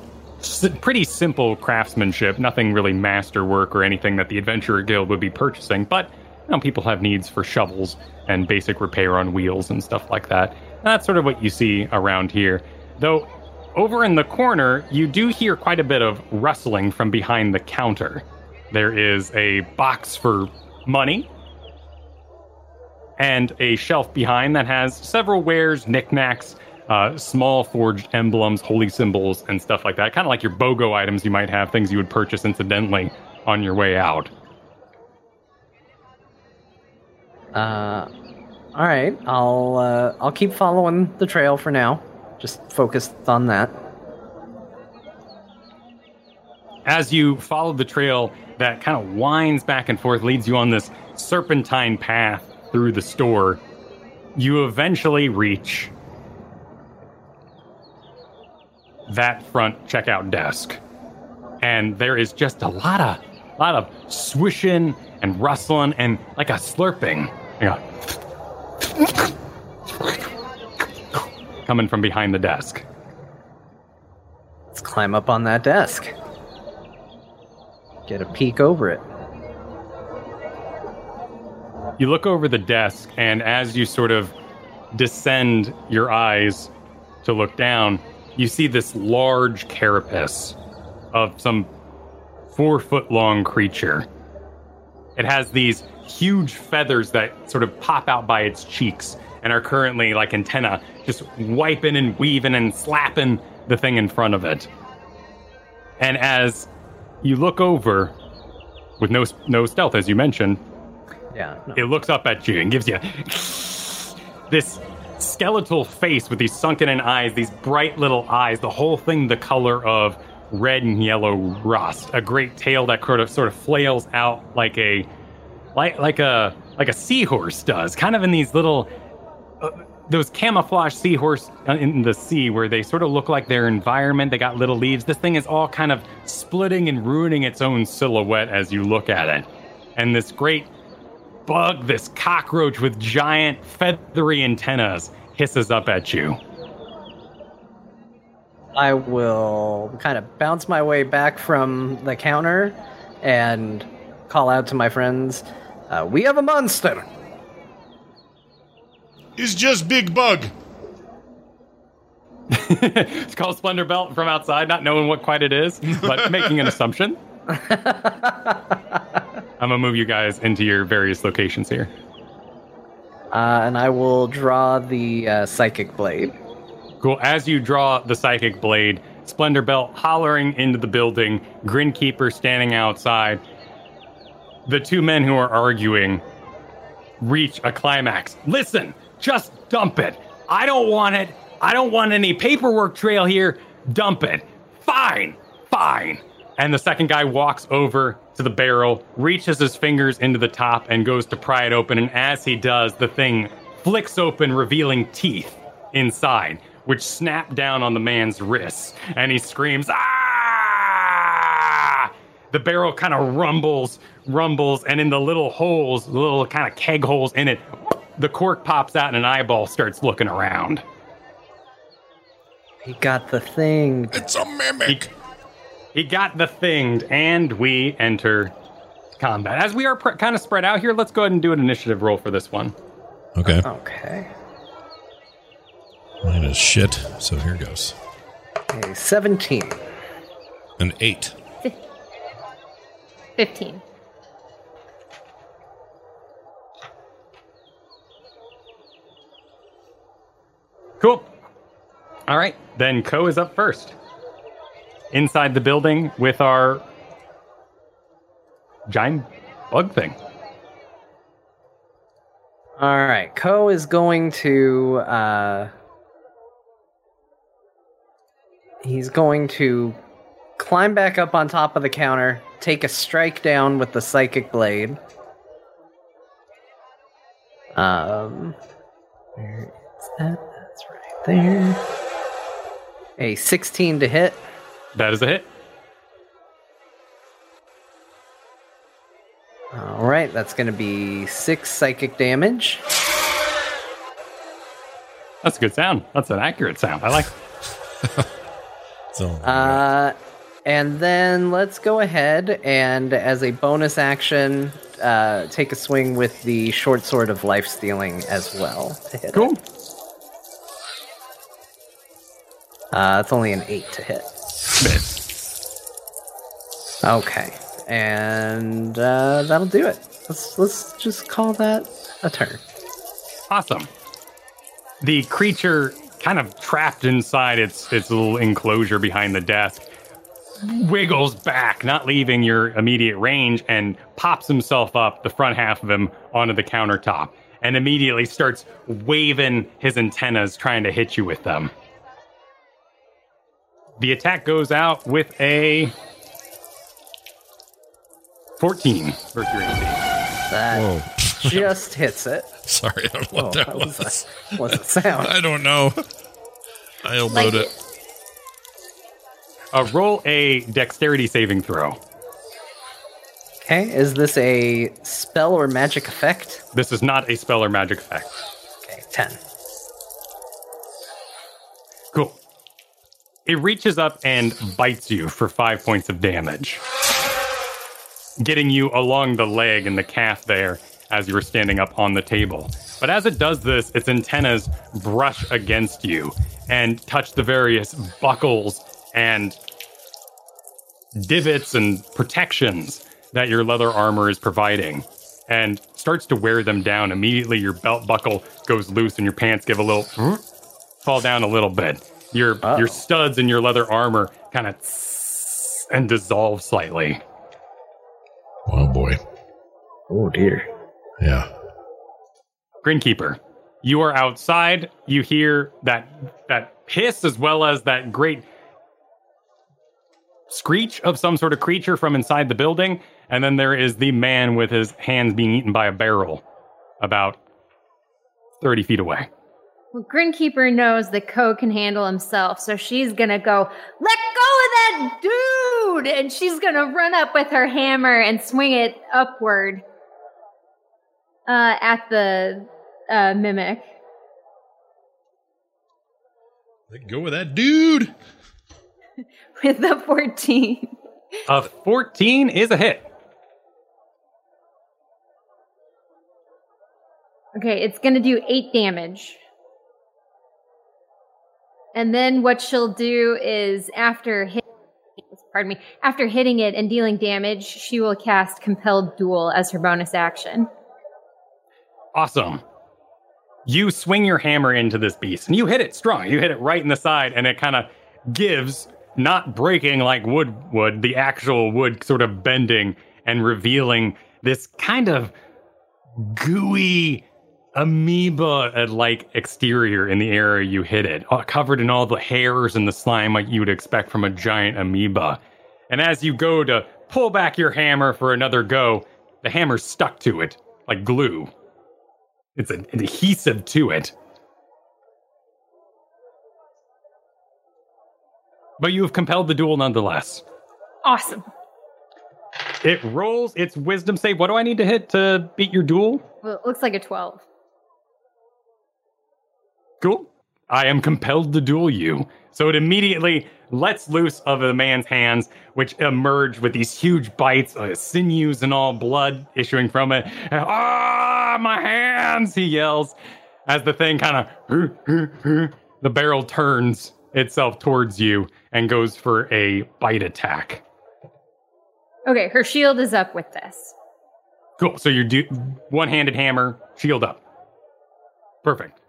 pretty simple craftsmanship, nothing really masterwork or anything that the Adventurer Guild would be purchasing, but you know, people have needs for shovels and basic repair on wheels and stuff like that. And that's sort of what you see around here. Though, over in the corner, you do hear quite a bit of rustling from behind the counter. There is a box for money and a shelf behind that has several wares, knickknacks, uh, small forged emblems, holy symbols, and stuff like that. Kind of like your BOGO items you might have, things you would purchase incidentally on your way out. Uh, all right. I'll uh, I'll keep following the trail for now. Just focused on that. As you follow the trail that kind of winds back and forth, leads you on this serpentine path through the store, you eventually reach that front checkout desk. And there is just a lot of lot of swishing and rustling and like a slurping. Yeah. Coming from behind the desk. Let's climb up on that desk. Get a peek over it. You look over the desk, and as you sort of descend your eyes to look down, you see this large carapace of some four foot long creature. It has these huge feathers that sort of pop out by its cheeks and are currently like antenna, just wiping and weaving and slapping the thing in front of it. And as you look over, with no no stealth, as you mentioned, Yeah. no. it looks up at you and gives you this skeletal face with these sunken in eyes, these bright little eyes, the whole thing the color of red and yellow rust. A great tail that sort of sort of flails out like a like like a like a seahorse does, kind of in these little uh, those camouflage seahorse in the sea where they sort of look like their environment. They got little leaves. This thing is all kind of splitting and ruining its own silhouette as you look at it. And this great bug, this cockroach with giant feathery antennas, hisses up at you. I will kind of bounce my way back from the counter and call out to my friends. Uh, we have a monster. It's just big bug. it's called Splendor Belt from outside, not knowing what quite it is, but making an assumption. I'm gonna move you guys into your various locations here. Uh, and I will draw the uh, psychic blade. Cool. As you draw the psychic blade, Splendor Belt hollering into the building, Grinkeeper standing outside. The two men who are arguing reach a climax. Listen, just dump it. I don't want it. I don't want any paperwork trail here. Dump it. Fine. Fine. And the second guy walks over to the barrel, reaches his fingers into the top, and goes to pry it open. And as he does, the thing flicks open, revealing teeth inside, which snap down on the man's wrists. And he screams, Ah! The barrel kind of rumbles, rumbles, and in the little holes, the little kind of keg holes in it, the cork pops out and an eyeball starts looking around. He got the thing. It's a mimic. He got the thing, and we enter combat. As we are pr- kind of spread out here, let's go ahead and do an initiative roll for this one. Okay. Okay. Mine is shit. So here goes. A 17. An eight. 15. Cool. All right, then Ko is up first. Inside the building with our giant bug thing. All right. Ko is going to. Uh, he's going to climb back up on top of the counter, take a strike down with the psychic blade. Um, where is that? That's right there. A 16 to hit. That is a hit. All right, that's going to be six psychic damage. That's a good sound. That's an accurate sound. I like. So Uh, and then let's go ahead and, as a bonus action, uh, take a swing with the short sword of life stealing as well. To hit Cool. it. Uh, it's only an eight to hit. Okay, and uh, that'll do it. Let's let's just call that a turn. Awesome. The creature, kind of trapped inside its its little enclosure behind the desk, wiggles back, not leaving your immediate range, and pops himself up the front half of him onto the countertop, and immediately starts waving his antennas, trying to hit you with them. The attack goes out with a 14. That Whoa. just hits it. Sorry, I don't know what oh, that, that was. was. What's the sound? I don't know. I elbowed it. Uh, roll a dexterity saving throw. Okay, is this a spell or magic effect? This is not a spell or magic effect. Okay, 10. It reaches up and bites you for five points of damage, getting you along the leg and the calf there as you were standing up on the table. But as it does this, its antennas brush against you and touch the various buckles and divots and protections that your leather armor is providing and starts to wear them down. Immediately, your belt buckle goes loose and your pants give a little hmm, fall down a little bit. Your Uh-oh. your studs and your leather armor kind of and dissolve slightly. Oh boy. Oh dear. Yeah. Grinkeeper, you are outside. You hear that that hiss as well as that great screech of some sort of creature from inside the building, and then there is the man with his hands being eaten by a barrel, about thirty feet away. Well, Grinkeeper knows that Ko can handle himself, so she's gonna go, let go of that dude! And she's gonna run up with her hammer and swing it upward uh, at the uh, mimic. Let go of that dude. With the 14. A fourteen is a hit. Okay, it's gonna do 8 damage. And then what she'll do is after hit, pardon me, after hitting it and dealing damage, she will cast Compelled Duel as her bonus action. Awesome. You swing your hammer into this beast and you hit it strong. You hit it right in the side and it kind of gives, not breaking like wood would, the actual wood sort of bending and revealing this kind of gooey amoeba like exterior in the area you hit it, uh, covered in all the hairs and the slime like you would expect from a giant amoeba. And as you go to pull back your hammer for another go, the hammer's stuck to it like glue. It's an adhesive to it. But you have compelled the duel nonetheless. Awesome. It rolls its wisdom save. What do I need to hit to beat your duel? Well, it looks like a 12. Cool. I am compelled to duel you. So it immediately lets loose of the man's hands, which emerge with these huge bites, uh, sinews and all blood issuing from it. Ah, my hands! He yells as the thing kind of. the barrel turns itself towards you and goes for a bite attack. Okay, her shield is up with this. Cool. So you do one-handed hammer, shield up. Perfect.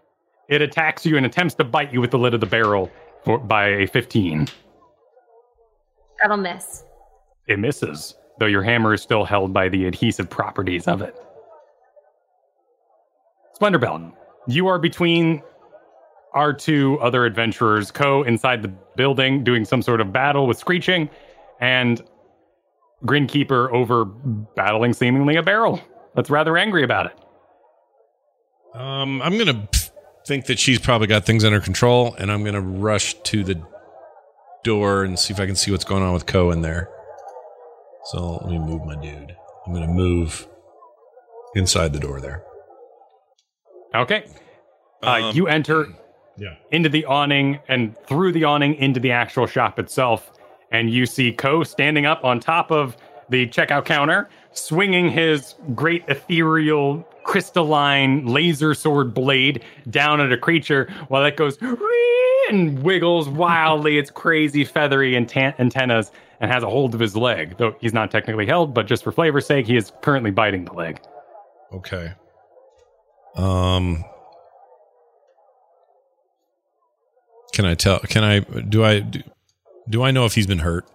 It attacks you and attempts to bite you with the lid of the barrel for, by a 15. That'll miss. It misses, though your hammer is still held by the adhesive properties of it. Splendorbelt, you are between our two other adventurers, Ko inside the building doing some sort of battle with Screeching, and Grinkeeper over battling seemingly a barrel. That's rather angry about it. Um, I'm gonna think that she's probably got things under control, and I'm gonna rush to the door and see if I can see what's going on with Ko in there. So let me move my dude. I'm gonna move inside the door there. Okay. Uh, Um, you enter Yeah. into the awning and through the awning into the actual shop itself. And you see Ko standing up on top of the checkout counter, swinging his great ethereal, crystalline laser sword blade down at a creature while that goes and wiggles wildly its crazy feathery anta- antennas and has a hold of his leg. Though he's not technically held, but just for flavor's sake, he is currently biting the leg. Okay. Um. Can I tell? Can I? Do I? Do, do I know if he's been hurt?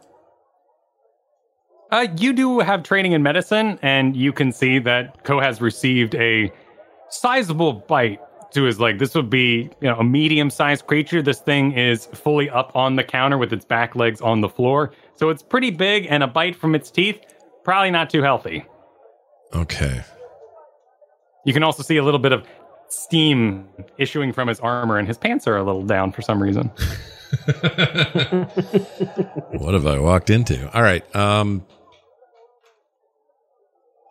Uh, you do have training in medicine, and you can see that Ko has received a sizable bite to his leg. This would be, you know, a medium-sized creature. This thing is fully up on the counter with its back legs on the floor, so it's pretty big. And a bite from its teeth, probably not too healthy. Okay. You can also see a little bit of steam issuing from his armor, and his pants are a little down for some reason. What have I walked into? All right. Um.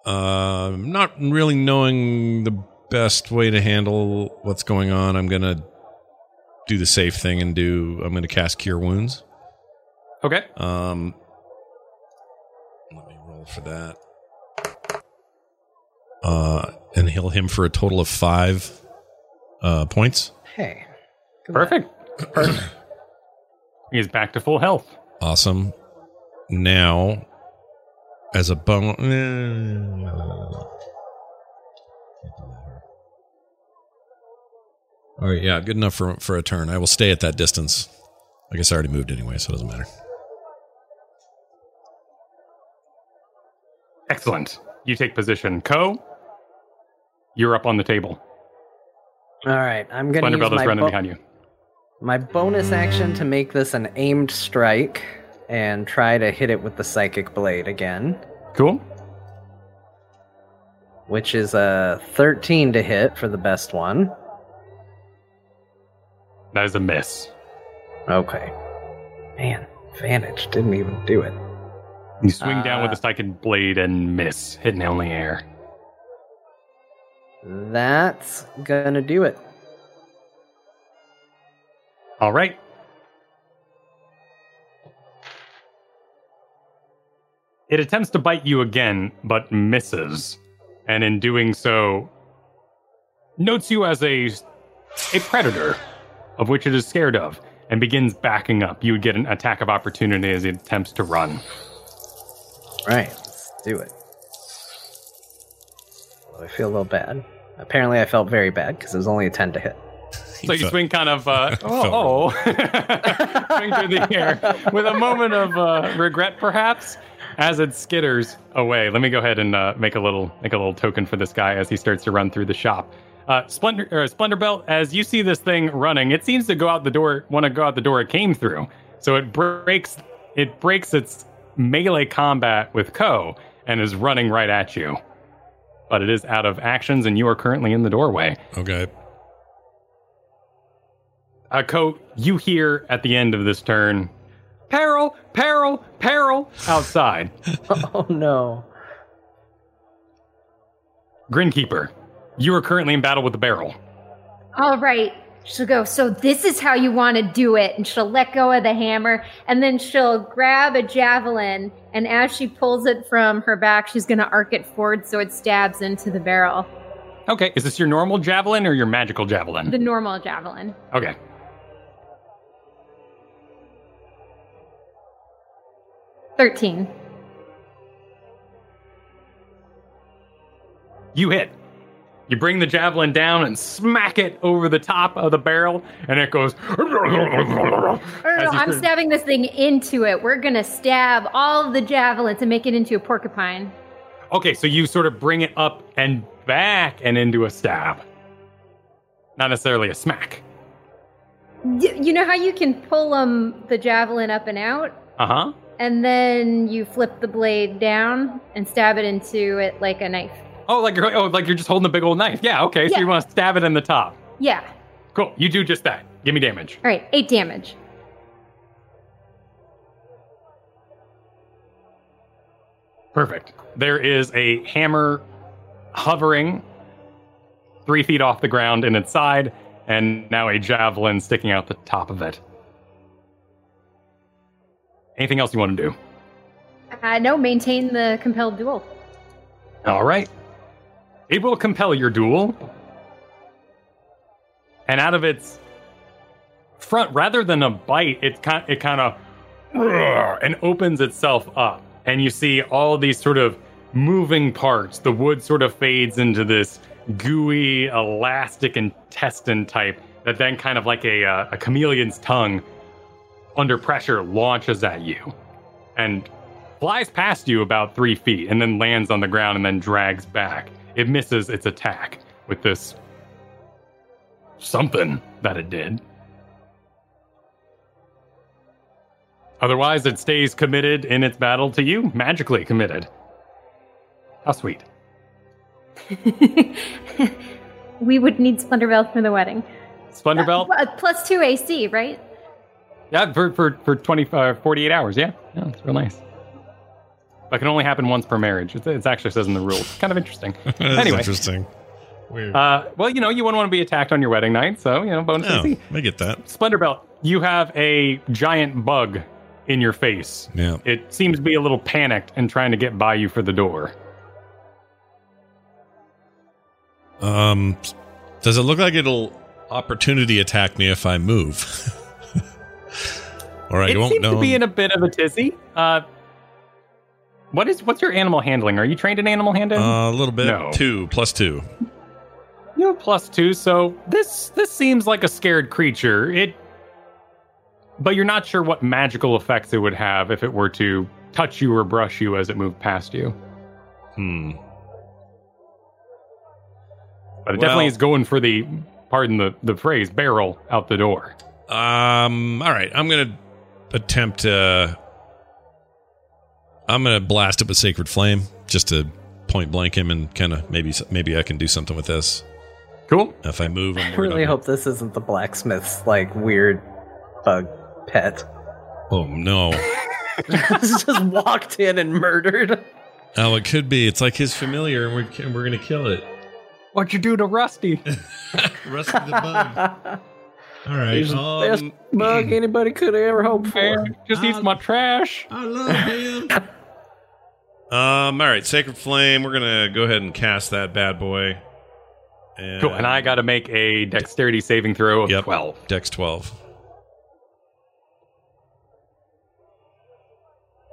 Uh, not really knowing the best way to handle what's going on. I'm gonna do the safe thing and do. I'm gonna cast Cure Wounds. Okay. Um, let me roll for that. Uh, and heal him for a total of five uh, points. Hey. Perfect. He is back to full health. Awesome. Now, as a bone. Eh. All right, yeah, good enough for for a turn. I will stay at that distance. I guess I already moved anyway, so it doesn't matter. Excellent. You take position. Ko, you're up on the table. All right, I'm gonna use is my, running bo- behind you. my bonus action to make this an aimed strike and try to hit it with the psychic blade again, Cool. which is a 13 to hit for the best one. That is a miss. Okay. Man, Vantage didn't even do it. You swing down with Uh, the psychic blade and miss, hitting only air. That's gonna do it. All right. It attempts to bite you again, but misses. And in doing so, notes you as a, a predator, of which it is scared of, and begins backing up. You would get an attack of opportunity as it attempts to run. Right, let's do it. I feel a little bad. Apparently, I felt very bad because it was only a 10 to hit. So you swing kind of, uh, oh, oh. swing through the air with a moment of uh, regret, perhaps, as it skitters away. Let me go ahead and uh, make a little make a little token for this guy as he starts to run through the shop. Uh, Splendor, uh, Splendor Belt, as you see this thing running, it seems to go out the door, want to go out the door it came through. So it breaks, it breaks its melee combat with Ko and is running right at you. But it is out of actions, and you are currently in the doorway. Okay. Uh, Ko, you hear at the end of this turn, peril, peril, peril, outside. Oh no. Grinkeeper, you are currently in battle with the barrel. All right. She'll go, so this is how you want to do it. And she'll let go of the hammer and then she'll grab a javelin. And as she pulls it from her back, she's going to arc it forward so it stabs into the barrel. Okay, is this your normal javelin or your magical javelin? The normal javelin. Okay. Thirteen. You hit. You bring the javelin down and smack it over the top of the barrel, and it goes. I'm stabbing this thing into it. We're going to stab all of the javelins and make it into a porcupine. Okay, so you sort of bring it up and back and into a stab. Not necessarily a smack. Y- you know how you can pull um, the javelin up and out? Uh huh. And then you flip the blade down and stab it into it like a knife. Oh, like you're oh, like you're just holding a big old knife. Yeah. Okay. So Yeah. you want to stab it in the top. Yeah. Cool. You do just that. Give me damage. All right, eight damage. Perfect. There is a hammer hovering three feet off the ground in its side, and now a javelin sticking out the top of it. Anything else you want to do? Uh, no, maintain the compelled duel. All right. It will compel your duel. And out of its front rather than a bite, it kind it kind of and opens itself up, and you see all these sort of moving parts. The wood sort of fades into this gooey, elastic intestine type that then kind of like a, uh, a chameleon's tongue under pressure launches at you and flies past you about three feet and then lands on the ground and then drags back. It misses its attack with this something that it did. Otherwise, it stays committed in its battle to you, magically committed. How sweet. we would need Splendor Belt for the wedding. Splendor Belt? Uh, plus two AC, right? Yeah, for, for, for 20, uh, 48 hours. Yeah, yeah, it's real nice. That can only happen once per marriage. It, it actually says in the rules. Kind of interesting. Anyway, interesting. Weird. uh, well, you know, you wouldn't want to be attacked on your wedding night, so, you know, bonus AC. I get that. Splendor Belt, you have a giant bug in your face. Yeah. It seems to be a little panicked and trying to get by you for the door. Um, does it look like it'll opportunity attack me if I move? or I it won't seems to be in a bit of a tizzy. Uh, what is what's your animal handling? Are you trained in animal handling? uh, a little bit. No. Two plus two. you have plus two, so this this seems like a scared creature. It, but you're not sure what magical effects it would have if it were to touch you or brush you as it moved past you. Hmm. But it Well- definitely is going for the, pardon the the phrase, barrel out the door. Um. All right. I'm gonna attempt. Uh, I'm gonna blast up a sacred flame just to point blank him and kind of maybe maybe I can do something with this Cool. if I move. I'm really hope this isn't the blacksmith's like weird bug pet. Oh no. Just walked in and murdered. Oh, it could be. It's like his familiar, and we're we're gonna kill it. What'd you do to Rusty? Rusty the bug. All right. He's the best Um, bug anybody could ever hope for. Just eats my trash. I love him. um. All right. Sacred flame. We're gonna go ahead and cast that bad boy. And, Cool. And I got to make a dexterity saving throw of Yep. 12. Dex twelve.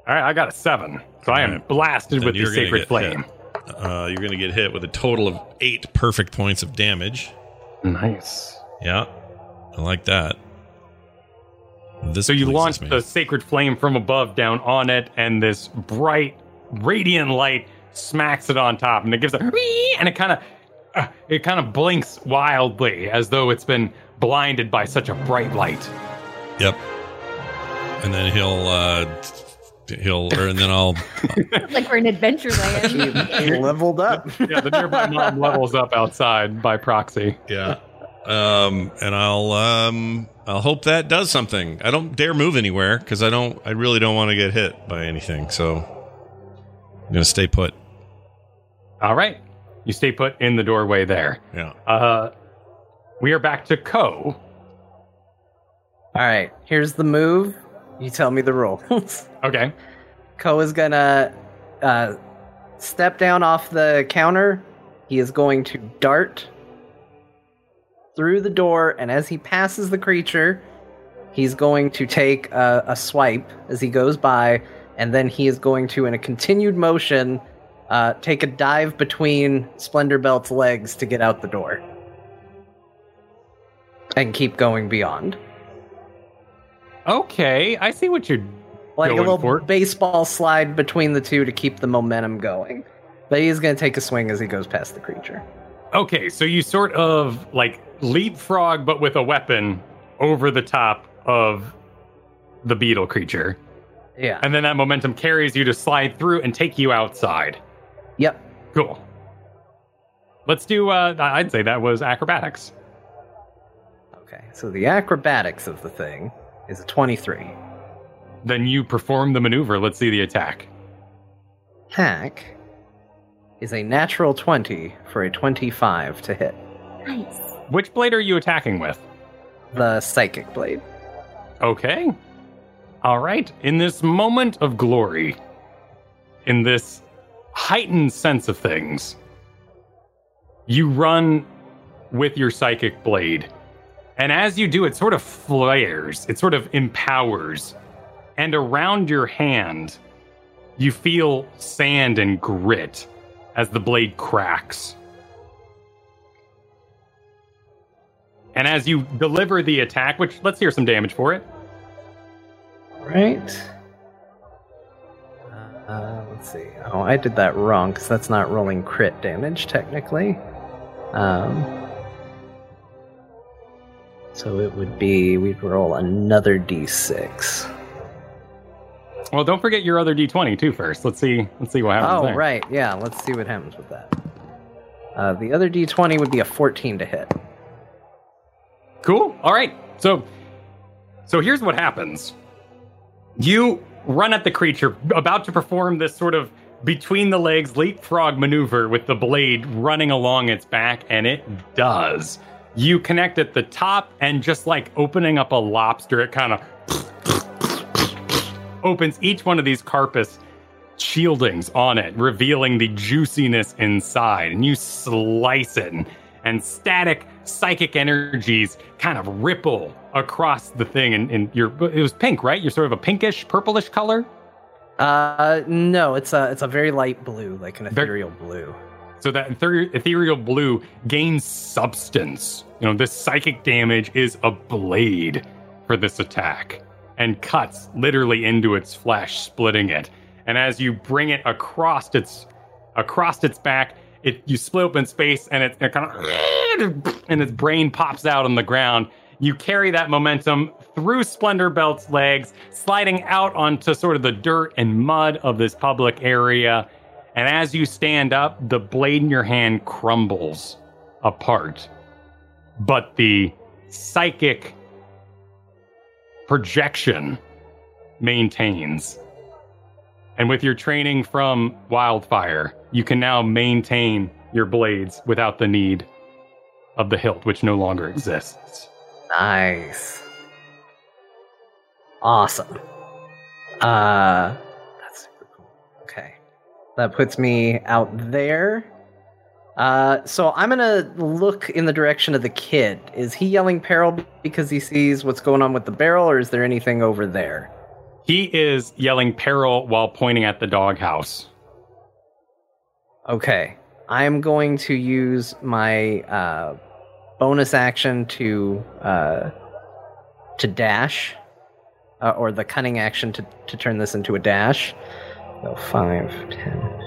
All right, I got a seven. So I am Alright. blasted Then with the sacred get flame. Uh, you're gonna get hit with a total of eight perfect points of damage. Nice. Yeah, I like that. This So you launch me. the sacred flame from above down on it, and this bright, radiant light smacks it on top, and it gives a and it kind of uh, it kind of blinks wildly as though it's been blinded by such a bright light. Yep. And then he'll uh he'll or and then I'll like we're in Adventureland. He leveled up. Yeah, the nearby mom levels up outside by proxy. yeah. Um and I'll um I'll hope that does something. I don't dare move anywhere cuz I don't I really don't want to get hit by anything. So I'm going to stay put. All right, you stay put in the doorway there. Yeah. Uh, we are back to Ko. All right, here's the move. You tell me the rules. Okay. Ko is gonna uh, step down off the counter. He is going to dart through the door, and as he passes the creature, he's going to take a, a swipe as he goes by, and then he is going to, in a continued motion, uh, take a dive between Splendor Belt's legs to get out the door. And keep going beyond. Okay, I see what you're like a little for baseball slide between the two to keep the momentum going. But he's going to take a swing as he goes past the creature. Okay, so you sort of like leapfrog, but with a weapon over the top of the beetle creature. Yeah. And then that momentum carries you to slide through and take you outside. Yep. Cool. Let's do, uh, I'd say that was acrobatics. Okay. So the acrobatics of the thing is a 23. Then you perform the maneuver. Let's see the attack. Hack is a natural 20 for a 25 to hit. nice. Which blade are you attacking with? The psychic blade. Okay. All right. In this moment of glory, in this heightened sense of things, you run with your psychic blade And as you do, it sort of flares, it sort of empowers. And around your hand, you feel sand and grit as the blade cracks. And as you deliver the attack, which let's hear some damage for it. Right. Uh, let's see. Oh, I did that wrong because that's not rolling crit damage technically. Um, so it would be we'd roll another d6. Well, don't forget your other d20 too. First, let's see. Let's see what happens. Oh, there. right. Yeah, let's see what happens with that. Uh, the other d20 would be a 14 to hit. Cool. All right. So, so here's what happens. You run at the creature, about to perform this sort of between the legs leapfrog maneuver with the blade running along its back, and it does. You connect at the top, and just like opening up a lobster, it kind of opens each one of these carpus shieldings on it, revealing the juiciness inside. And you slice it, and, and static psychic energies kind of ripple across the thing. And, and you're, it was pink, right? You're sort of a pinkish, purplish color. Uh, no, it's a it's a very light blue, like an ethereal blue. So that ether- ethereal blue gains substance. You know, this psychic damage is a blade for this attack and cuts literally into its flesh, splitting it. And as you bring it across its across its back, it you split open space and it, it kind of and its brain pops out on the ground. You carry that momentum through Splendor Belt's legs, sliding out onto sort of the dirt and mud of this public area. And as you stand up, the blade in your hand crumbles apart. But the psychic projection maintains. And with your training from Wildfire, you can now maintain your blades without the need of the hilt, which no longer exists. Nice. Awesome. Uh that's super cool. Okay. That puts me out there. Uh so I'm to look in the direction of the kid. Is he yelling peril because he sees what's going on with the barrel or is there anything over there? He is yelling peril while pointing at the doghouse. Okay. I'm going to use my uh bonus action to uh to dash uh, or the cunning action to, to turn this into a dash. So 5, 10,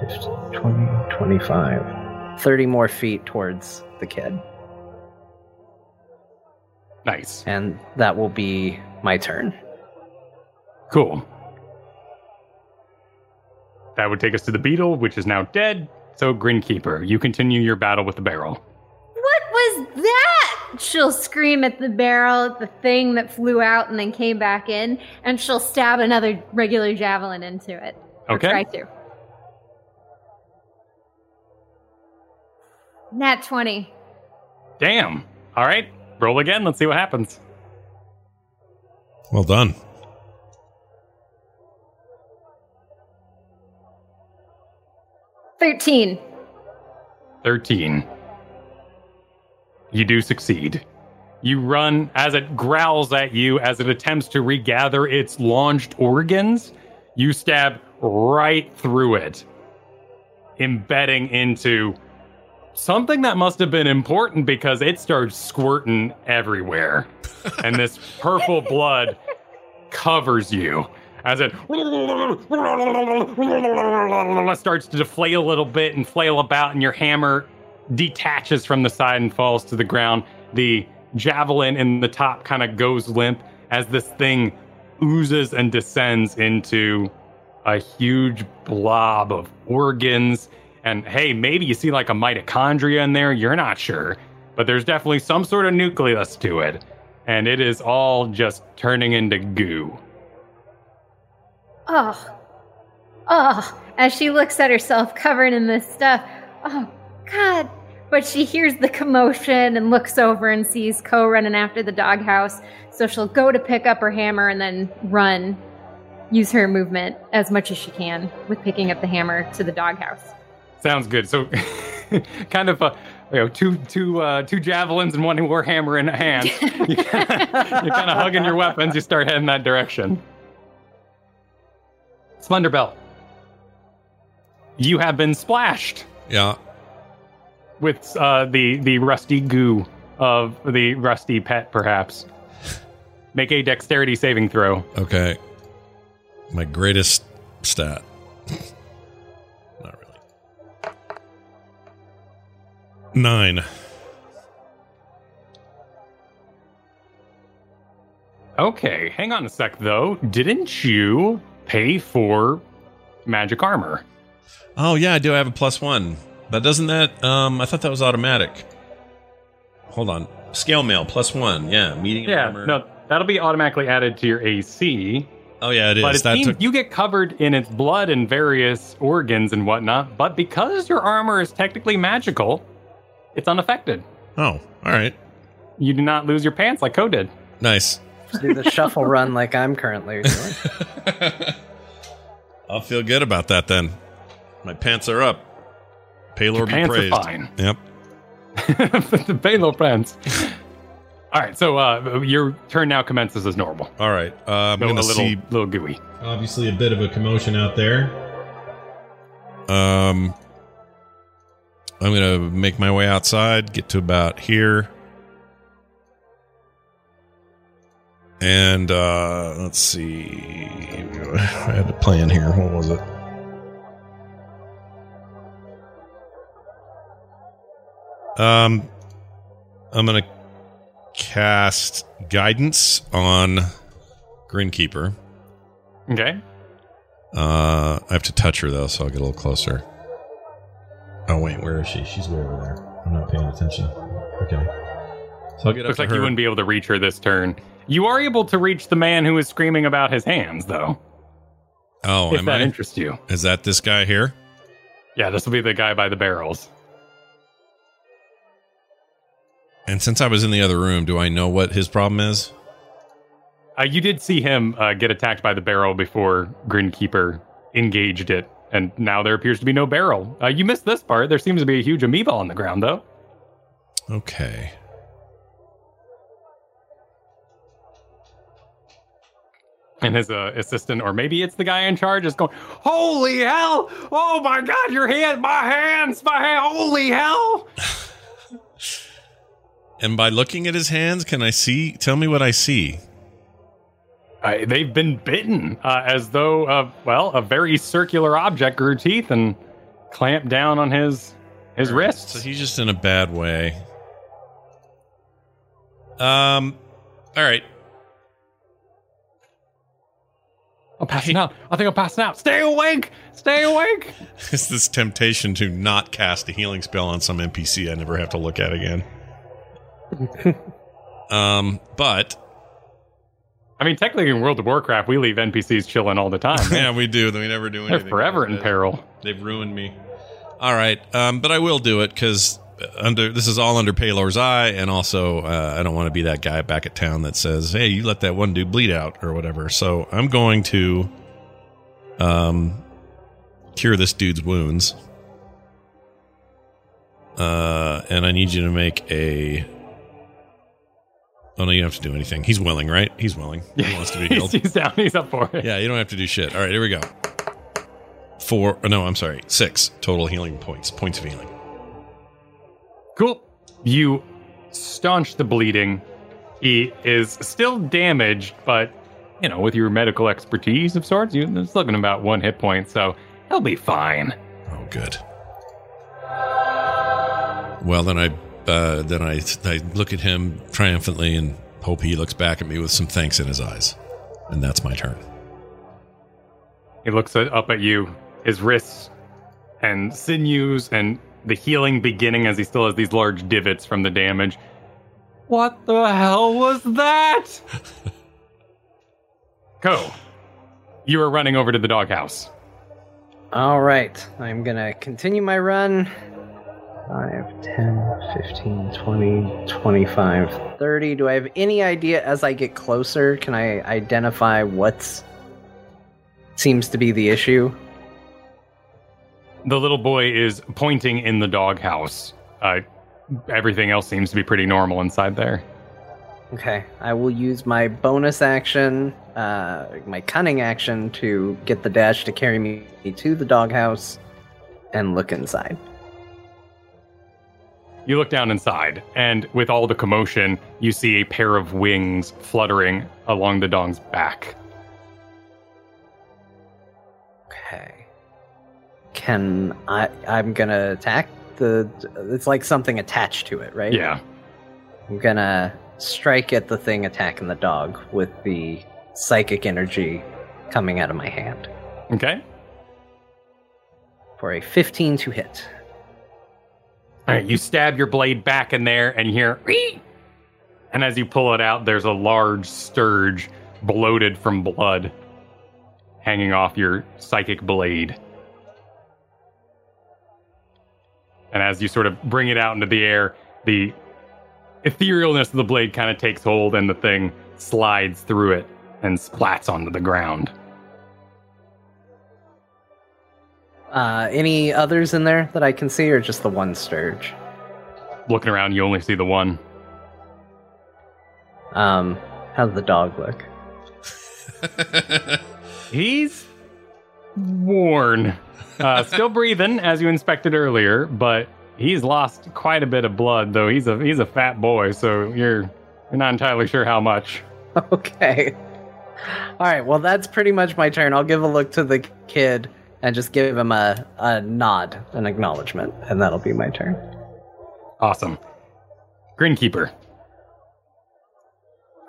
15, 20, 25, 30 more feet towards the kid. Nice. And that will be my turn. Cool. That would take us to the beetle, which is now dead. So, Grinkeeper, you continue your battle with the barrel. What was that? She'll scream at the barrel, at the thing that flew out and then came back in, and she'll stab another regular javelin into it. Or Okay. Try to. Nat 20. Damn. All right. Roll again. Let's see what happens. Well done. Thirteen. 13. You do succeed. You run as it growls at you as it attempts to regather its launched organs. You stab right through it, embedding into something that must have been important because it starts squirting everywhere. and this purple blood covers you as it starts to deflate a little bit and flail about, and your hammer detaches from the side and falls to the ground. The javelin in the top kind of goes limp as this thing oozes and descends into a huge blob of organs. And hey, maybe you see like a mitochondria in there, you're not sure, but there's definitely some sort of nucleus to it. And it is all just turning into goo. Oh. Oh. As she looks at herself covered in this stuff. Oh, God. But she hears the commotion and looks over and sees Ko running after the doghouse. So she'll go to pick up her hammer and then run. Use her movement as much as she can with picking up the hammer to the doghouse. Sounds good. So, kind of uh, you know, two two uh, two javelins and one warhammer in hand. you are kind of hugging your weapons. You start heading that direction. Splendorbelt, you have been splashed Yeah. with uh, the the rusty goo of the rusty pet, perhaps. Make a dexterity saving throw. Okay. My greatest stat. Not really. Nine. Okay, hang on a sec though. Didn't you pay for magic armor? Oh yeah, I do I have a plus one. But doesn't that um I thought that was automatic. Hold on. Scale mail plus one, yeah. Medium Yeah, armor. no, that'll be automatically added to your AC. Oh yeah, it is. But it that seems took- you get covered in its blood and various organs and whatnot. But because your armor is technically magical, it's unaffected. Oh, all right. You do not lose your pants like Ko did. Nice. Do the shuffle run like I'm currently doing. I'll feel good about that then. My pants are up. Pelor Your be pants are fine. Yep. the Balo pants. All right, so uh, your turn now commences as normal. All right. Uh, I'm No, a gonna little, see little gooey. Obviously, a bit of a commotion out there. Um, I'm gonna make my way outside, get to about here, and uh, let's see. I had a plan here. What was it? Um, I'm gonna cast guidance on Grinkeeper. Okay. Uh, I have to touch her though, so I'll get a little closer. Oh wait, where is she? She's way over there. I'm not paying attention. Okay. So I'll get Looks up to like her. you wouldn't be able to reach her this turn. You are able to reach the man who is screaming about his hands, though. oh, if that I? interests you. Is that this guy here? Yeah, this will be the guy by the barrels. And since I was in the other room, do I know what his problem is? Uh, you did see him uh, get attacked by the barrel before Grinkeeper engaged it, and now there appears to be no barrel. Uh, you missed this part. There seems to be a huge amoeba on the ground, though. Okay. And his uh, assistant, or maybe it's the guy in charge, is going, "Holy hell! Oh my God! Your hand, my hands, my hand! Holy hell!" And by looking at his hands, can I see? Tell me what I see. Uh, they've been bitten, uh, as though, uh, well, a very circular object grew teeth and clamped down on his his wrists. So he's just in a bad way. Um. All right. I'm passing out. I think I'm passing out. Stay awake. Stay awake. It's this temptation to not cast a healing spell on some NPC I never have to look at again. um, but I mean, technically, in World of Warcraft, we leave NPCs chilling all the time. yeah, we do. We never do anything. They're anything. forever in peril. They've ruined me. All right, um, but I will do it because under this is all under Pelor's eye, and also uh, I don't want to be that guy back at town that says, "Hey, you let that one dude bleed out" or whatever. So I'm going to um, cure this dude's wounds, uh, and I need you to make a. Oh no, you don't have to do anything. He's willing, right? He's willing. He wants to be healed. he's down. He's up for it. Yeah, you don't have to do shit. All right, here we go. Four. oh, No, I'm sorry. Six total healing points. Points of healing. Cool. You staunch the bleeding. He is still damaged, but you know, with your medical expertise of sorts, you it's looking about one hit point, so he'll be fine. Oh, good. Well, then I uh, then I I look at him triumphantly and hope he looks back at me with some thanks in his eyes, and that's my turn. He looks up at you, his wrists and sinews, and the healing beginning as he still has these large divots from the damage. What the hell was that? Go. You are running over to the doghouse. All right, I'm gonna continue my run. 5, 10, 15, 20, 25, 30. Do I have any idea as I get closer? Can I identify what seems to be the issue? The little boy is pointing in the doghouse. Uh, everything else seems to be pretty normal inside there. Okay, I will use my bonus action, uh, my cunning action, to get the dash to carry me to the doghouse and look inside. You look down inside, and with all the commotion, you see a pair of wings fluttering along the dog's back. Can I? I'm gonna attack the. It's like something attached to it, right? Yeah. I'm gonna strike at the thing attacking the dog with the psychic energy coming out of my hand Okay. for a 15 to hit. All right, you stab your blade back in there, and you hear, and as you pull it out, there's a large stirge, bloated from blood, hanging off your psychic blade. And as you sort of bring it out into the air, the etherealness of the blade kind of takes hold, and the thing slides through it and splats onto the ground. Uh, any others in there that I can see, or just the one stirge? Looking around, you only see the one. Um, how's the dog look? He's worn. Uh, still breathing, as you inspected earlier, but he's lost quite a bit of blood. Though he's a he's a fat boy, so you're you're not entirely sure how much. Okay. All right. Well, that's pretty much my turn. I'll give a look to the kid and just give him a, a nod, an acknowledgement, and that'll be my turn. Awesome. Grinkeeper.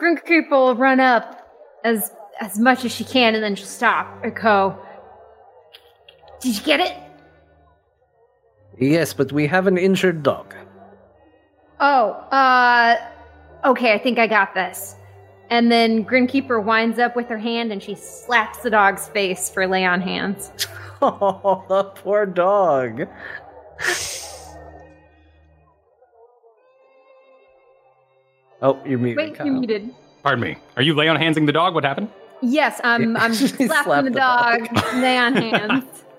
Grinkeeper will run up as as much as she can and then she'll stop and go. Did you get it? Yes, but we have an injured dog. Oh, uh, okay, I think I got this. And then Grinkeeper winds up with her hand and she slaps the dog's face for lay on hands. Oh, the poor dog. oh, you're muted. Wait, Kyle. you muted. Pardon me. Are you lay on handsing the dog? What happened? Yes, I'm I'm slapping the the dog, dog. lay on hands.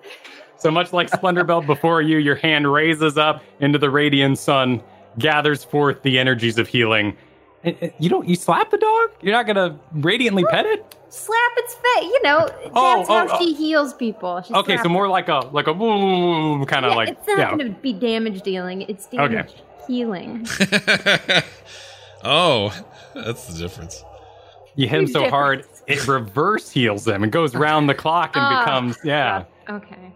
So much like Splendor Belt before you, your hand raises up into the radiant sun, gathers forth the energies of healing. Eh, eh, You don't. You slap the dog? You're not gonna radiantly pet it? Slap its face, you know. That's Oh, oh, how oh. she heals people. She Okay, so more like a like a kind of Yeah, like it's not yeah. going to be damage dealing. It's Okay. healing. oh, that's the difference. You hit him Huge so hard, it reverse heals them and goes round the clock and Ah, becomes yeah. Okay.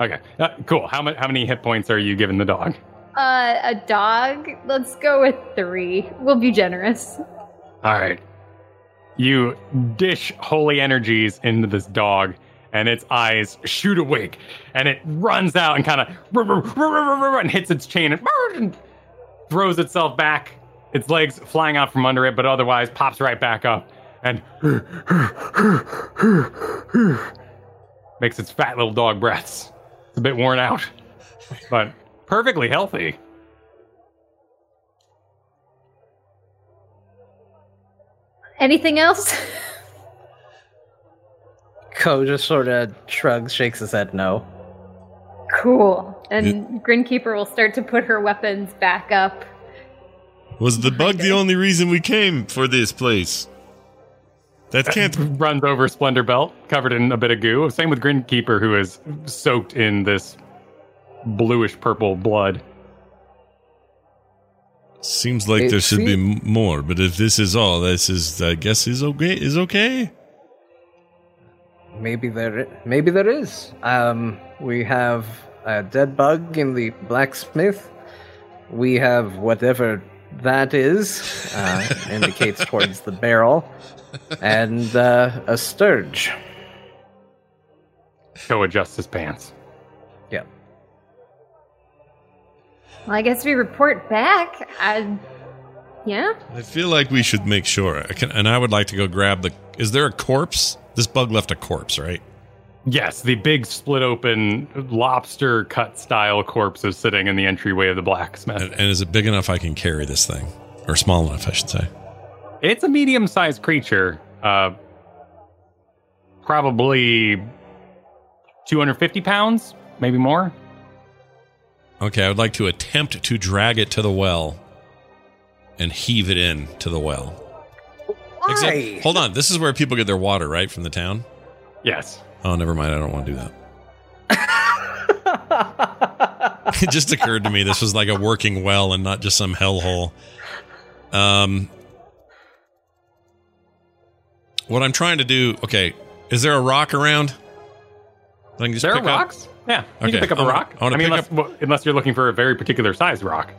Okay, uh, cool. How many how many hit points are you giving the dog? Uh, a dog. Let's go with three. We'll be generous. All right, you dish holy energies into this dog, and its eyes shoot awake, and it runs out and kind of and hits its chain and, and throws itself back. Its legs flying out from under it, but otherwise pops right back up and makes its fat little dog breaths. It's a bit worn out, but perfectly healthy. Anything else? Ko just sort of shrugs, shakes his head no. cool. And Grinkeeper will start to put her weapons back up. Was the bug the only reason we came for this place? That can't. runs over Splendor Belt, covered in a bit of goo. Same with Grinkeeper, who is soaked in this bluish purple blood. Seems like It there should be more, but if this is all, this is, I guess, is okay. Is okay. Maybe there, maybe there is. Um, we have a dead bug in the blacksmith. We have whatever that is, uh, indicates towards the barrel, and uh, a stirge. Go adjust his pants. Yep. Well, I guess we report back. I, yeah. I feel like we should make sure. I can, and I would like to go grab the. Is there a corpse? This bug left a corpse, right? Yes, the big split open lobster cut style corpse is sitting in the entryway of the blacksmith. And, and is it big enough I can carry this thing, or small enough, I should say? It's a medium sized creature, uh, probably 250 pounds, maybe more. Okay, I would like to attempt to drag it to the well and heave it in to the well. Except- hold on, this is where people get their water, right, from the town? Yes. Oh, never mind. I don't want to do that. it just occurred to me this was like a working well and not just some hellhole. Um, what I'm trying to do. Okay, is there a rock around? I can just There are pick up? rocks. Yeah, you Okay, can pick up I a rock. I wanna mean, unless, well, unless you're looking for a very particular size rock.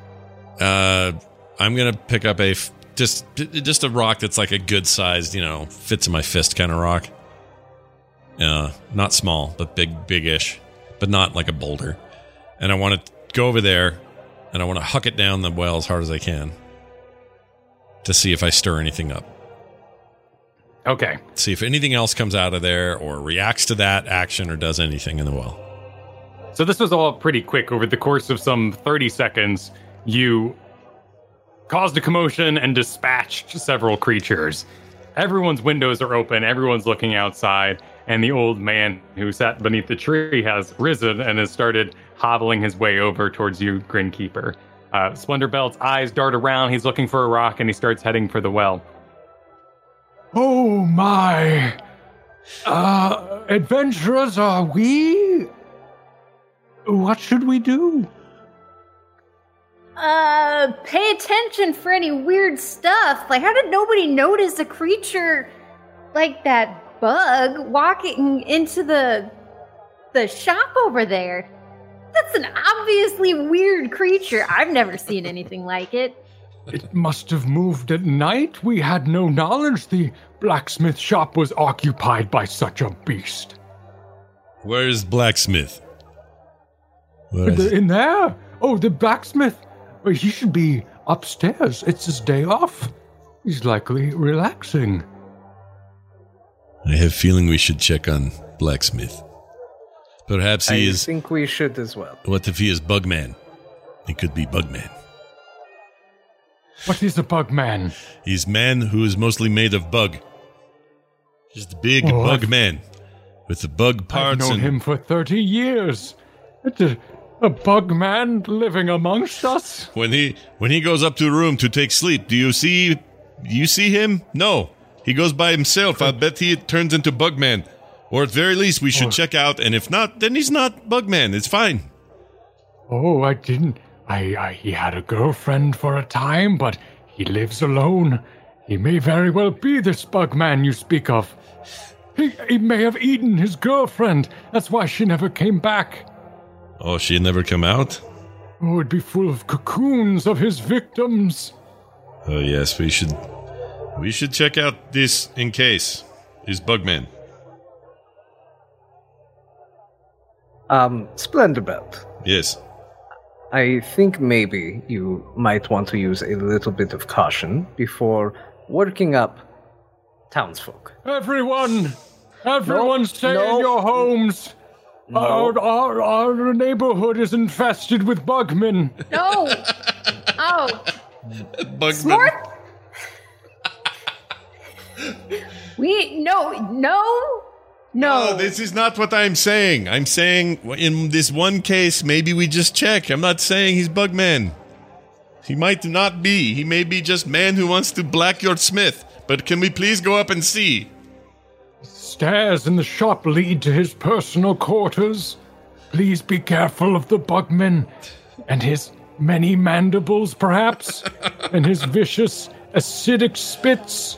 Uh, I'm gonna pick up a f- just just a rock that's like a good sized, you know, fits in my fist kind of rock. Uh, not small, but big, big-ish, but not like a boulder. And I want to go over there, and I want to huck it down the well as hard as I can to see if I stir anything up. Okay. See if anything else comes out of there or reacts to that action or does anything in the well. So this was all pretty quick. Over the course of some 30 seconds, you caused a commotion and dispatched several creatures. Everyone's windows are open, everyone's looking outside, and the old man who sat beneath the tree has risen and has started hobbling his way over towards you, Grinkeeper. Uh, Splendor Belt's eyes dart around, he's looking for a rock, and he starts heading for the well. Oh my. Uh, adventurers are we? What should we do? Uh, pay attention for any weird stuff. Like, how did nobody notice a creature like that bug walking into the the shop over there? That's an obviously weird creature. I've never seen anything like it. It must have moved at night. We had no knowledge the blacksmith shop was occupied by such a beast. Where is blacksmith? Where In, is the- in there? Oh, the blacksmith. He should be upstairs. It's his day off. He's likely relaxing. I have feeling we should check on blacksmith. Perhaps I he is. I think we should as well. What if he is Bugman? He could be Bugman. What is a bug man? He's man who is mostly made of bug. Just a big Oh, bug I've- man with the bug I've parts known and him for 30 years. It's a, a bug man living amongst us? when he when he goes up to the room to take sleep, do you see you see him? No. He goes by himself. I bet he turns into Bugman. Or at very least we should Oh. check out and if not, then he's not Bugman. It's fine. Oh, I didn't. I, I he had a girlfriend for a time, but he lives alone. He may very well be this bug man you speak of. He, he may have eaten his girlfriend. That's why she never came back. Oh, she never come out? Oh, it'd be full of cocoons of his victims. Oh yes, we should we should check out this in case. Is Bugman. Um, Splendor Belt. Yes. I think maybe you might want to use a little bit of caution before working up townsfolk. Everyone, everyone, No, stay no. in your homes. Our, our, our neighborhood is infested with bugmen. No. oh, Bugmen. Smart. we no no no. No, this is not what I'm saying. I'm saying in this one case, maybe we just check. I'm not saying he's Bugman. He might not be. He may be just man who wants to black your smith. But can we please go up and see? Stairs in the shop lead to his personal quarters. Please be careful of the bugman and his many mandibles, perhaps, and his vicious acidic spits.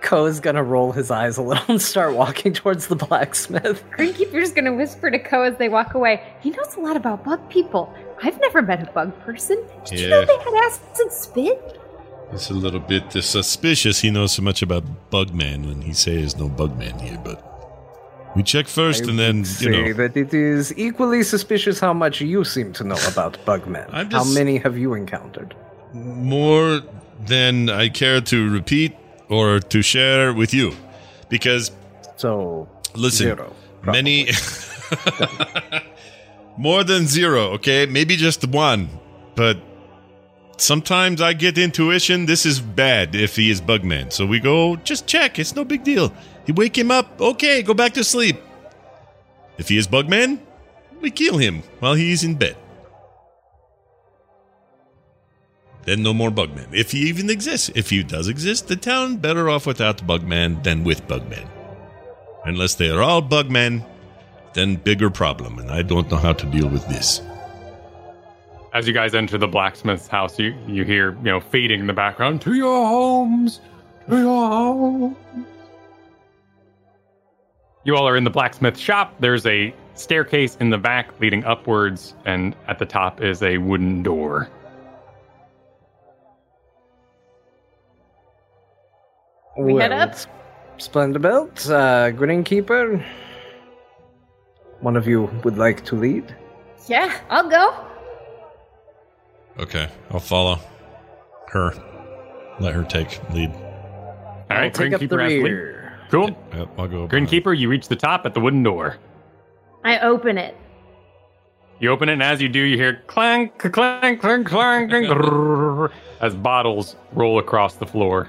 Ko is gonna roll his eyes a little and start walking towards the blacksmith. Greenkeeper's gonna whisper to Ko as they walk away. He knows a lot about bug people. I've never met a bug person. Did you know they had acid spit? It's a little bit suspicious he knows so much about Bugman when he says there's no Bugman here, but we check first I and then, would you say know. that it is equally suspicious how much you seem to know about bugmen. I'm How many have you encountered? more than I care to repeat or to share with you. Because, So listen, zero. many. more than zero, okay? Maybe just one. But sometimes I get intuition this is bad if he is Bugman. So we go, just check. It's no big deal. You wake him up, okay, go back to sleep. If he is Bugman, We kill him while he is in bed. Then no more Bugman. If he even exists. If he does exist, the town better off without Bugman than with Bugman. Unless they are all Bugmen, then bigger problem, and I don't know how to deal with this. As you guys enter the blacksmith's house, you, you hear, you know, fading in the background, to your homes, to your homes. You all are in the blacksmith shop. There's a staircase in the back leading upwards, and at the top is a wooden door. We head Well, up? Splendid belt, uh, Greenkeeper. One of you would like to lead? Yeah, I'll go. Okay, I'll follow her. Let her take lead. All I'll take up the Greenkeeper has lead. rear. Cool. Yep, I'll go. Greenkeeper, you reach the top at the wooden door. I open it. You open it, and as you do, you hear clank, clank, clank, clank, clank, as bottles roll across the floor.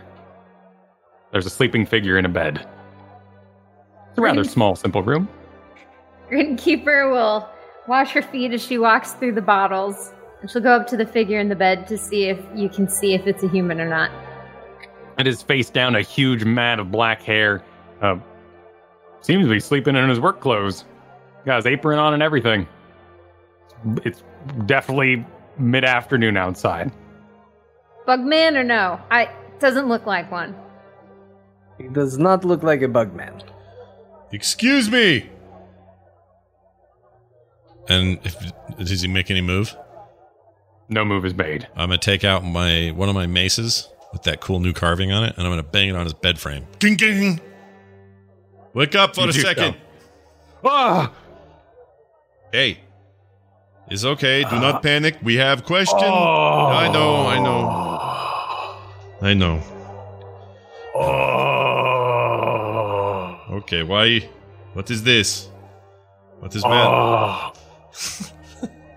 There's a sleeping figure in a bed. It's a rather small, simple room. Greenkeeper will wash her feet as she walks through the bottles, and she'll go up to the figure in the bed to see if you can see if it's a human or not. It is face down, a huge mat of black hair. Uh, seems to be sleeping in his work clothes. Got his apron on and everything. It's definitely mid afternoon outside. Bugman or no? I doesn't look like one. He does not look like a bugman. Excuse me. And if does he make any move? No move is made. I'm gonna take out my one of my maces with that cool new carving on it, and I'm gonna bang it on his bed frame. Ging ging. Wake up for You a do second. so. Ah! Hey, it's okay. Do not ah. panic. We have question. Oh. Ah. I know. I know. I know. Oh, Okay. Why? What is this? What is bad? oh.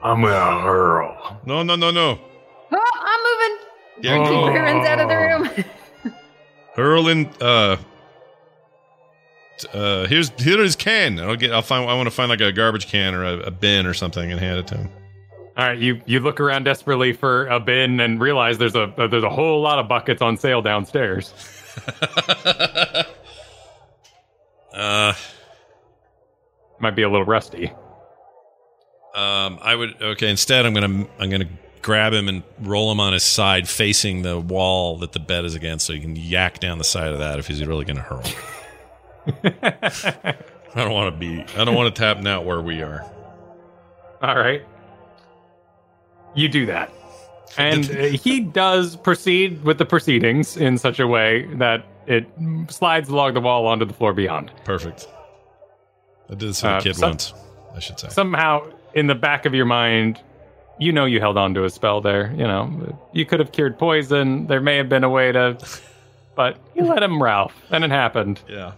I'm gonna hurl. No, no, no, no. Oh, I'm moving. Yeah, Oh. go. Out of the room. Hurl in. Uh. Uh, here's here is can. I'll get. I'll find. I want to find like a garbage can or a, a bin or something and hand it to him. All right, you you look around desperately for a bin and realize there's a there's a whole lot of buckets on sale downstairs. uh, Might be a little rusty. um, I would. Okay, instead, I'm gonna I'm gonna grab him and roll him on his side, facing the wall that the bed is against, so he can yak down the side of that if he's really gonna hurl. I don't want to be. I don't want to tap out where we are. All right, you do that, and he does proceed with the proceedings in such a way that it slides along the wall onto the floor beyond. Perfect. I did this to a Uh, kid some- once. I should say. Somehow, in the back of your mind, you know you held on to a spell there. You know, you could have cured poison. There may have been a way to, but you let him, Ralph, and it happened. yeah.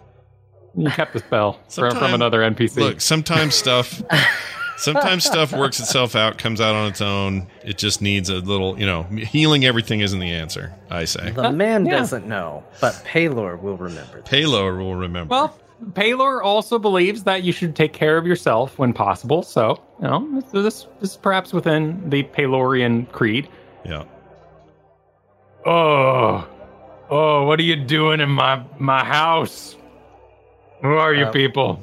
You kept the spell from, from another NPC. Look, sometimes stuff sometimes stuff works itself out, comes out on its own. It just needs a little, you know, healing everything isn't the answer, I say. The man yeah. doesn't know, but Pelor will remember. this. Pelor will remember. Well, Pelor also believes that you should take care of yourself when possible. So, you know, this, this, this is perhaps within the Pelorian creed. yeah. Oh, oh, what are you doing in my my house? Who are you Uh, people?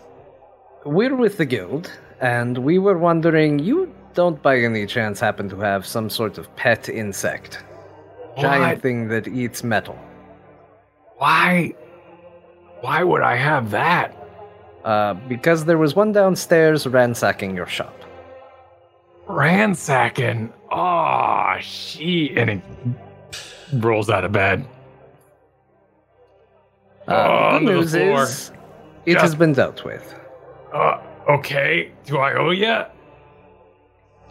We're with the guild, and we were wondering you don't by any chance happen to have some sort of pet insect? Giant thing that eats metal. Why? Why would I have that? Uh, because there was one downstairs ransacking your shop. Ransacking. Oh, she and it rolls out of bed. Uh, Oh, the good the news floor. is, it Yeah. has been dealt with. Uh, okay. Do I owe you?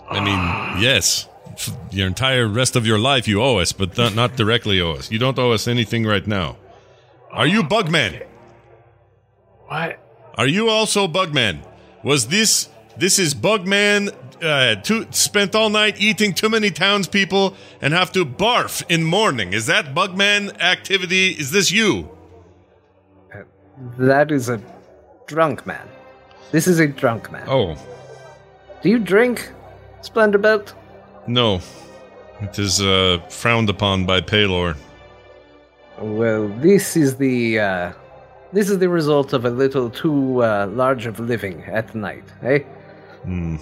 I mean, yes. F- Your entire rest of your life you owe us, but not, not directly owe us. You don't owe us anything right now. Are you Bugman? What? Are you also Bugman? Was this this is Bugman uh, too, spent all night eating too many townspeople and have to barf in morning? Is that Bugman activity? Is this you? That is a drunk man. This is a drunk man. Oh, Do you drink, Splendorbelt? No, it is uh, frowned upon by Pelor. Well, this is the uh, this is the result of a little too uh, large of living at night, eh? Hmm.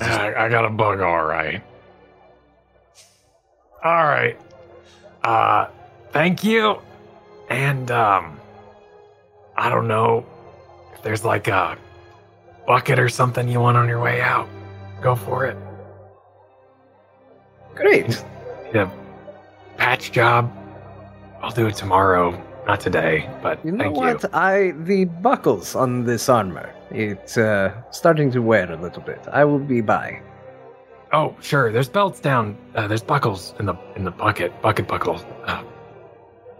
I, I got a bug, all right. All right. Uh, thank you. And um, I don't know if there's like a bucket or something you want on your way out. Go for it. Great. A patch job. I'll do it tomorrow, not today. But You know what? you. I the buckles on this armor. It's uh, starting to wear a little bit. I will be by. Oh, sure. There's belts down. Uh, there's buckles in the in the bucket. Bucket buckles. Uh,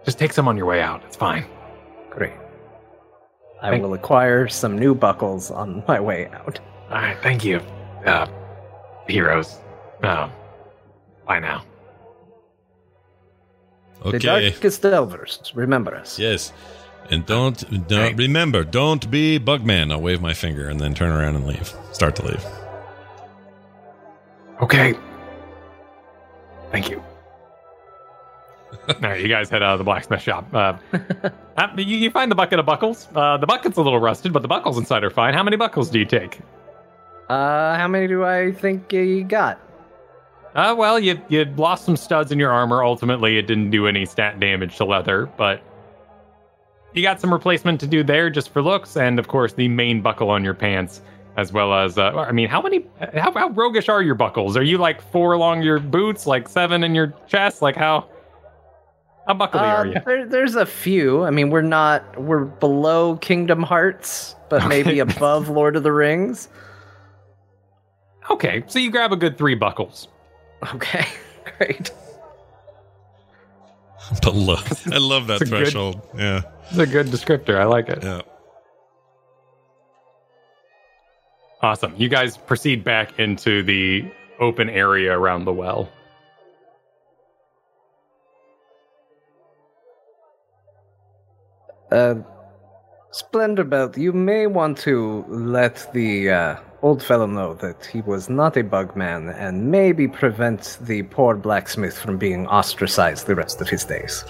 just take some on your way out. It's fine. Great. I Thank- will acquire some new buckles on my way out. All right. Thank you, uh, heroes. Uh, bye now. Okay. The Okay. Darkest Delvers, remember us. Yes. And don't, don't Right. remember, don't be Bugman. I'll wave my finger and then turn around and leave. Start to leave. Okay. Thank you. All right, you guys head out of the blacksmith shop. Uh, uh, you, you find the bucket of buckles. Uh, the bucket's a little rusted, but the buckles inside are fine. How many buckles do you take? Uh, how many do I think you got? Uh, well, you you lost some studs in your armor. Ultimately, it didn't do any stat damage to leather, but you got some replacement to do there just for looks, and of course the main buckle on your pants, as well as uh, I mean, how many? How, how roguish are your buckles? Are you like four along your boots, like seven in your chest? Like how? How buckly Uh, are you? there, there's a few. I mean, we're not we're below Kingdom Hearts, but maybe above Lord of the Rings. Okay, so you grab a good three buckles. Okay, great. Below. I love that It's a good- threshold. Yeah. It's a good descriptor. I like it. Yeah. Awesome. You guys proceed back into the open area around the well. Uh, Splendorbelt, you may want to let the uh, old fellow know that he was not a bug man and maybe prevent the poor blacksmith from being ostracized the rest of his days.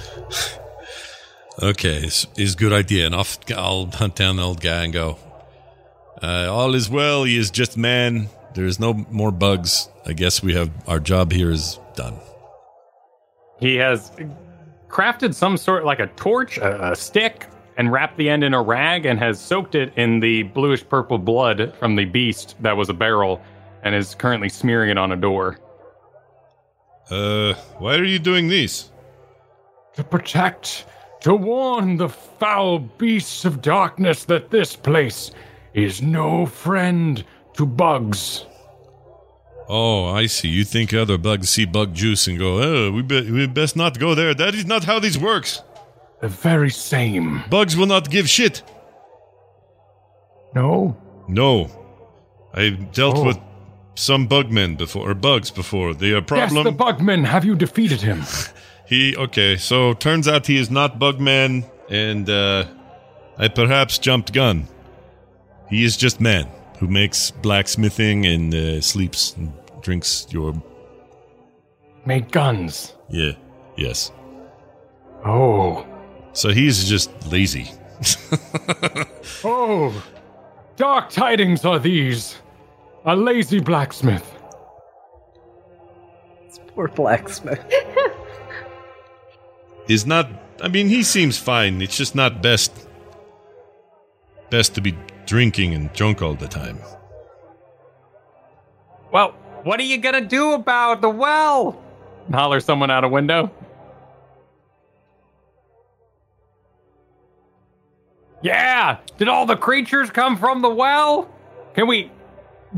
Okay, it's, it's a good idea. And off, I'll hunt down the old guy and go. Uh, all is well. He is just man. There's no more bugs. I guess we have our job here is done. He has crafted some sort like a torch, a, a stick, and wrapped the end in a rag and has soaked it in the bluish purple blood from the beast that was a barrel and is currently smearing it on a door. Uh, why are you doing this? To protect, to warn the foul beasts of darkness that this place is no friend to bugs. Oh, I see. You think other bugs see bug juice and go, oh, we, be- we best not go there. That is not how this works. The very same. Bugs will not give shit. No? No. I dealt Oh. with some bugmen before, or bugs before. The uh, problem. Yes, the bugman. Have you defeated him? He okay, so turns out he is not Bugman, and uh, I perhaps jumped gun. He is just man who makes blacksmithing and uh, sleeps and drinks your Make guns. yeah yes. Oh. So he's just lazy. Oh. Dark tidings are these. A lazy blacksmith. This Poor blacksmith. Is not. I mean, he seems fine. It's just not best. Best to be drinking and drunk all the time. Well, what are you gonna do about the well? Holler someone out a window. Yeah! Did all the creatures come from the well? Can we.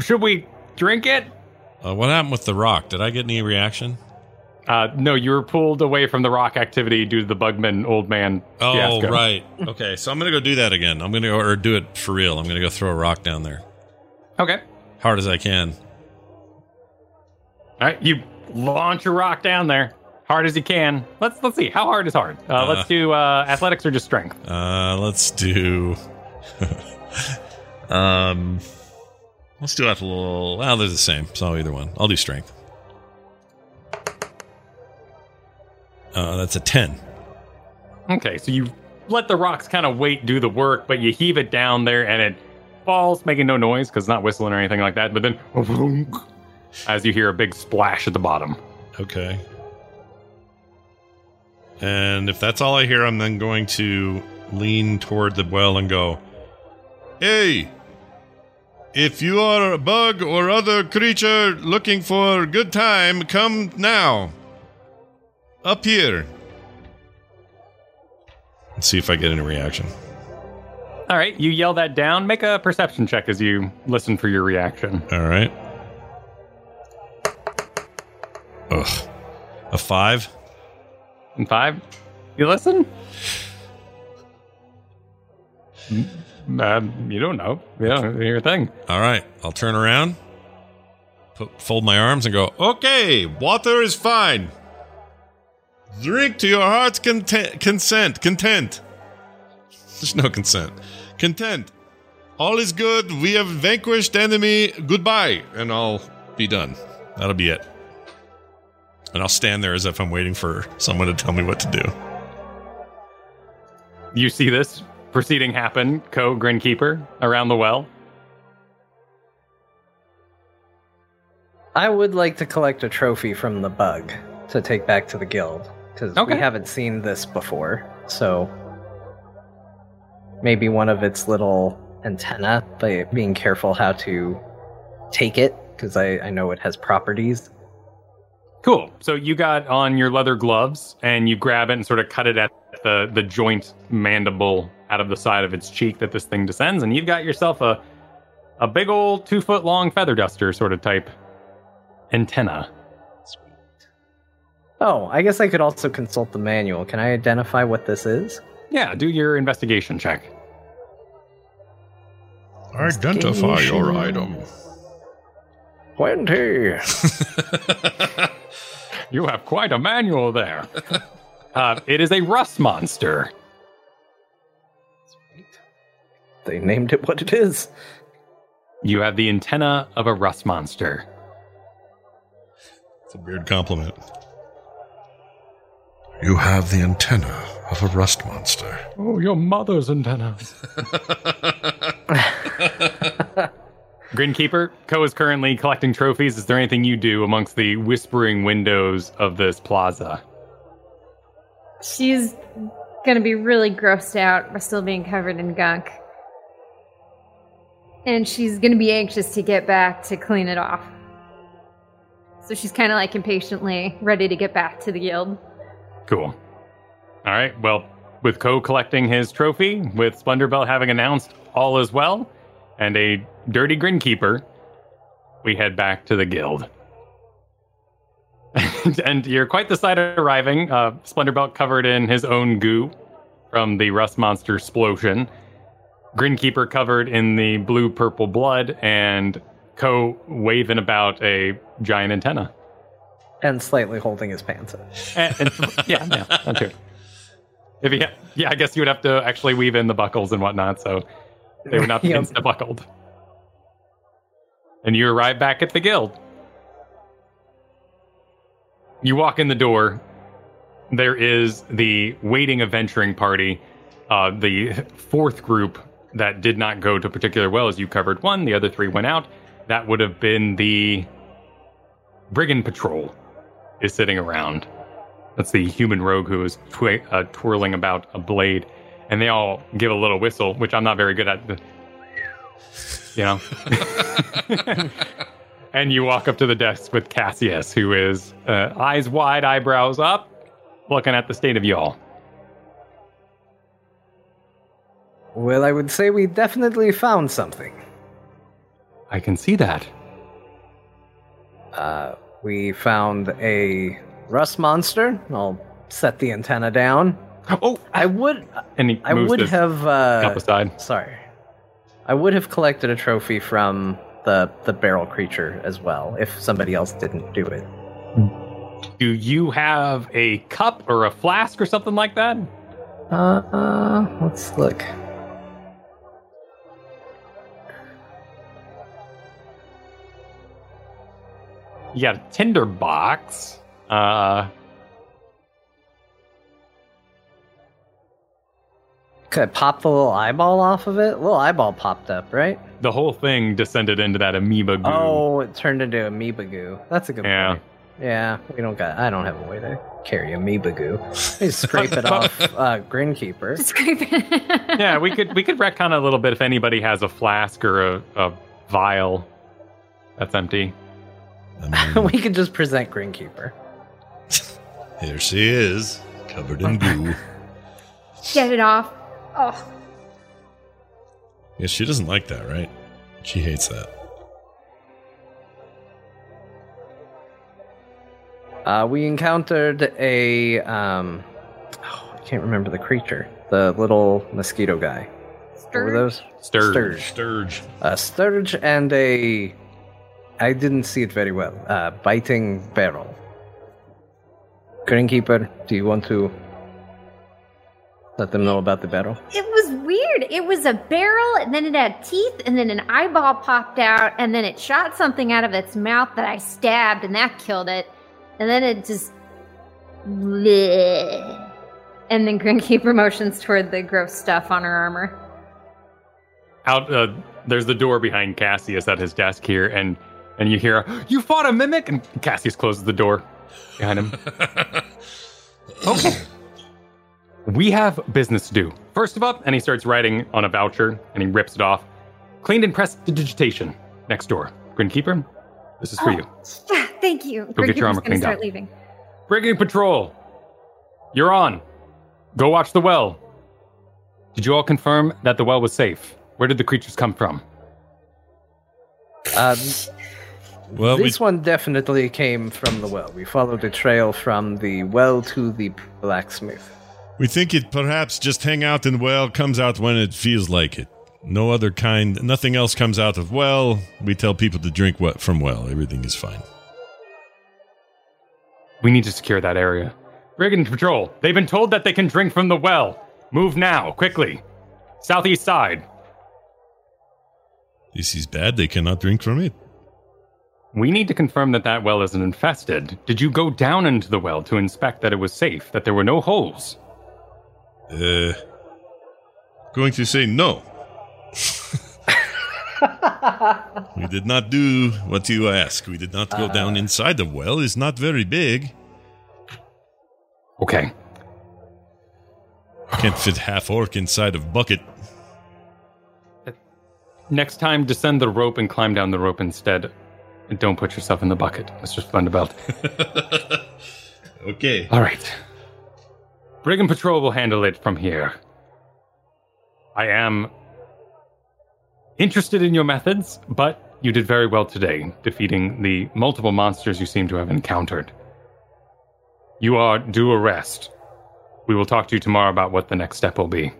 Should we drink it? Uh, what happened with the rock? Did I get any reaction? Uh, no, you were pulled away from the rock activity due to the Bugman old man Oh, fiasco. right. Okay, so I'm gonna go do that again. I'm gonna go or do it for real. I'm gonna go throw a rock down there, Okay. hard as I can. All right, you launch a rock down there, hard as you can. Let's let's see how hard is hard. Uh, Uh. let's do uh, athletics or just strength. Uh, let's do. um, Let's do athletics. Well, they're the same, so either one. I'll do strength. Uh, that's a ten. Okay, so you let the rocks kind of wait, do the work, but you heave it down there and it falls, making no noise because it's not whistling or anything like that. But then, as you hear a big splash at the bottom. Okay. And if that's all I hear, I'm then going to lean toward the well and go, Hey, if you are a bug or other creature looking for a good time, come now. Up here. Let's see if I get any reaction. All right, you yell that down. Make a perception check as you listen for your reaction. All right. Ugh. A five? And five, you listen? Uh, you don't know. Yeah, your thing. All right. I'll turn around, put, fold my arms, and go, Okay, water is fine. Drink to your heart's content. Consent. Content. There's no consent. Content. All is good. We have vanquished enemy. Goodbye. And I'll be done. That'll be it. And I'll stand there as if I'm waiting for someone to tell me what to do. You see this proceeding happen, Ko Grinkeeper, around the well. I would like to collect a trophy from the bug to take back to the guild because Okay. we haven't seen this before. So maybe one of its little antenna, by being careful how to take it because I, I know it has properties. Cool. So you got on your leather gloves and you grab it and sort of cut it at the, the joint mandible out of the side of its cheek that this thing descends, and you've got yourself a a big old two foot long feather duster sort of type antenna. Oh, I guess I could also consult the manual. Can I identify what this is? Yeah, do your investigation check. Identify your item. 20. You have quite a manual there. uh, it is a rust monster. They named it what it is. You have the antenna of a rust monster. It's a weird compliment. You have the antenna of a rust monster. Oh, your mother's antenna. Grinkeeper, Ko is currently collecting trophies. Is there anything you do amongst the whispering windows of this plaza? She's gonna be really grossed out by still being covered in gunk. And she's gonna be anxious to get back to clean it off. So she's kind of like impatiently ready to get back to the guild. Cool. All right. Well, with Ko collecting his trophy, with Splendor having announced all is well, and a dirty Grinkeeper, we head back to the guild. and you're quite the sight arriving. Uh, Splendorbelt covered in his own goo from the Rust Monster explosion. Grinkeeper covered in the blue purple blood, and Ko waving about a giant antenna. And slightly holding his pants up. And, and yeah, yeah, that too. If he, yeah, I guess you would have to actually weave in the buckles and whatnot, so they would not be Yep. insta buckled. And you arrive back at the guild. You walk in the door. There is the waiting adventuring party, uh, the fourth group that did not go to particular well as you covered one. The other three went out. That would have been the brigand patrol is sitting around. That's the human rogue who is twi- uh, twirling about a blade, and they all give a little whistle, which I'm not very good at. You know. and you walk up to the desk with Cassius, who is uh, eyes wide, eyebrows up, looking at the state of y'all. Well, I would say we definitely found something. I can see that. Uh, we found a rust monster. I'll set the antenna down. Oh, I would, and he I would have. Uh, aside. sorry, I would have collected a trophy from the the barrel creature as well if somebody else didn't do it. Do you have a cup or a flask or something like that? Uh, uh let's look. You got a tinder box. Uh, Could I pop the little eyeball off of it? little eyeball popped up, right? the whole thing descended into that amoeba goo. Oh, it turned into amoeba goo. That's a good Yeah. point. Yeah, we don't got. I don't have a way to carry amoeba goo. I scrape it off uh, Grinkeeper. Scrape it. yeah, we could we could retcon a little bit if anybody has a flask or a, a vial that's empty. I mean, we could just present Greenkeeper. here she is, covered in goo. Get it off. Oh, Yeah, she doesn't like that, right? She hates that. Uh, we encountered a. Um, oh, I can't remember the creature. The little mosquito guy. What were stirred. those? Stirred. Stirge. Stirge. A stirge and a. I didn't see it very well. Uh, biting barrel. Greenkeeper, do you want to let them know about the barrel? It was weird. It was a barrel, and then it had teeth, and then an eyeball popped out, and then it shot something out of its mouth that I stabbed, and that killed it. And then it just. Bleh. And then Grinkeeper motions toward the gross stuff on her armor. Out uh, there's the door behind Cassius at his desk here, and and you hear you fought a mimic, and Cassius closes the door behind him. okay. We have business to do. First of all, and he starts writing on a voucher and he rips it off. Cleaned and pressed the digitation. Next door. Grinkeeper, this is for you. Thank you. Go get your armor gonna cleaned start up. leaving. Brigade Patrol, you're on. Go watch the well. Did you all confirm that the well was safe? Where did the creatures come from? Uh, Well, we, this one definitely came from the well. We followed the trail from the well to the blacksmith. we think it perhaps just hang out in well, comes out when it feels like it. No other kind, nothing else comes out of well. We tell people to drink what from well. Everything is fine. We need to secure that area. Brigand Patrol, they've been told that they can drink from the well. Move now, quickly. Southeast side. This is bad. They cannot drink from it. We need to confirm that that well isn't infested. Did you go down into the well to inspect that it was safe, that there were no holes? Uh, going to say no. we did not do what you ask. We did not go down inside the well. It's not very big. Okay. Can't fit half orc inside of bucket. Next time, descend the rope and climb down the rope instead. And don't put yourself in the bucket, Mr. Splendibelt. Okay. All right. Brigand Patrol will handle it from here. I am interested in your methods, but you did very well today, defeating the multiple monsters you seem to have encountered. You are due a rest. We will talk to you tomorrow about what the next step will be.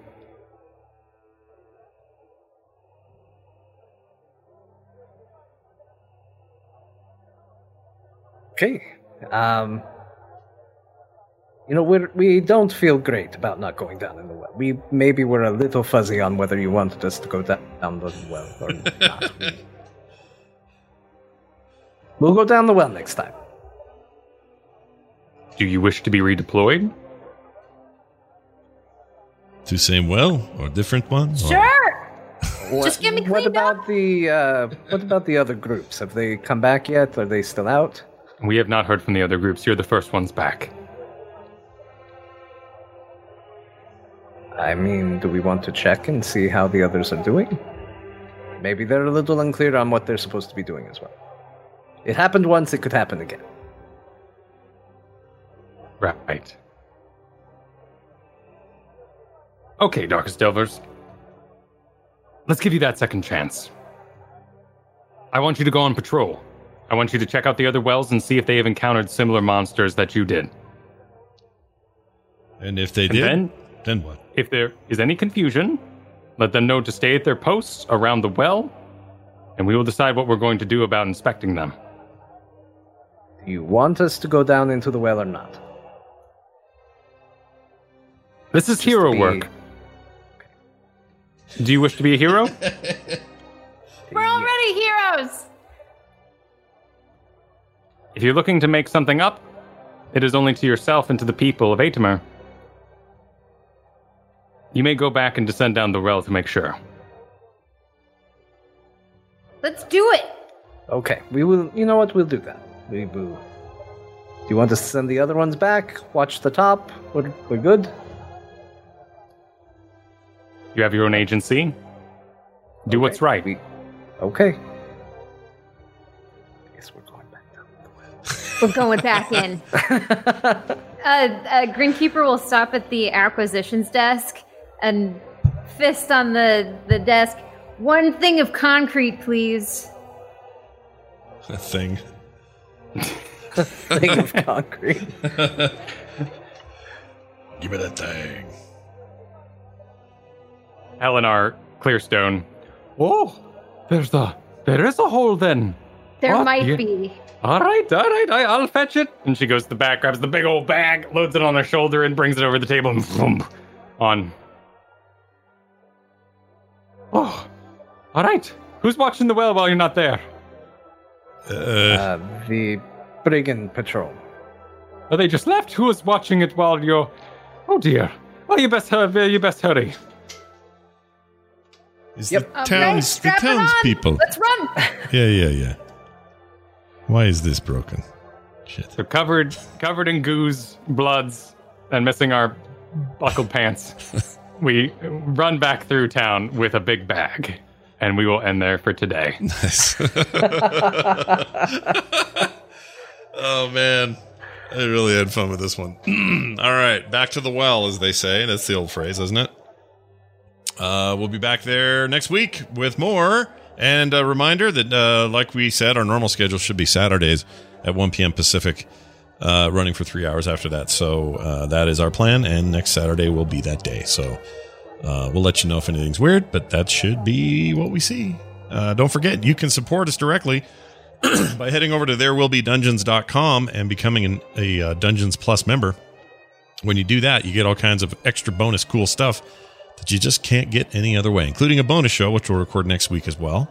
Okay. Um, you know, we're, we don't feel great about not going down in the well. We maybe we're a little fuzzy on whether you wanted us to go down, down the well or not. We- We'll go down the well next time. Do you wish to be redeployed? To same well or different one? Sure. What, Just get me What cleaned about the uh, what about the other groups? Have they come back yet? Are they still out? We have not heard from the other groups. You're the first ones back. I mean, do we want to check and see how the others are doing? Maybe they're a little unclear on what they're supposed to be doing as well. It happened once, it could happen again. Right. Okay, Darkest Delvers. Let's give you that second chance. I want you to go on patrol. I want you to check out the other wells and see if they have encountered similar monsters that you did. And if they And did, then, then what? if there is any confusion, let them know to stay at their posts around the well, and we will decide what we're going to do about inspecting them. Do you want us to go down into the well or not? This is Just hero be- work. Do you wish to be a hero? We're already heroes. If you're looking to make something up, it is only to yourself and to the people of Atemer. You may go back and descend down the well to make sure. Let's do it. Okay, we will. You know what? We'll do that. We will. Do you want to send the other ones back? Watch the top. We're, we're good. You have your own agency. Do what's right. we- okay. We're going back in. uh, uh, Grinkeeper will stop at the acquisitions desk and fist on the, the desk. One thing of concrete, please. A thing. Thing of concrete. Give me that thing. Eleanor Clearstone. Oh, there's the. There is a hole then. There What? might You- be. All right, all right, I, I'll fetch it. And she goes to the back, grabs the big old bag, loads it on her shoulder, and brings it over the table and boom, on. Oh, all right. Who's watching the well while you're not there? Uh, Uh, the brigand patrol. Oh, they just left. Who is watching it while you're? Oh dear. Well, you best hurry. You best hurry. it's Yep. the All towns, right, the strap it townspeople. Let's run. Yeah, yeah, yeah. Why is this broken? Shit. So covered, covered in goose, bloods, and missing our buckled pants. we run back through town with a big bag, and we will end there for today. Nice. oh man, I really had fun with this one. All right, back to the well, as they say. That's the old phrase, isn't it? Uh, we'll be back there next week with more. And a reminder that, uh, like we said, our normal schedule should be Saturdays at 1 p.m. Pacific, uh, running for three hours after that. So uh, that is our plan, and next Saturday will be that day. So uh, we'll let you know if anything's weird, but that should be what we see. Uh, don't forget, you can support us directly by heading over to therewillbedungeons.com and becoming an, a uh, Dungeons Plus member. When you do that, you get all kinds of extra bonus cool stuff that you just can't get any other way, including a bonus show, which we'll record next week as well.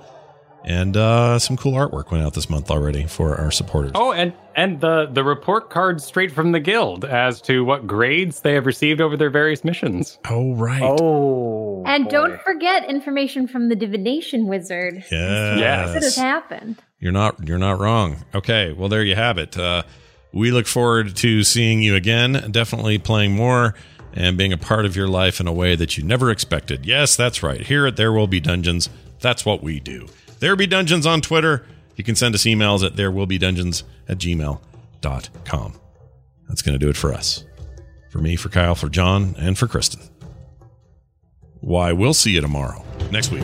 And uh, some cool artwork went out this month already for our supporters. Oh, and and the the report cards straight from the guild as to what grades they have received over their various missions. Oh, right. Oh. And boy. don't forget information from the divination wizard. Yes. It has happened. You're not you're not wrong. Okay, well there you have it. Uh, we look forward to seeing you again. Definitely playing more and being a part of your life in a way that you never expected. Yes, that's right. Here at There Will Be Dungeons, that's what we do. There Be Dungeons on Twitter. You can send us emails at there will be dungeons at gmail.com. That's going to do it for us. For me, for Kyle, for John, and for Kristen. Why, we'll see you tomorrow. Next week.